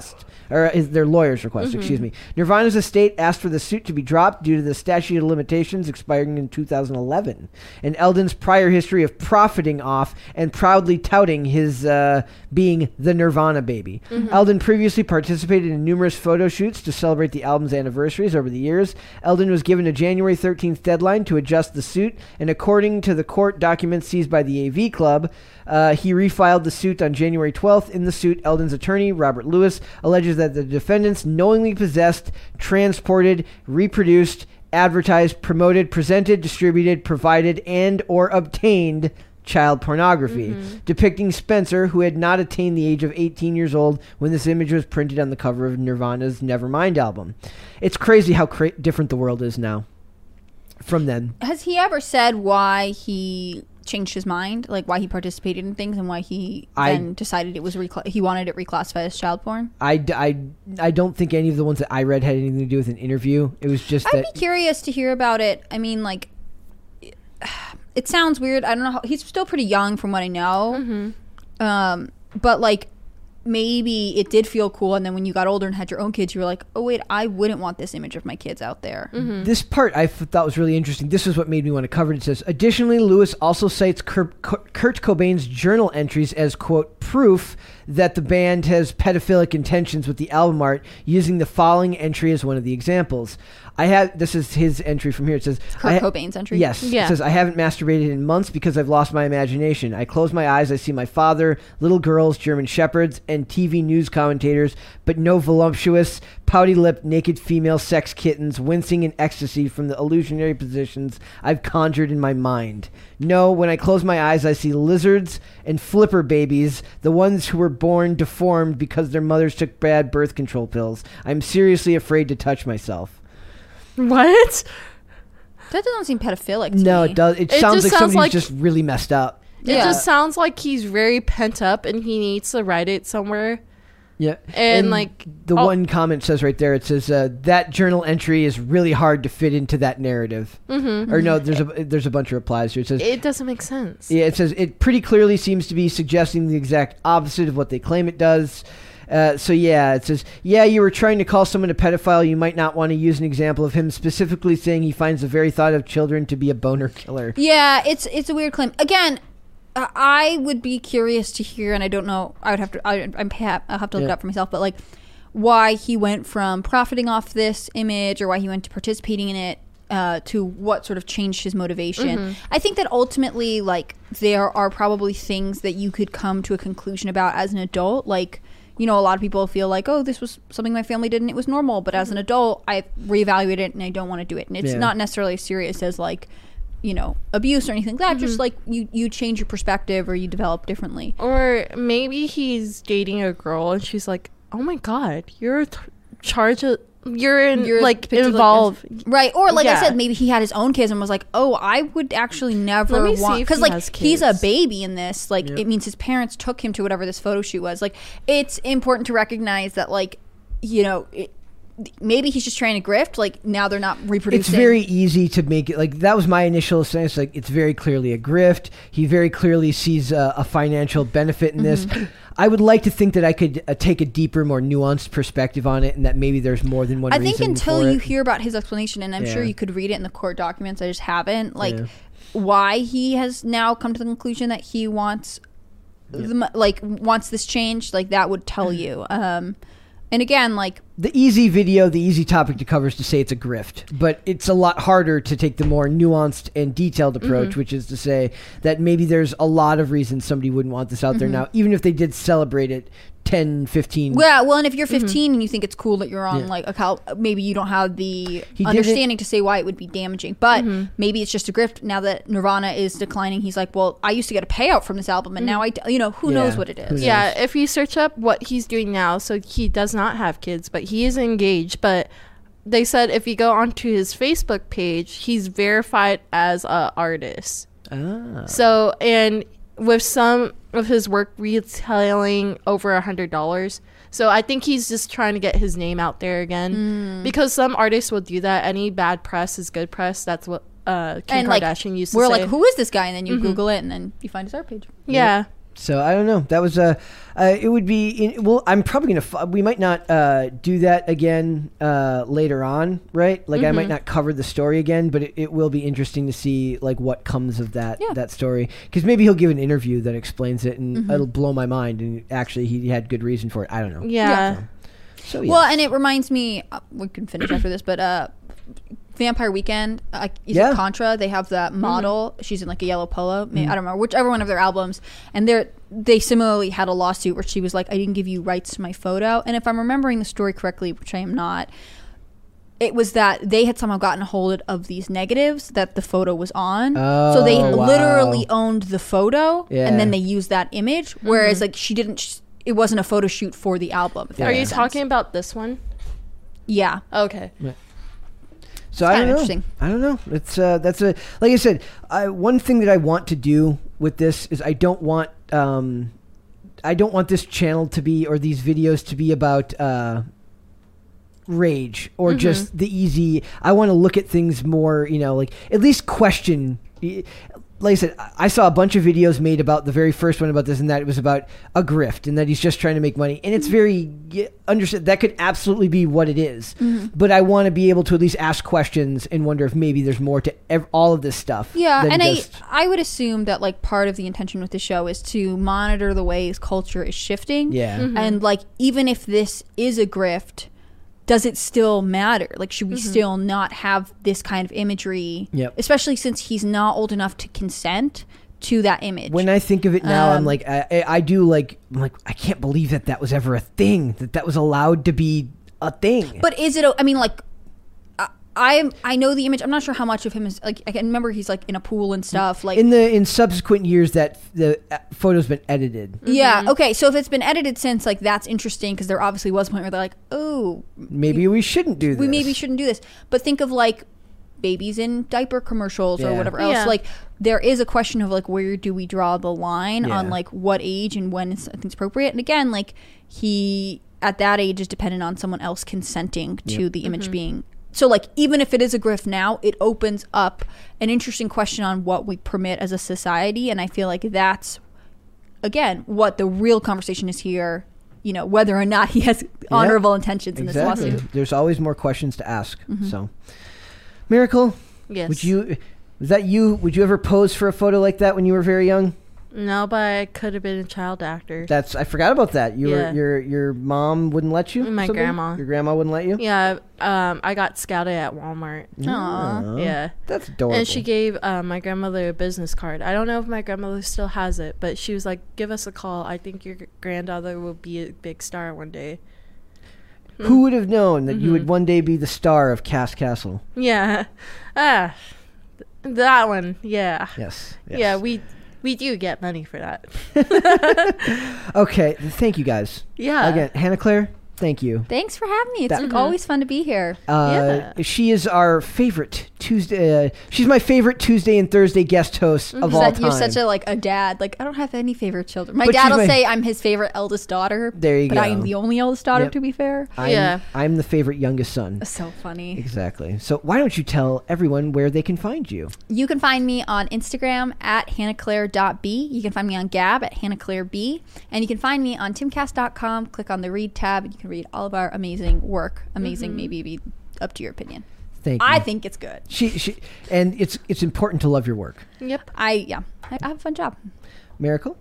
or his, their lawyer's request, excuse me. Nirvana's estate asked for the suit to be dropped due to the statute of limitations expiring in 2011, and Elden's prior history of profiting off and proudly touting his uh, being the Nirvana baby. Elden previously participated in numerous photo shoots to celebrate the album's anniversaries over the years. Elden was given a January 13th deadline to adjust the suit, and according to the court documents seized by the AV Club, uh, he refiled the suit on January 12th. In the suit, Elden's attorney, Robert Lewis, alleges that the defendants knowingly possessed, transported, reproduced, advertised, promoted, presented, distributed, provided, and or obtained child pornography, depicting Spencer, who had not attained the age of 18 years old when this image was printed on the cover of Nirvana's Nevermind album. It's crazy how cra- different the world is now from then. Has he ever said why he changed his mind, like why he participated in things and why he I- then decided it was recla- he wanted it reclassified as child porn? I, I, I don't think any of the ones that I read had anything to do with an interview. It was just I'd that be curious to hear about it. I mean, like, it sounds weird. I don't know. How, he's still pretty young, from what I know. Um, but like, maybe it did feel cool. And then when you got older and had your own kids, you were like, oh wait, I wouldn't want this image of my kids out there. Mm-hmm. This part i thought was really interesting. This is what made me want to cover it. It says, additionally, Lewis also cites Kurt, Kurt Cobain's journal entries as, quote, proof that the band has pedophilic intentions with the album art, using the following entry as one of the examples. I have, this is his entry from here. It says, Kurt I Cobain's entry. Yes. It Yeah. says, I haven't masturbated in months because I've lost my imagination. I close my eyes, I see my father, little girls, German shepherds, and TV news commentators, but no voluptuous, pouty lipped, naked female sex kittens wincing in ecstasy from the illusionary positions I've conjured in my mind. No, when I close my eyes, I see lizards and flipper babies, the ones who were born deformed because their mothers took bad birth control pills. I'm seriously afraid to touch myself. What? That doesn't seem pedophilic. To No, me. it does. It, It sounds just like sounds somebody's like- just really messed up. It Yeah. just sounds like he's very pent up and he needs to write it somewhere. Yeah, And, like, the oh- one comment says right there, it says uh, that journal entry is really hard to fit into that narrative. Mm-hmm. Or no, there's a there's a bunch of replies here. It says It doesn't make sense. yeah, it says it pretty clearly seems to be suggesting the exact opposite of what they claim it does. Uh, so yeah, it says, yeah, you were trying to call someone a pedophile. You might not want to use an example of him specifically saying he finds the very thought of children to be a boner killer. Yeah, it's it's a weird claim. Again, uh, I would be curious to hear, and I don't know. I would have to. I, I'm I'll have to look it up for myself. But like, why he went from profiting off this image, or why he went to participating in it, uh, to what sort of changed his motivation. I think that ultimately, like, there are probably things that you could come to a conclusion about as an adult, like. You know, a lot of people feel like, oh, this was something my family did and it was normal. But as an mm-hmm. adult, I reevaluate it and I don't want to do it. And it's Yeah. not necessarily as serious as like, you know abuse or anything like that just mm-hmm. like you you change your perspective or you develop differently Or maybe he's dating a girl and she's like, "Oh my god, you're t- charged. Of, you're in You're like pictured like involved." right or like i said maybe he had his own kids and was like oh i would actually never Let me see want if because like he's a baby in this like Yep. it means his parents took him to whatever this photo shoot was like it's important to recognize that like you know it, maybe he's just trying to grift like now they're not reproducing It's very easy to make it like that was my initial sense. Like it's very clearly a grift. He very clearly sees a, a financial benefit in this. Mm-hmm. I would like to think that I could uh, take a deeper, more nuanced perspective on it, and that maybe there's more than one. I think reason until you hear about his explanation, and I'm sure you could read it in the court documents, I just haven't. Like, Yeah. why he has now come to the conclusion that he wants, the, like, wants this changed, like that would tell you. Um, and again, like, the easy video, the easy topic to cover is to say it's a grift, but it's a lot harder to take the more nuanced and detailed approach, Mm-hmm. which is to say that maybe there's a lot of reasons somebody wouldn't want this out Mm-hmm. there now, even if they did celebrate it 10, 15. yeah, well, and if you're mm-hmm. 15 and you think it's cool that you're on Yeah. like a cal, maybe you don't have the He understanding to say why it would be damaging, but mm-hmm. maybe it's just a grift. Now that Nirvana is declining, he's like, well, I used to get a payout from this album, and now mm-hmm. I, d- you know, who Yeah, knows what it who is. knows? Yeah, if you search up what he's doing now, so he does not have kids, but he is engaged. But they said if you go onto his Facebook page, he's verified as a artist. Ah. So and with some of his work retailing over a hundred dollars. So I think he's just trying to get his name out there again. Because some artists will do that. Any bad press is good press. That's what uh Kim And, like, Kardashian used to We're say. like, who is this guy? And then you Google it, and then you find his art page. yeah. So I don't know. That was a. Uh, it would be. In, well, I'm probably gonna. We might not uh, do that again uh, later on, right? Like I Mm-hmm. might not cover the story again, but it, it will be interesting to see like what comes of that Yeah. that story. Because maybe he'll give an interview that explains it, and Mm-hmm. it'll blow my mind. And actually, he had good reason for it. I don't know. Yeah. So yeah. Well, and it reminds me. Uh, we can finish after this, but uh, Vampire Weekend. Uh, is Yeah. it Contra? They have that mm-hmm. model. She's in like a yellow polo. May I mm-hmm. don't remember whichever one of their albums, and they they similarly had a lawsuit where she was like, "I didn't give you rights to my photo." And if I'm remembering the story correctly, which I am not. It was that they had somehow gotten a hold of these negatives that the photo was on. Oh, so they Oh, wow. literally owned the photo Yeah. and then they used that image. Whereas, mm-hmm. like, she didn't, sh- it wasn't a photo shoot for the album. if that Are you sense. talking about this one? Yeah. Okay. So I don't know. interesting. I don't know. It's uh, that's a like I said. I, one thing that I want to do with this is I don't want um, I don't want this channel to be or these videos to be about uh, rage or Mm-hmm. just the easy. I want to look at things more. You know, like at least question. Like I said, I- I saw a bunch of videos made about the very first one about this, and that it was about a grift, and that he's just trying to make money, and it's very understood. That could absolutely be what it is. Mm-hmm. but I want to be able to at least ask questions and wonder if maybe there's more to ev- all of this stuff. Yeah, than and just- I I would assume that like part of the intention with the show is to monitor the ways culture is shifting. yeah, Mm-hmm. And like even if this is a grift, does it still matter? Like should we Mm-hmm. still not have this kind of imagery? Yep. Especially since he's not old enough to consent to that image. When I think of it now, I'm Um, like, I, I- I do like, I'm like, I can't believe that that was ever a thing. That that was allowed to be a thing. But is it? I mean, like, I I I know the image. I'm not sure how much of him is like. I can remember he's like in a pool and stuff. Like, in the in subsequent years, that the uh, photo's been edited. yeah, okay. So if it's been edited since, like, that's interesting because there obviously was a point where they're like, oh, Maybe we shouldn't do this. we maybe shouldn't do this. But think of like babies in diaper commercials or whatever else. Yeah. Like there is a question of like where do we draw the line on like what age and when is something's appropriate. And again, like he at that age is dependent on someone else consenting to the image being so like even if it is a grift now, it opens up an interesting question on what we permit as a society and I feel like that's again what the real conversation is here you know whether or not he has honorable intentions in exactly. this lawsuit. There's always more questions to ask. Mhm. So, Miracle, Yes. would you? Was that you? Would you ever pose for a photo like that when you were very young? No, but I could have been a child actor. That's I forgot about that. You Yeah. your your mom wouldn't let you. My something? grandma. Your grandma wouldn't let you. yeah, um, I got scouted at Walmart. Aw. Oh, Yeah. that's adorable. And she gave uh, my grandmother a business card. I don't know if my grandmother still has it, but she was like, "Give us a call. I think your granddaughter will be a big star one day." Who would have known that you would Mhm. one day be the star of Cass Castle? Yeah, ah, th- that one. Yeah, Yes. yeah. We we do get money for that. Okay. Thank you guys. Yeah. Again, Hannah Claire. Thank you. Thanks for having me. It's That- always fun to be here. Uh, Yeah. She is our favorite Tuesday. Uh, she's my favorite Tuesday and Thursday guest host of You're all such- time. You're such a like a dad. Like I don't have any favorite children. My But dad will my- say I'm his favorite eldest daughter. There you but go. I am the only eldest daughter. Yep. To be fair, I'm, Yeah. I'm the favorite youngest son. So funny. Exactly. So why don't you tell everyone where they can find you? You can find me on Instagram at hannahclaire.b. You can find me on Gab at hannahclaireb. And you can find me on timcast.com. Click on the read tab and you can read all of our amazing work. Amazing, mm-hmm. maybe be up to your opinion. Thank you. I think it's good. she she and it's it's important to love your work. Yep. I, yeah, I, I have a fun job. Miracle.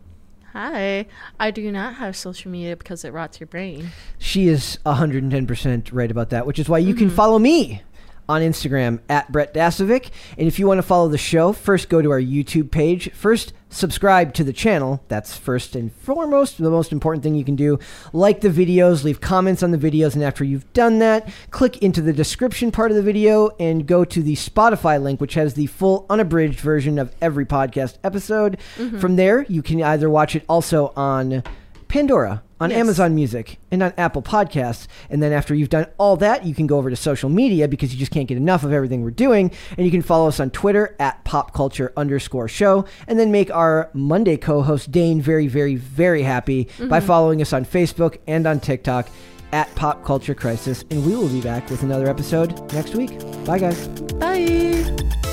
Hi. I do not have social media because it rots your brain. She is 110% right about that, which is why you can mm-hmm. follow me on Instagram at Brett Dasovic. And if you want to follow the show, first go to our YouTube page. First, subscribe to the channel. That's first and foremost, the most important thing you can do. Like the videos, leave comments on the videos, and after you've done that, click into the description part of the video and go to the Spotify link, which has the full unabridged version of every podcast episode. Mm-hmm. From there, you can either watch it also on Pandora, on Yes. Amazon Music, and on Apple Podcasts. And then after you've done all that, you can go over to social media because you just can't get enough of everything we're doing. And you can follow us on Twitter at popculture underscore show. And then make our Monday co host Dane very, very, very happy by mm-hmm. following us on Facebook and on TikTok at Pop Culture Crisis. And we will be back with another episode next week. Bye, guys. Bye.